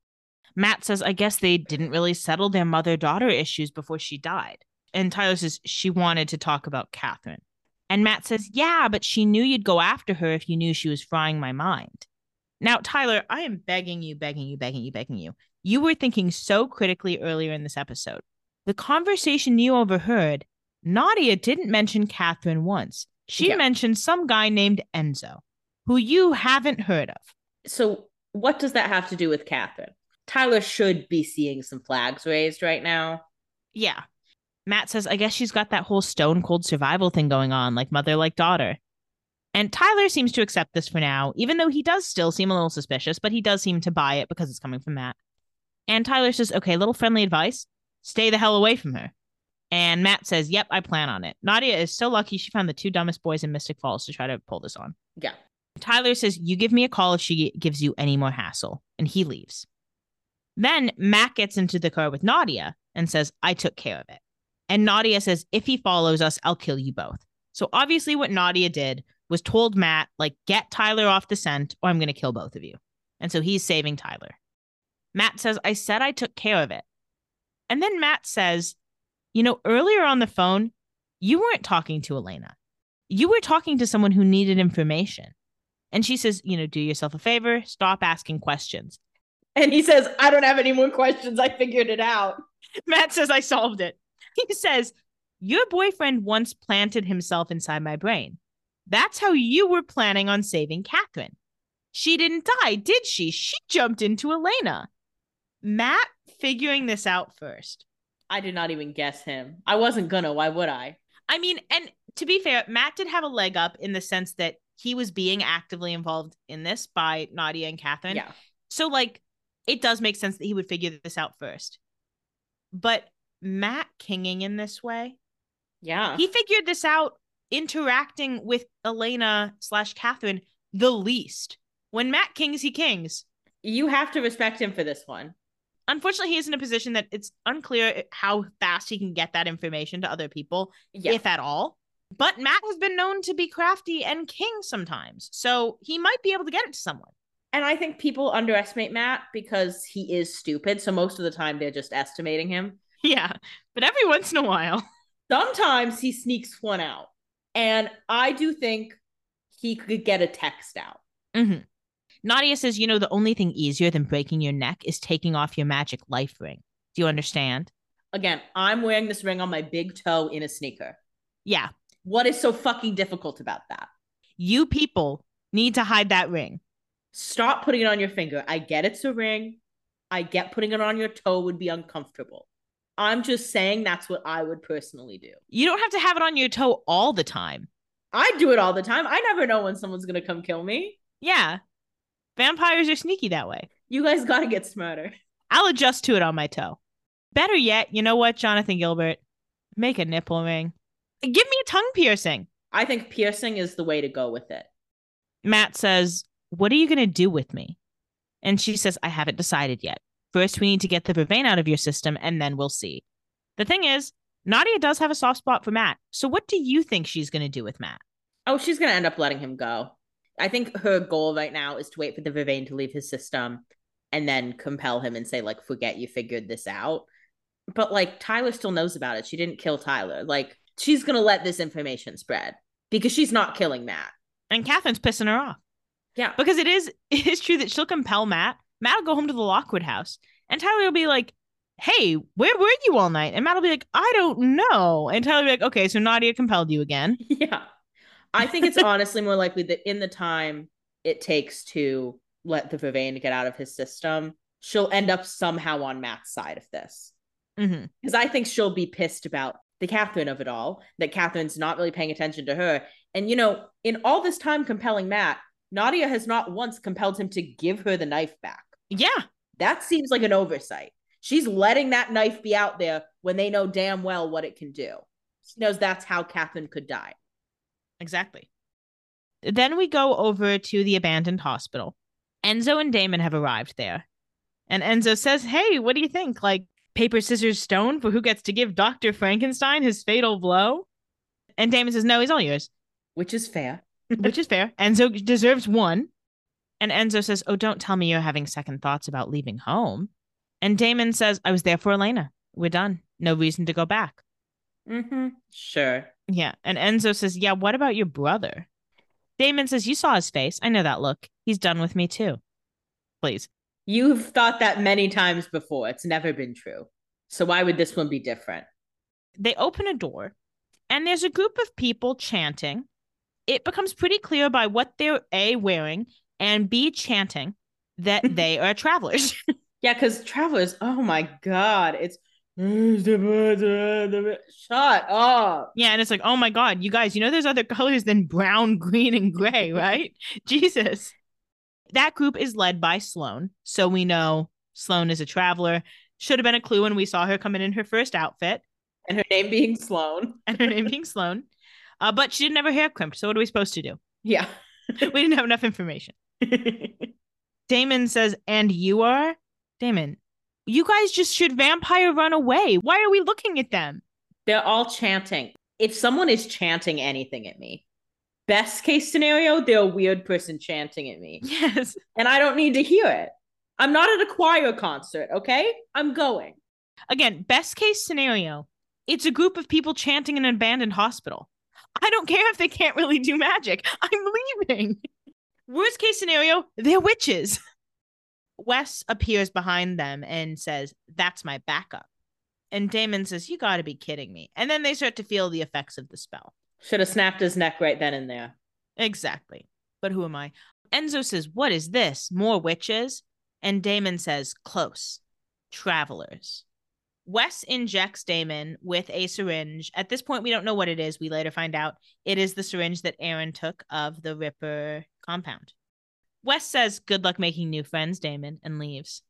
Matt says, I guess they didn't really settle their mother daughter issues before she died. And Tyler says, she wanted to talk about Catherine. And Matt says, Yeah, but she knew you'd go after her if you knew she was frying my mind. Now, Tyler, I am begging you, begging you, begging you, begging you. You were thinking so critically earlier in this episode. The conversation you overheard, Nadia didn't mention Catherine once. She Yeah. mentioned some guy named Enzo, who you haven't heard of. So, what does that have to do with Catherine? Tyler should be seeing some flags raised right now. Yeah. Matt says, I guess she's got that whole stone cold survival thing going on, like mother, like daughter. And Tyler seems to accept this for now, even though he does still seem a little suspicious, but he does seem to buy it because it's coming from Matt. And Tyler says, okay, little friendly advice stay the hell away from her. And Matt says, yep, I plan on it. Nadia is so lucky she found the two dumbest boys in Mystic Falls to try to pull this on. Yeah. Tyler says, You give me a call if she gives you any more hassle. And he leaves. Then Matt gets into the car with Nadia and says, I took care of it. And Nadia says, If he follows us, I'll kill you both. So obviously, what Nadia did was told Matt, like, get Tyler off the scent or I'm going to kill both of you. And so he's saving Tyler. Matt says, I said I took care of it. And then Matt says, You know, earlier on the phone, you weren't talking to Elena. You were talking to someone who needed information. And she says, You know, do yourself a favor, stop asking questions. And he says, I don't have any more questions. I figured it out. Matt says, I solved it. He says, Your boyfriend once planted himself inside my brain. That's how you were planning on saving Catherine. She didn't die, did she? She jumped into Elena. Matt figuring this out first. I did not even guess him. I wasn't gonna. Why would I? I mean, and to be fair, Matt did have a leg up in the sense that he was being actively involved in this by Nadia and Catherine. Yeah. So, like, it does make sense that he would figure this out first. But Matt kinging in this way, Yeah. He figured this out interacting with Elena slash Catherine the least. When Matt kings, he kings. you have to respect him for this one. Unfortunately, he is in a position that it's unclear how fast he can get that information to other people, Yeah. if at all. But Matt has been known to be crafty and king sometimes, so he might be able to get it to someone. and I think people underestimate Matt because he is stupid. So most of the time they're just estimating him. Yeah, but every once in a while, *laughs* Sometimes he sneaks one out. And I do think he could get a text out. Mhm. Nadia says, you know, the only thing easier than breaking your neck is taking off your magic life ring. Do you understand? Again, I'm wearing this ring on my big toe in a sneaker. Yeah, What is so fucking difficult about that? you people need to hide that ring. Stop putting it on your finger. I get it's a ring. I get putting it on your toe would be uncomfortable. I'm just saying that's what I would personally do. You don't have to have it on your toe all the time. I do it all the time. I never know when someone's going to come kill me. Yeah, vampires are sneaky that way. You guys got to get smarter. I'll adjust to it on my toe. Better yet, you know what, Jonathan Gilbert? Make a nipple ring. Give me a tongue piercing. I think piercing is the way to go with it. Matt says, What are you going to do with me? And she says, I haven't decided yet. First, we need to get the vervain out of your system, and then we'll see. The thing is, Nadia does have a soft spot for Matt. So, what do you think she's going to do with Matt? Oh, she's going to end up letting him go. I think her goal right now is to wait for the Vervain to leave his system and then compel him and say, like, forget you figured this out. But, like, Tyler still knows about it. She didn't kill Tyler. Like, she's going to let this information spread because she's not killing Matt. And Catherine's pissing her off Yeah. because it is *laughs* it is true that she'll compel Matt. Matt will go home to the Lockwood house, and Tyler will be like, "Hey, where were you all night?" And Matt will be like, "I don't know." And Tyler will be like, "Okay, so Nadia compelled you again." *laughs* Yeah. I think it's *laughs* honestly more likely that in the time it takes to let the Vervain get out of his system, she'll end up somehow on Matt's side of this. Mm-hmm. Because I think she'll be pissed about the Catherine of it all, that Catherine's not really paying attention to her. And, you know, in all this time compelling Matt, Nadia has not once compelled him to give her the knife back. Yeah, That seems like an oversight. She's letting that knife be out there when they know damn well what it can do. She knows that's how Catherine could die. Exactly. Then we go over to the abandoned hospital. Enzo and Damon have arrived there. And Enzo says, Hey, what do you think? Like paper, scissors, stone for who gets to give Dr. Frankenstein his fatal blow? And Damon says, No, he's all yours, Which is fair. *laughs* which is fair. Enzo deserves one. And Enzo says, Oh, don't tell me you're having second thoughts about leaving home. And Damon says, I was there for Elena. We're done. No reason to go back. Mm-hmm. Sure. Yeah. And Enzo says, Yeah, what about your brother? Damon says, You saw his face. I know that look. He's done with me too. Please. You've thought that many times before. It's never been true. So why would this one be different? They open a door and there's a group of people chanting. It becomes pretty clear by what they're A, wearing and B, chanting that *laughs* they are travelers. *laughs* Yeah, because travelers, oh my god, it's shut up. yeah. And it's like, Oh my God, you guys, you know, there's other *laughs* colors than brown, green, and gray, right? *laughs* Jesus. That group is led by Sloane. So we know Sloane is a traveler. Should have been a clue when we saw her coming in her first outfit. And her name being Sloane. *laughs* and her name being Sloane. Uh, but she didn't have her hair crimped. So what are we supposed to do? Yeah. We didn't have enough information. Damon says, and you are? Damon, you guys just should vampire run away. Why are we looking at them? They're all chanting. If someone is chanting anything at me, best case scenario, they're a weird person chanting at me. Yes. And I don't need to hear it. I'm not at a choir concert, okay? I'm going. Again, best case scenario, it's a group of people chanting in an abandoned hospital. I don't care if they can't really do magic. I'm leaving. *laughs* Worst case scenario, they're witches. *laughs* Wes appears behind them and says, That's my backup. And Damon says, You gotta be kidding me. And then they start to feel the effects of the spell. Should have snapped his neck right then and there. Exactly. But who am I? Enzo says, What is this? More witches? And Damon says, Close. Travelers. Wes injects Damon with a syringe. At this point, we don't know what it is. We later find out it is the syringe that Aaron took of the Ripper compound. Wes says, Good luck making new friends, Damon, and leaves.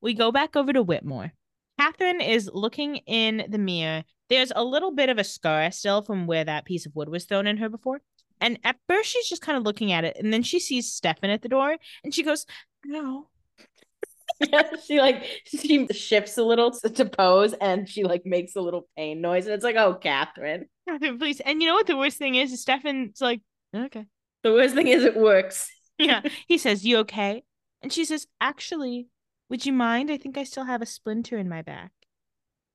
We go back over to Whitmore. Catherine is looking in the mirror There's a little bit of a scar still from where that piece of wood was thrown in her before. And at first, she's just kind of looking at it. And then she sees Stefan at the door and she goes, No. *laughs* yeah, she like she shifts a little to, to pose and she like makes a little pain noise and it's like, oh, Catherine. Catherine, please. And you know what the worst thing is? is Stefan's like, Okay. The worst thing is it works. Yeah. He says, You okay? And she says, Actually, would you mind? I think I still have a splinter in my back.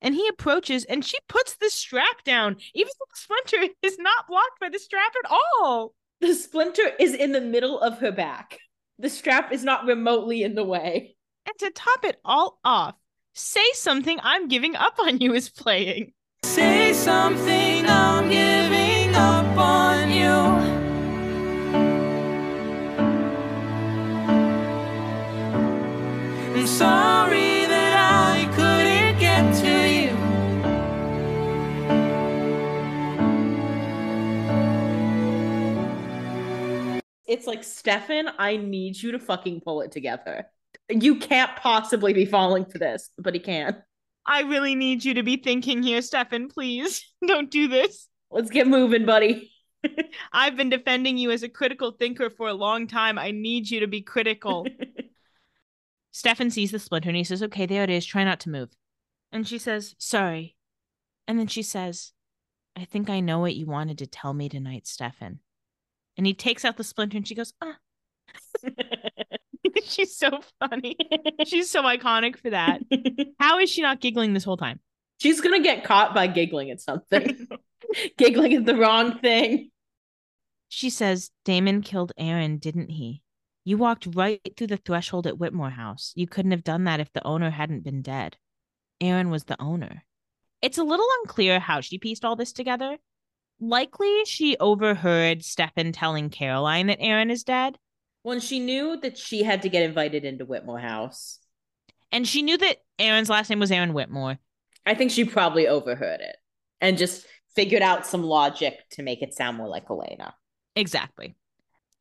And he approaches and she puts the strap down, even though the splinter *laughs* is not blocked by the strap at all. The splinter is in the middle of her back. The strap is not remotely in the way. And to top it all off, Say Something I'm Giving Up on You is playing. Say something, I'm giving sorry that I couldn't get to you. It's like, Stefan, I need you to fucking pull it together. You can't possibly be falling for this, but he can. I really need you to be thinking here, Stefan. Please *laughs* don't do this. Let's get moving, buddy. *laughs* I've been defending you as a critical thinker for a long time. I need you to be critical. *laughs* Stefan sees the splinter and he says, Okay, there it is. Try not to move. And she says, Sorry. And then she says, I think I know what you wanted to tell me tonight, Stefan. And he takes out the splinter and she goes, Ah. *laughs* She's so funny. She's so iconic for that. *laughs* How is she not giggling this whole time? She's gonna get caught by giggling at something. *laughs* giggling at the wrong thing. She says, Damon killed Aaron, didn't he? You walked right through the threshold at Whitmore House. You couldn't have done that if the owner hadn't been dead. Aaron was the owner. It's a little unclear how she pieced all this together. Likely she overheard Stefan telling Caroline that Aaron is dead, When she knew that she had to get invited into Whitmore House, and she knew that Aaron's last name was Aaron Whitmore. I think she probably overheard it and just figured out some logic to make it sound more like Elena. Exactly.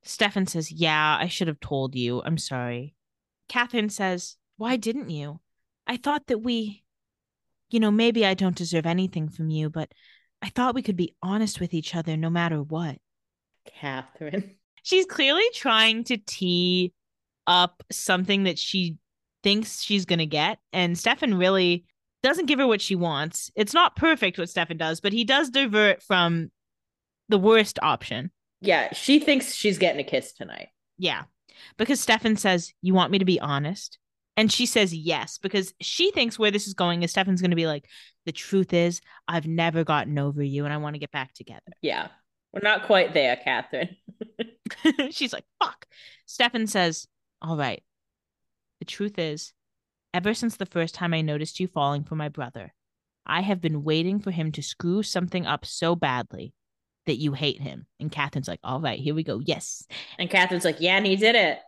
Stefan says, Yeah, I should have told you. I'm sorry. Catherine says, Why didn't you? I thought that we, you know, maybe I don't deserve anything from you, but I thought we could be honest with each other no matter what. Catherine. *laughs* She's clearly trying to tee up something that she thinks she's going to get. And Stefan really doesn't give her what she wants. It's not perfect what Stefan does, but he does divert from the worst option. Yeah, she thinks she's getting a kiss tonight. Yeah. Because Stefan says, You want me to be honest? And she says yes, because she thinks where this is going is Stefan's going to be like, The truth is, I've never gotten over you and I want to get back together. Yeah. We're not quite there, Catherine. *laughs* *laughs* She's like, Fuck. Stefan says, All right. The truth is, ever since the first time I noticed you falling for my brother, I have been waiting for him to screw something up so badly that you hate him. And Catherine's like, All right, here we go. Yes. And Catherine's like, yeah, and he did it.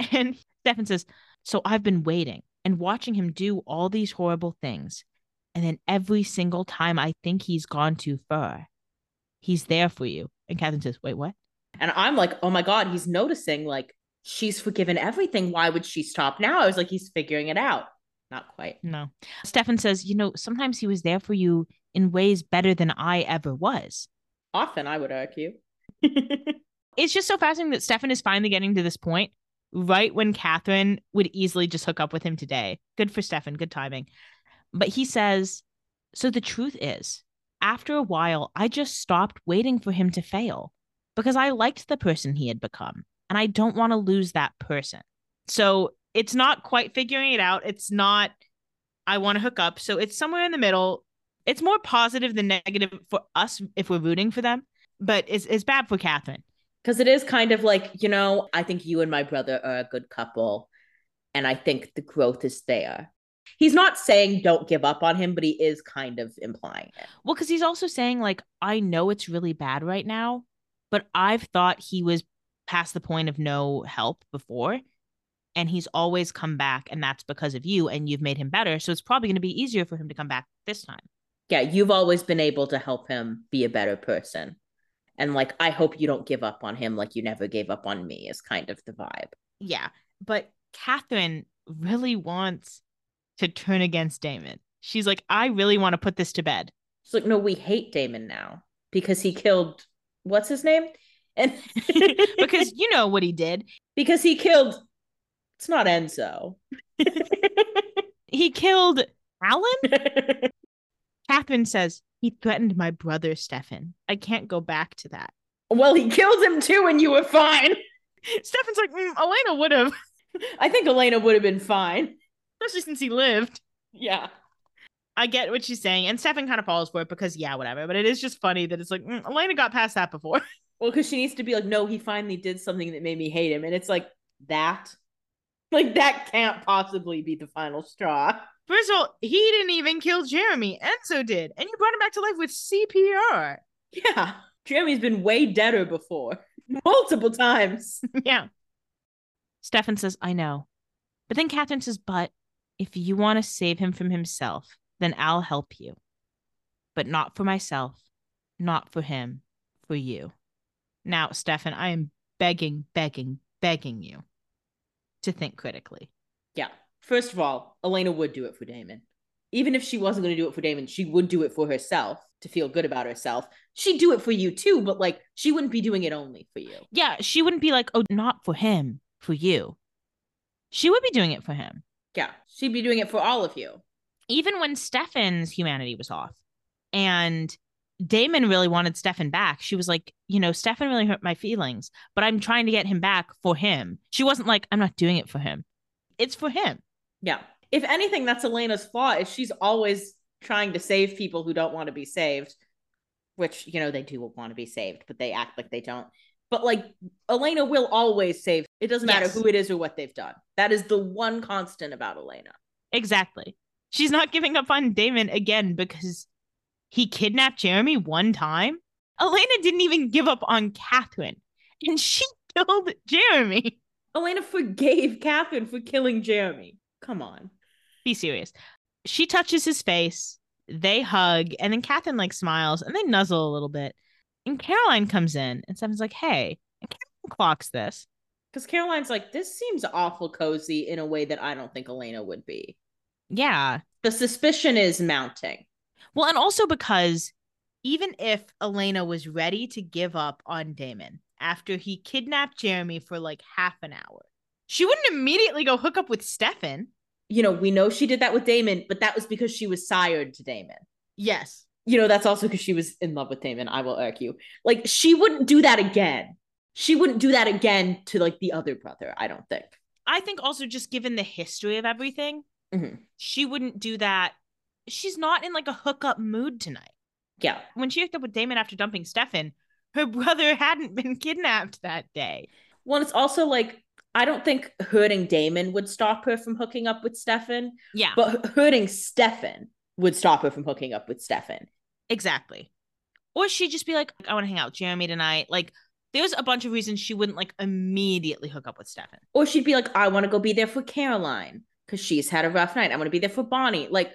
*laughs* And Stefan says, So I've been waiting and watching him do all these horrible things. And then every single time I think he's gone too far, he's there for you. And Catherine says, Wait, what? And I'm like, oh my God, he's noticing like she's forgiven everything. Why would she stop now? I was like, he's figuring it out. Not quite. No. Stefan says, You know, sometimes he was there for you in ways better than I ever was. Often, I would argue. *laughs* It's just so fascinating that Stefan is finally getting to this point right when Catherine would easily just hook up with him today. Good for Stefan, good timing. But he says, So the truth is, after a while, I just stopped waiting for him to fail because I liked the person he had become and I don't want to lose that person. So it's not quite figuring it out. It's not, I want to hook up. So it's somewhere in the middle. It's more positive than negative for us if we're rooting for them, but it's, it's bad for Catherine. Because it is kind of like, you know, I think you and my brother are a good couple. And I think the growth is there. He's not saying don't give up on him, but he is kind of implying it. Well, because he's also saying, like, I know it's really bad right now, but I've thought he was past the point of no help before. And he's always come back, and that's because of you, and you've made him better. So it's probably going to be easier for him to come back this time. Yeah, you've always been able to help him be a better person. And like, I hope you don't give up on him like you never gave up on me, is kind of the vibe. Yeah. But Catherine really wants to turn against Damon. She's like, I really want to put this to bed. She's like, no, we hate Damon now because he killed what's his name? And *laughs* because *laughs* you know what he did. because he killed it's not Enzo. *laughs* He killed Alan? Catherine says, he threatened my brother, Stefan. I can't go back to that. well, he killed him too, and you were fine. *laughs* Stefan's like, mm, Elena would have, *laughs* I think Elena would have been fine. especially since he lived. Yeah. I get what she's saying, and Stefan kind of falls for it because, yeah, whatever. But it is just funny that it's like mm, Elena got past that before. *laughs* Well, because she needs to be like, no, he finally did something that made me hate him. And it's like, that? Like, that can't possibly be the final straw. First of all, he didn't even kill Jeremy. Enzo did, and you brought him back to life with CPR. Yeah. Jeremy's been way deader before, *laughs* multiple times. *laughs* yeah. Stefan says, I know. But then Catherine says, But if you want to save him from himself, then I'll help you. But not for myself, not for him, for you. Now, Stefan, I am begging, begging, begging you to think critically. First of all, Elena would do it for Damon. Even if she wasn't going to do it for Damon, she would do it for herself to feel good about herself. She'd do it for you too, but like she wouldn't be doing it only for you. Yeah, she wouldn't be like, oh, not for him, for you. She would be doing it for him. Yeah. She'd be doing it for all of you. even when Stefan's humanity was off and Damon really wanted Stefan back, she was like, you know, Stefan really hurt my feelings, but I'm trying to get him back for him. She wasn't like, I'm not doing it for him. It's for him. Yeah. If anything, that's Elena's flaw is she's always trying to save people who don't want to be saved, which, you know, they do want to be saved, but they act like they don't. But like Elena will always save. It doesn't matter Yes. who it is or what they've done. That is the one constant about Elena. Exactly. She's not giving up on Damon again because he kidnapped Jeremy one time. Elena didn't even give up on Catherine, and she *laughs* killed Jeremy. Elena forgave Catherine for killing Jeremy. Come on. Be serious. She touches his face. They hug, and then Catherine like smiles and they nuzzle a little bit. And Caroline comes in, and Stefan's like, "Hey," and Caroline clocks this. Because Caroline's like, this seems awful cozy in a way that I don't think Elena would be. Yeah. The suspicion is mounting. Well, and also because even if Elena was ready to give up on Damon after he kidnapped Jeremy for like half an hour, she wouldn't immediately go hook up with Stefan. You know, we know she did that with Damon, but that was because she was sired to Damon. Yes. You know, that's also because she was in love with Damon, I will argue. Like, she wouldn't do that again. She wouldn't do that again to like the other brother, I don't think. I think also just given the history of everything, Mhm. she wouldn't do that. She's not in like a hookup mood tonight. Yeah. When she hooked up with Damon after dumping Stefan, her *laughs* brother hadn't been kidnapped that day. Well, it's also like, I don't think hurting Damon would stop her from hooking up with Stefan, Yeah, but hurting Stefan would stop her from hooking up with Stefan. exactly. Or she'd just be like, I want to hang out with Jeremy tonight. Like, there's a bunch of reasons she wouldn't like immediately hook up with Stefan. Or she'd be like, I want to go be there for Caroline because she's had a rough night. I want to be there for Bonnie. Like,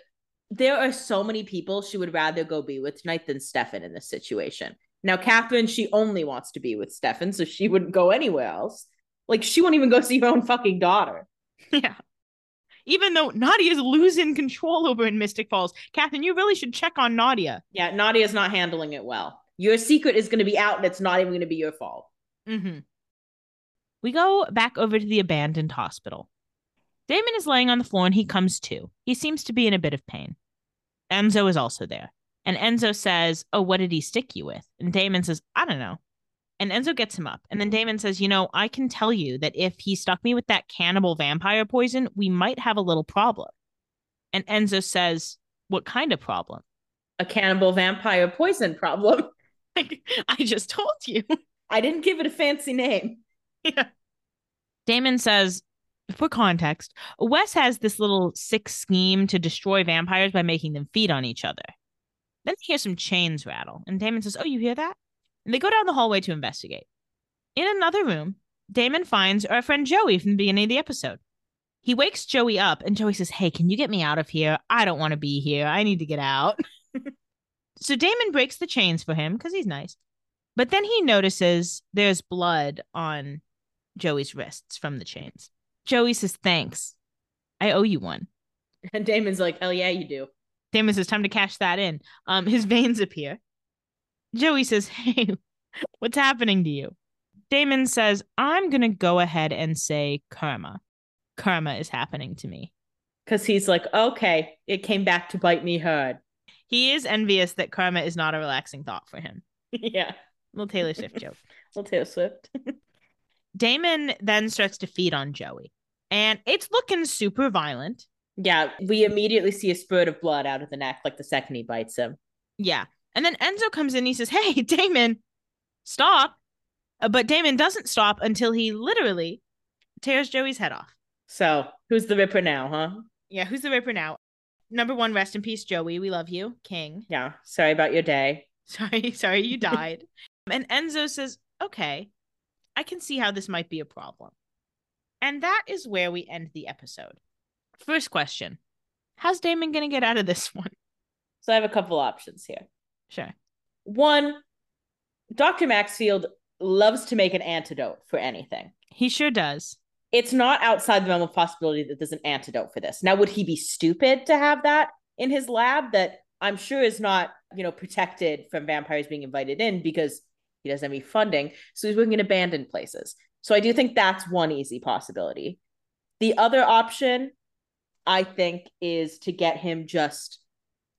there are so many people she would rather go be with tonight than Stefan in this situation. Now, Catherine, she only wants to be with Stefan, so she wouldn't go anywhere else. Like, she won't even go see her own fucking daughter. yeah. Even though Nadia's losing control over in Mystic Falls, Catherine, you really should check on Nadia. Yeah, Nadia's not handling it well. Your secret is going to be out and it's not even going to be your fault. Mm-hmm. We go back over to the abandoned hospital. Damon is laying on the floor and he comes to. He seems to be in a bit of pain. Enzo is also there. And Enzo says, Oh, what did he stick you with? And Damon says, I don't know. And Enzo gets him up. And then mm-hmm. Damon says, You know, I can tell you that if he stuck me with that cannibal vampire poison, we might have a little problem. And Enzo says, What kind of problem? A cannibal vampire poison problem. *laughs* *laughs* I just told you. I didn't give it a fancy name. *laughs* Yeah. Damon says, for context, Wes has this little sick scheme to destroy vampires by making them feed on each other. Then they hear some chains rattle, and Damon says, Oh, you hear that? And they go down the hallway to investigate. In another room, Damon finds our friend Joey from the beginning of the episode. He wakes Joey up, and Joey says, Hey, can you get me out of here? I don't want to be here. I need to get out. *laughs* so Damon breaks the chains for him because he's nice. But then he notices there's blood on Joey's wrists from the chains. Joey says, Thanks. I owe you one. And Damon's like, hell yeah, you do. Damon says, time to cash that in. Um, his veins appear. Joey says, Hey, what's happening to you? Damon says, I'm gonna go ahead and say karma. Karma is happening to me. Because he's like, okay, it came back to bite me hard. He is envious that karma is not a relaxing thought for him. *laughs* yeah. Little Taylor Swift joke. *laughs* Little Taylor Swift. *laughs* Damon then starts to feed on Joey, and it's looking super violent. Yeah, we immediately see a spurt of blood out of the neck, like the second he bites him. Yeah. And then Enzo comes in. And He says, Hey, *laughs* Damon, stop. Uh, But Damon doesn't stop until he literally tears Joey's head off. So, who's the Ripper now, huh? Yeah. Who's the Ripper now? Number one, rest in peace, Joey. We love you, King. Yeah, sorry about your day. *laughs* Sorry, sorry, you *laughs* died. and Enzo says, Okay, I can see how this might be a problem. And that is where we end the episode. First question How's Damon going to get out of this one? So, I have a couple options here. Sure. One, Dr. Maxfield loves to make an antidote for anything. He sure does. It's not outside the realm of possibility that there's an antidote for this. Now, would he be stupid to have that in his lab that I'm sure is not, you know, protected from vampires being invited in because he doesn't have any funding. So he's working in abandoned places. So I do think that's one easy possibility. The other option, I think, is to get him just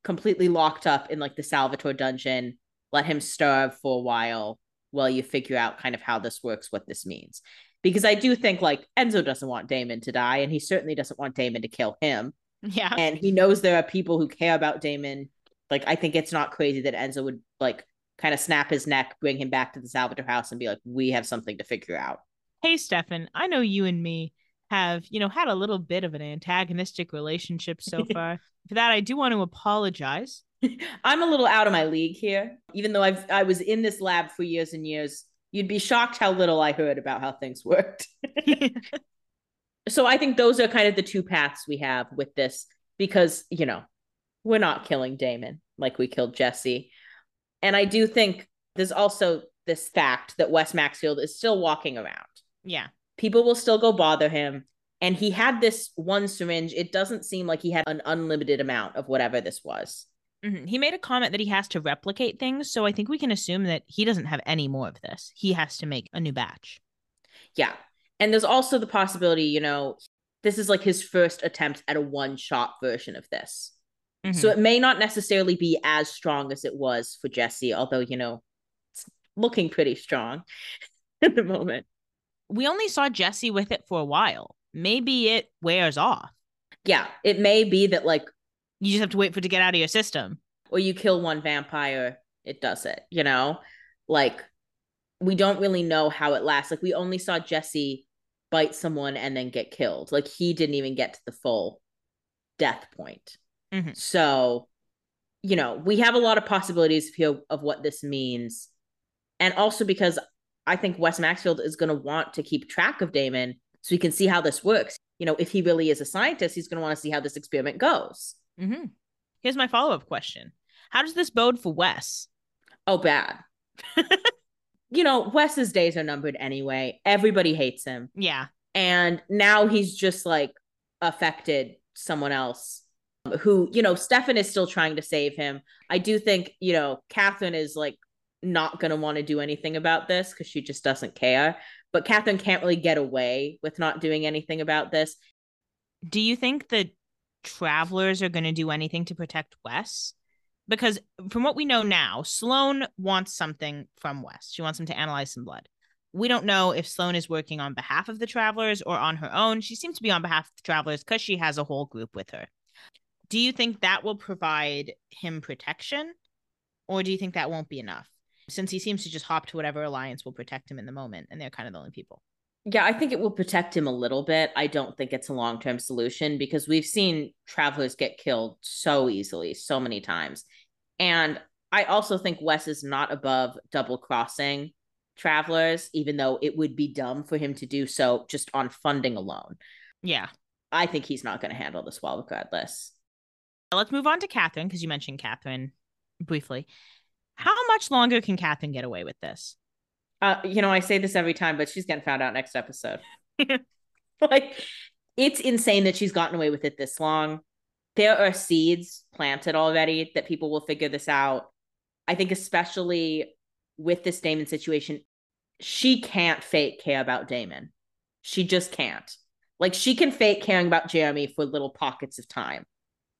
completely locked up in like the Salvatore dungeon, let him starve for a while while you figure out kind of how this works, what this means. Because I do think like Enzo doesn't want Damon to die, and he certainly doesn't want Damon to kill him. Yeah. And he knows there are people who care about Damon. Like, I think it's not crazy that Enzo would like kind of snap his neck, bring him back to the Salvatore house, and be like, we have something to figure out. hey Stefan, I know you and me have, you know, had a little bit of an antagonistic relationship so *laughs* far. For that, I do want to apologize. *laughs* I'm a little out of my league here, even though I've I was in this lab for years and years. You'd be shocked how little I heard about how things worked. *laughs* so I think those are kind of the two paths we have with this because, you know, we're not killing Damon like we killed Jesse. And I do think there's also this fact that Wes Maxfield is still walking around. yeah. People will still go bother him. And he had this one syringe. It doesn't seem like he had an unlimited amount of whatever this was. Mhm. He made a comment that he has to replicate things. So I think we can assume that he doesn't have any more of this. He has to make a new batch. Yeah. And there's also the possibility, you know, this is like his first attempt at a one shot version of this. So Mhm. it may not necessarily be as strong as it was for Jesse, although, you know, it's looking pretty strong *laughs* at the moment. we only saw Jesse with it for a while. Maybe it wears off. Yeah. It may be that, like, You just have to wait for it to get out of your system. or you kill one vampire, it does it, you know? Like, we don't really know how it lasts. Like, we only saw Jesse bite someone and then get killed. Like, he didn't even get to the full death point. Mhm. So, you know, we have a lot of possibilities here of what this means. And also because I think Wes Maxfield is going to want to keep track of Damon so he can see how this works. You know, if he really is a scientist, he's going to want to see how this experiment goes. hmm Here's my follow up question How does this bode for Wes? Oh, bad. *laughs* you know, Wes's days are numbered anyway. Everybody hates him. Yeah. And now he's just like affected someone else who, you know, Stefan is still trying to save him. I do think, you know, Catherine is like not going to want to do anything about this because she just doesn't care. But Catherine can't really get away with not doing anything about this. Do you think the travelers are going to do anything to protect Wes? Because from what we know now, Sloane wants something from Wes. She wants him to analyze some blood. We don't know if Sloane is working on behalf of the travelers or on her own. She seems to be on behalf of the travelers because she has a whole group with her. Do you think that will provide him protection? Or do you think that won't be enough? Since he seems to just hop to whatever alliance will protect him in the moment, and they're kind of the only people. Yeah, I think it will protect him a little bit. I don't think it's a long term solution because we've seen travelers get killed so easily, so many times. And I also think Wes is not above double crossing travelers, even though it would be dumb for him to do so just on funding alone. Yeah. I think he's not going to handle this well, regardless. Let's move on to Catherine because you mentioned Catherine briefly. How much longer can Catherine get away with this? Uh, you know, I say this every time, but she's getting found out next episode. *laughs* like, it's insane that she's gotten away with it this long. there are seeds planted already that people will figure this out. I think, especially with this Damon situation, she can't fake care about Damon. She just can't. Like, she can fake caring about Jeremy for little pockets of time.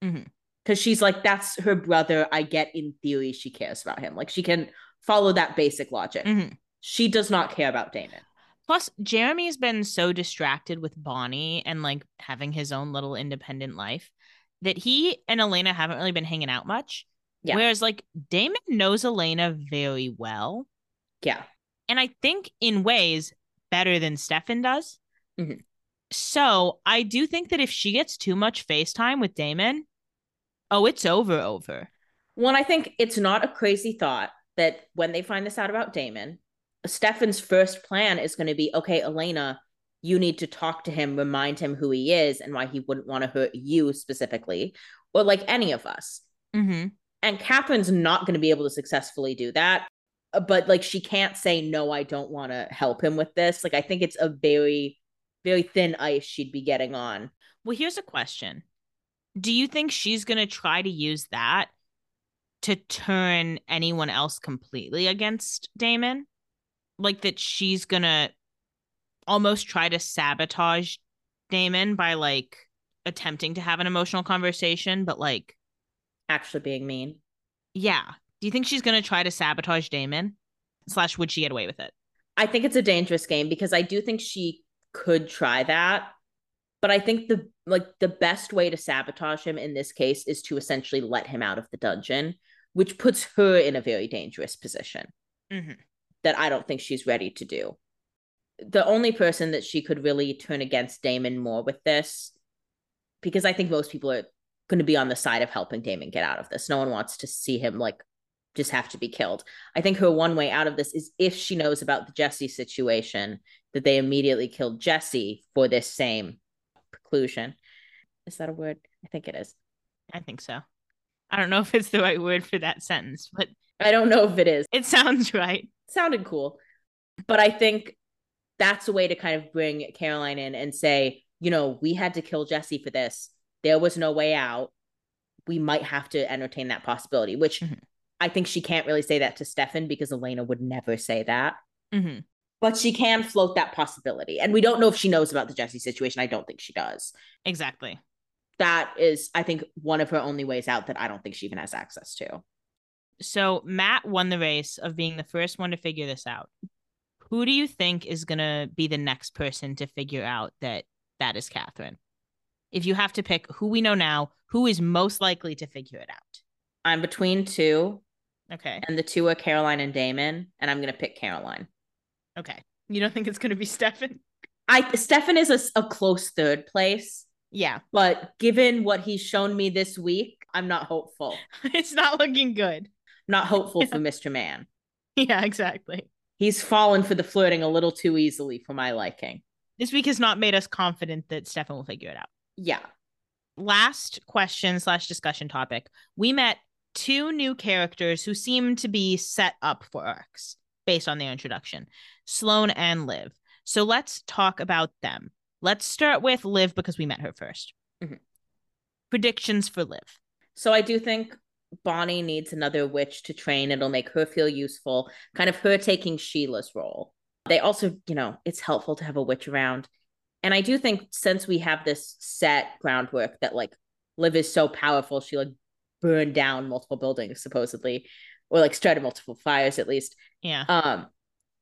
Mhm. Because she's like, that's her brother. I get in theory she cares about him. Like, she can follow that basic logic. Mhm. She does not care about Damon. Plus, Jeremy's been so distracted with Bonnie and like having his own little independent life that he and Elena haven't really been hanging out much. Yeah. Whereas, like, Damon knows Elena very well. Yeah. And I think in ways better than Stefan does. Mhm. So I do think that if she gets too much FaceTime with Damon, oh, it's over, over. One, I think it's not a crazy thought that when they find this out about Damon, Stefan's first plan is going to be okay, Elena, you need to talk to him, remind him who he is and why he wouldn't want to hurt you specifically, or like any of us. Mm-hmm. And Catherine's not going to be able to successfully do that. Uh, But like, she can't say, no, I don't want to help him with this. Like, I think it's a very, very thin ice she'd be getting on. Well, here's a question. Do you think she's going to try to use that to turn anyone else completely against Damon? Like that she's going to almost try to sabotage Damon by like attempting to have an emotional conversation, but like, Actually, being mean. yeah. Do you think she's going to try to sabotage Damon? Slash, would she get away with it? I think it's a dangerous game because I do think she could try that. But I think the like the best way to sabotage him in this case is to essentially let him out of the dungeon, which puts her in a very dangerous position Mm-hmm. that I don't think she's ready to do. The only person that she could really turn against Damon more with this, because I think most people are going to be on the side of helping Damon get out of this. No one wants to see him like just have to be killed. I think her one way out of this is if she knows about the Jesse situation, that they immediately killed Jesse for this same preclusion. Is that a word? I think it is. I think so. I don't know if it's the right word for that sentence, but I don't know if it is. it *laughs* sounds right. sounded cool. But I think that's a way to kind of bring Caroline in and say, you know, we had to kill Jesse for this. There was no way out. We might have to entertain that possibility, which Mhm. I think she can't really say that to Stefan because Elena would never say that. Mm-hmm. But she can float that possibility. And we don't know if she knows about the Jesse situation. I don't think she does. Exactly. That is, I think, one of her only ways out that I don't think she even has access to. So Matt won the race of being the first one to figure this out. Who do you think is going to be the next person to figure out that that is Catherine? If you have to pick who we know now, who is most likely to figure it out? I'm between two, Okay. and the two are Caroline and Damon, and I'm going to pick Caroline. Okay. You don't think it's going to be *laughs* Stefan? I Stefan is a close third place, Yeah. but given what he's shown me this week, I'm not hopeful. *laughs* it's not looking good. Not hopeful for Mr. Man. Yeah, exactly. He's fallen for the flirting a little too easily for my liking. This week has not made us confident that Stefan will figure it out. Yeah. last question slash discussion topic we met two new characters who seem to be set up for arcs based on their introduction sloane and liv so let's talk about them let's start with liv because we met her 1st Mhm. predictions for liv So I do think Bonnie needs another witch to train. It'll make her feel useful, kind of her taking Sheila's role. They also, you know, it's helpful to have a witch around. And I do think since we have this set groundwork that like Liv is so powerful, she like burned down multiple buildings supposedly, or like started multiple fires at least. yeah Um,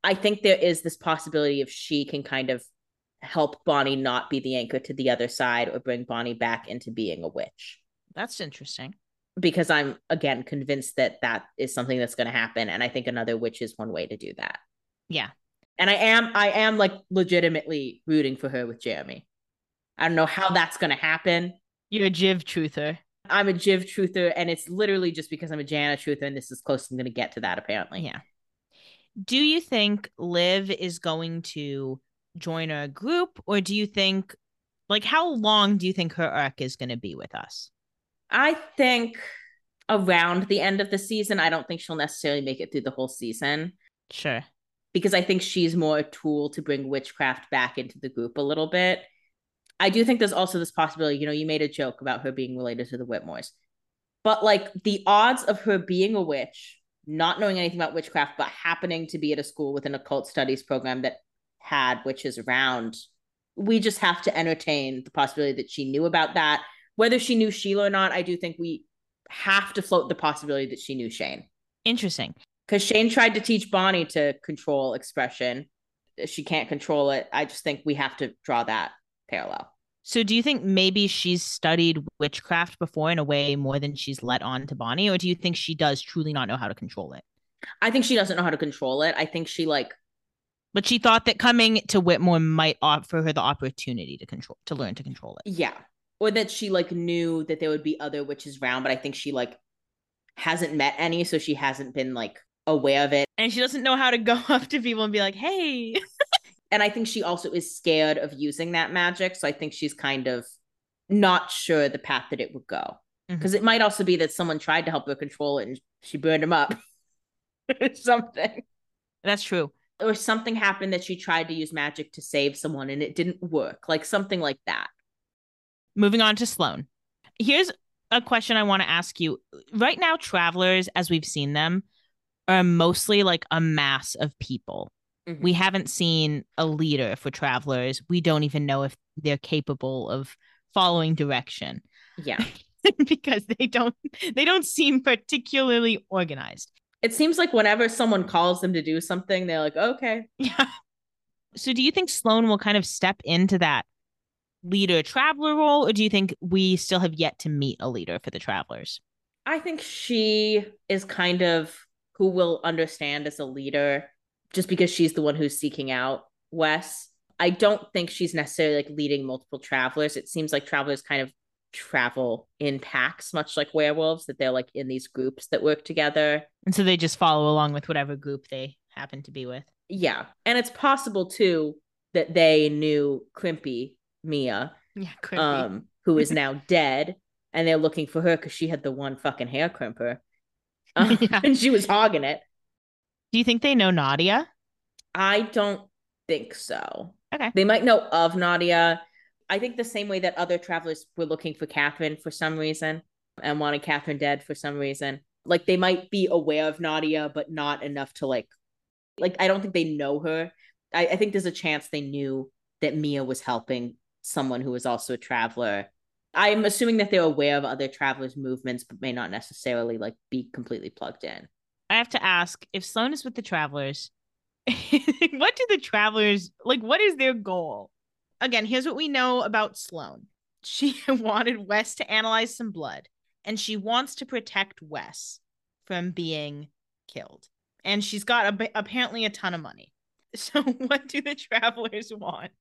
I think there is this possibility if she can kind of help Bonnie not be the anchor to the other side or bring Bonnie back into being a witch that's interesting because I'm again convinced that that is something that's going to happen, and I think another witch is one way to do that. yeah And I am, I am like legitimately rooting for her with Jeremy. I don't know how that's going to happen. you're a jiv truther I'm a Jiv truther, and it's literally just because I'm a Jana truther, and this is close I'm going to get to that. Apparently, yeah do you think liv is going to join a group or do you think like how long do you think her arc is going to be with us I think around the end of the season, I don't think she'll necessarily make it through the whole season. sure because I think she's more a tool to bring witchcraft back into the group a little bit. I do think there's also this possibility, you know, you made a joke about her being related to the Whitmores. But like the odds of her being a witch, not knowing anything about witchcraft, but happening to be at a school with an occult studies program that had witches around, we just have to entertain the possibility that she knew about that. Whether she knew Sheila or not, I do think we have to float the possibility that she knew Shane. Interesting. Because Shane tried to teach Bonnie to control expression. She can't control it. I just think we have to draw that parallel. So do you think maybe she's studied witchcraft before in a way more than she's let on to Bonnie, or do you think she does truly not know how to control it? I think she doesn't know how to control it. I think she like But she thought that coming to Whitmore might offer her the opportunity to control to learn to control it. yeah. Or that she like knew that there would be other witches around, but I think she like hasn't met any, so she hasn't been like aware of it. And she doesn't know how to go *laughs* up to people and be like, "Hey." *laughs* And I think she also is scared of using that magic. So I think she's kind of not sure the path that it would go. Mm-hmm. Because it might also be that someone tried to help her control it and she burned him up. *laughs* something. That's true. Or something happened that she tried to use magic to save someone and it didn't work. Like something like that. Moving on to Sloane. Here's a question I want to ask you. Right now, travelers, as we've seen them, are mostly like a mass of people. Mhm. We haven't seen a leader for travelers. We don't even know if they're capable of following direction Yeah. *laughs* because they don't they don't seem particularly organized. It seems like whenever someone calls them to do something, they're like, okay. Yeah. So do you think Sloane will kind of step into that leader traveler role or do you think we still have yet to meet a leader for the travelers? I think she is kind of who will understand as a leader just because she's the one who's seeking out Wes. I don't think she's necessarily like leading multiple travelers. It seems like travelers kind of travel in packs, much like werewolves, that they're like in these groups that work together. And so they just follow along with whatever group they happen to be with. Yeah. And it's possible too that they knew Crimpy, Mia, Yeah, creepy. um, who is now *laughs* dead, and they're looking for her because she had the one fucking hair crimper. Um, *laughs* Yeah. *laughs* And she was hogging it. Do you think they know Nadia? I don't think so. Okay. They might know of Nadia. I think the same way that other travelers were looking for Catherine for some reason and wanted Catherine dead for some reason. Like they might be aware of Nadia, but not enough to like, like I don't think they know her. I, I think there's a chance they knew that Mia was helping someone who was also a traveler. I'm assuming that they're aware of other travelers' movements, but may not necessarily like be completely plugged in. I have to ask if Sloane is with the travelers, *laughs* what do the travelers like? What is their goal? Again, here's what we know about Sloane. She *laughs* wanted Wes to analyze some blood, and she wants to protect Wes from being killed. And she's got a, apparently a ton of money. *laughs* So, what do the travelers want?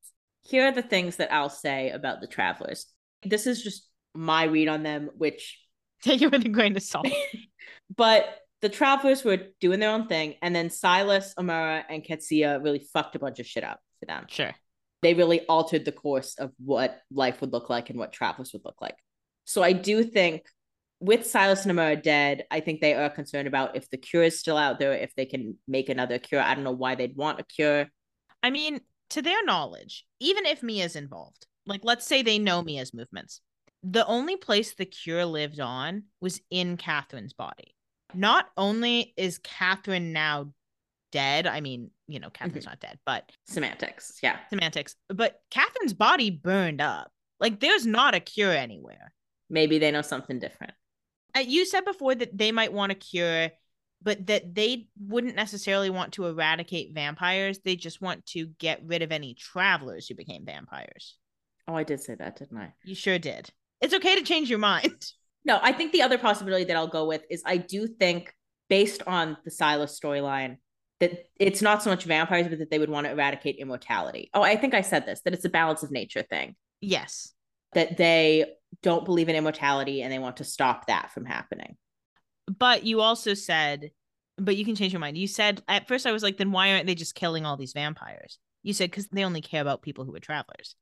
here are the things that I'll say about the travelers. This is just my read on them, which, Take it with a grain of salt. but the travelers were doing their own thing, and then Silas, Amara, and Qetsiyah really fucked a bunch of shit up for them. Sure. They really altered the course of what life would look like and what travelers would look like. So I do think with Silas and Amara dead, I think they are concerned about if the cure is still out there, if they can make another cure. I don't know why they'd want a cure. I mean, to their knowledge, even if Mia's involved, like let's say they know Mia's movements, the only place the cure lived on was in Catherine's body. Not only is Catherine now dead, I mean, you know, Catherine's not dead, but Semantics. Yeah. semantics, but Catherine's body burned up. Like there's not a cure anywhere. Maybe they know something different. Uh, you said before that they might want a cure, but that they wouldn't necessarily want to eradicate vampires. They just want to get rid of any travelers who became vampires. Oh, I did say that, didn't I? You sure did. It's okay to change your mind. *laughs* No, I think the other possibility that I'll go with is I do think, based on the Silas storyline, that it's not so much vampires, but that they would want to eradicate immortality. Oh, I think I said this that it's a balance of nature thing, Yes. that they don't believe in immortality and they want to stop that from happening. But you also said, but you can change your mind. You said, at first I was like, then why aren't they just killing all these vampires? You said, because they only care about people who are travelers.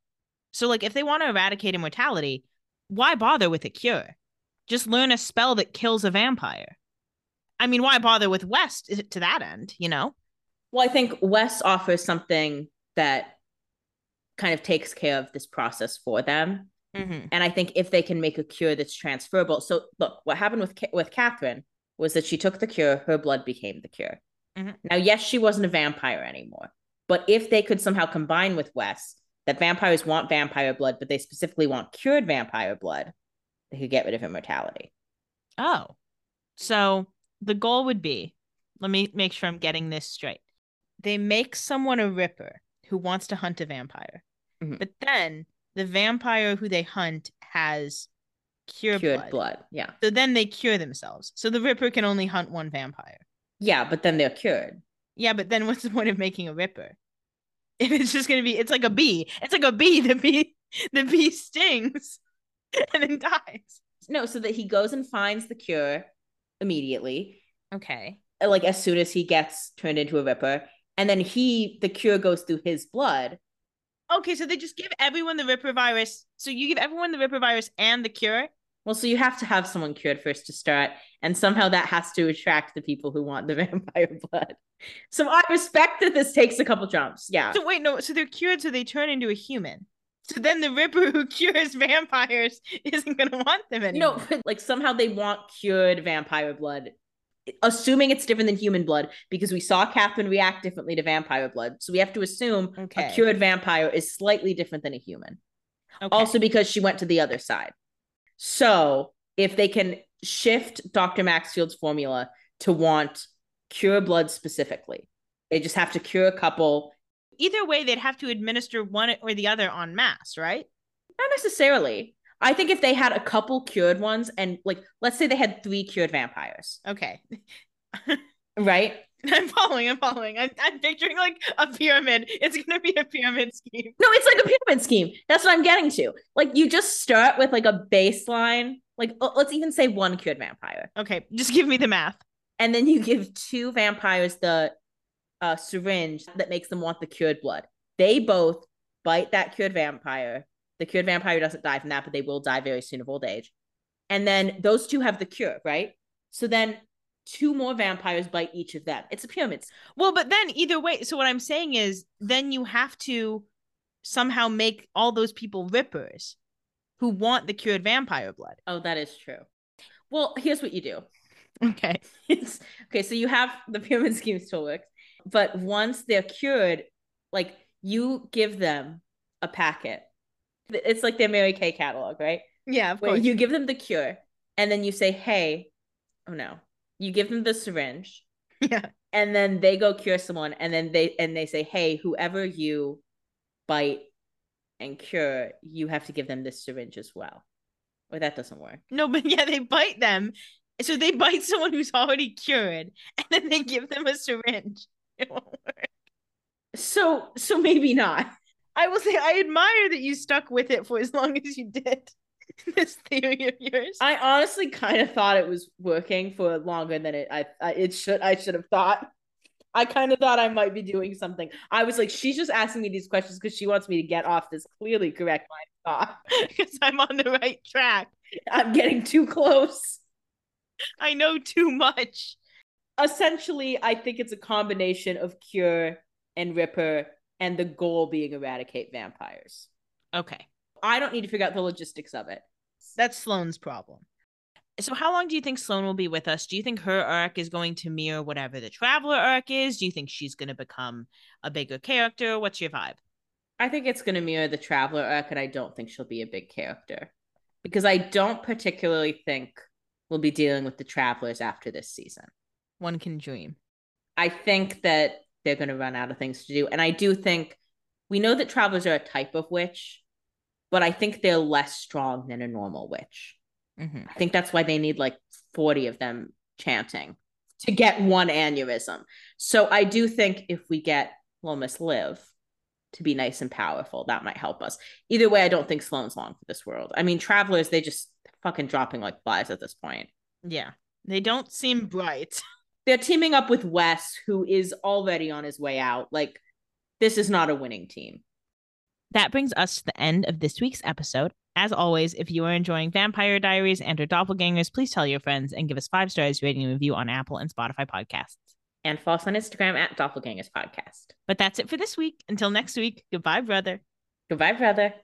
So, like, if they want to eradicate immortality, why bother with a cure? Just learn a spell that kills a vampire. I mean, why bother with Wes to that end, you know? Well, I think Wes offers something that kind of takes care of this process for them. Mhm. And I think if they can make a cure that's transferable. So look, what happened with with Catherine was that she took the cure, her blood became the cure. Mhm. Now, yes, she wasn't a vampire anymore, but if they could somehow combine with Wes that vampires want vampire blood, but they specifically want cured vampire blood, they could get rid of immortality. Oh, so the goal would be let me make sure I'm getting this straight. They make someone a ripper who wants to hunt a vampire, Mhm. but then the vampire who they hunt has cure Cured blood. blood. Yeah. So then they cure themselves. So the ripper can only hunt one vampire. Yeah, but then they're cured. Yeah, but then what's the point of making a ripper? If it's just gonna be, it's like a bee. It's like a bee. *laughs* The bee, the bee stings, *laughs* and then dies. No, so that he goes and finds the cure immediately, Okay. like as soon as he gets turned into a ripper. And then he, the cure goes through his blood. Okay, so they just give everyone the Ripper virus. So you give everyone the Ripper virus and the cure. Well, so you have to have someone cured first to start, and somehow that has to attract the people who want the *laughs* vampire blood. So I respect that this takes a couple jumps. Yeah. So wait, no. So they're cured, so they turn into a human. So then the Ripper who *laughs* cures vampires isn't gonna want them anymore. No, but like somehow they want cured vampire blood, assuming it's different than human blood, because we saw Catherine react differently to vampire blood. So we have to assume Okay. a cured vampire is slightly different than a human. Okay. Also, because she went to the other side. So if they can shift Dr. Maxfield's formula to want cure blood specifically, they just have to cure a couple. Either way, they'd have to administer one or the other en masse, right? Not necessarily. I think if they had a couple cured ones, and like, let's say they had three cured vampires, Okay. *laughs* right? I'm following. I'm following. I'm, I'm picturing like a pyramid. It's gonna be a pyramid scheme. No, it's like a pyramid scheme. That's what I'm getting to. Like, you just start with like a baseline, like, let's even say one cured vampire. Okay, just give me the math. and then you give two vampires the uh, syringe that makes them want the cured blood. They both bite that cured vampire. The cured vampire doesn't die from that, but they will die very soon of old age. And then those two have the cure, right? So then two more vampires bite each of them. It's a pyramid. Well, but then either way, so what I'm saying is then you have to somehow make all those people rippers who want the cured vampire blood. Oh, that is true. Well, here's what you do. Okay. *laughs* Okay. So you have the pyramid scheme still works, but once they're cured, like you give them a packet. It's like their Mary Kay catalog, right? Yeah, of Where course. you give them the cure, and then you say, "Hey, oh no," you give them the syringe, *laughs* yeah. and then they go cure someone, and then they and they say, "Hey, whoever you bite and cure, you have to give them this syringe as well." Or that doesn't work. No, but *laughs* yeah, they bite them. So they bite someone who's already cured and then they give them a syringe. It won't work. So so maybe not. I will say I admire that you stuck with it for as long as you did. *laughs* this theory of yours. I honestly kind of thought it was working for longer than it I, I it should I should have thought. I kind of thought I might be doing something. I was like, she's just asking me these questions because she wants me to get off this clearly correct line of thought. *laughs* because I'm on the right track. I'm getting too close. I know too much. Essentially, I think it's a combination of cure and ripper, and the goal being eradicate vampires. Okay. I don't need to figure out the logistics of it. That's Sloane's problem. So how long do you think Sloane will be with us? Do you think her arc is going to mirror whatever the Traveler arc is? Do you think she's going to become a bigger character? What's your vibe? I think it's going to mirror the Traveler arc, and I don't think she'll be a big character because I don't particularly think we'll be dealing with the Travelers after this season. One can dream. I think that they're going to run out of things to do, and I do think we know that Travelers are a type of witch, but I think they're less strong than a normal witch. Mhm. I think that's why they need like 40 of them chanting to get one aneurysm. So I do think if we get Little Miss Liv to be nice and powerful, that might help us. Either way, I don't think Sloane's long for this world. I mean, travelers, they just fucking dropping like flies at this point. Yeah. They don't seem bright. *laughs* They're teaming up with Wes, who is already on his way out. Like, this is not a winning team. That brings us to the end of this week's episode. As always, if you are enjoying Vampire Diaries and or Doppelgangers, please tell your friends and give us five stars rating and review on Apple and Spotify podcasts. And follow us on Instagram at Doppelgangers Podcast. But that's it for this week. Until next week, goodbye, brother. Goodbye, brother.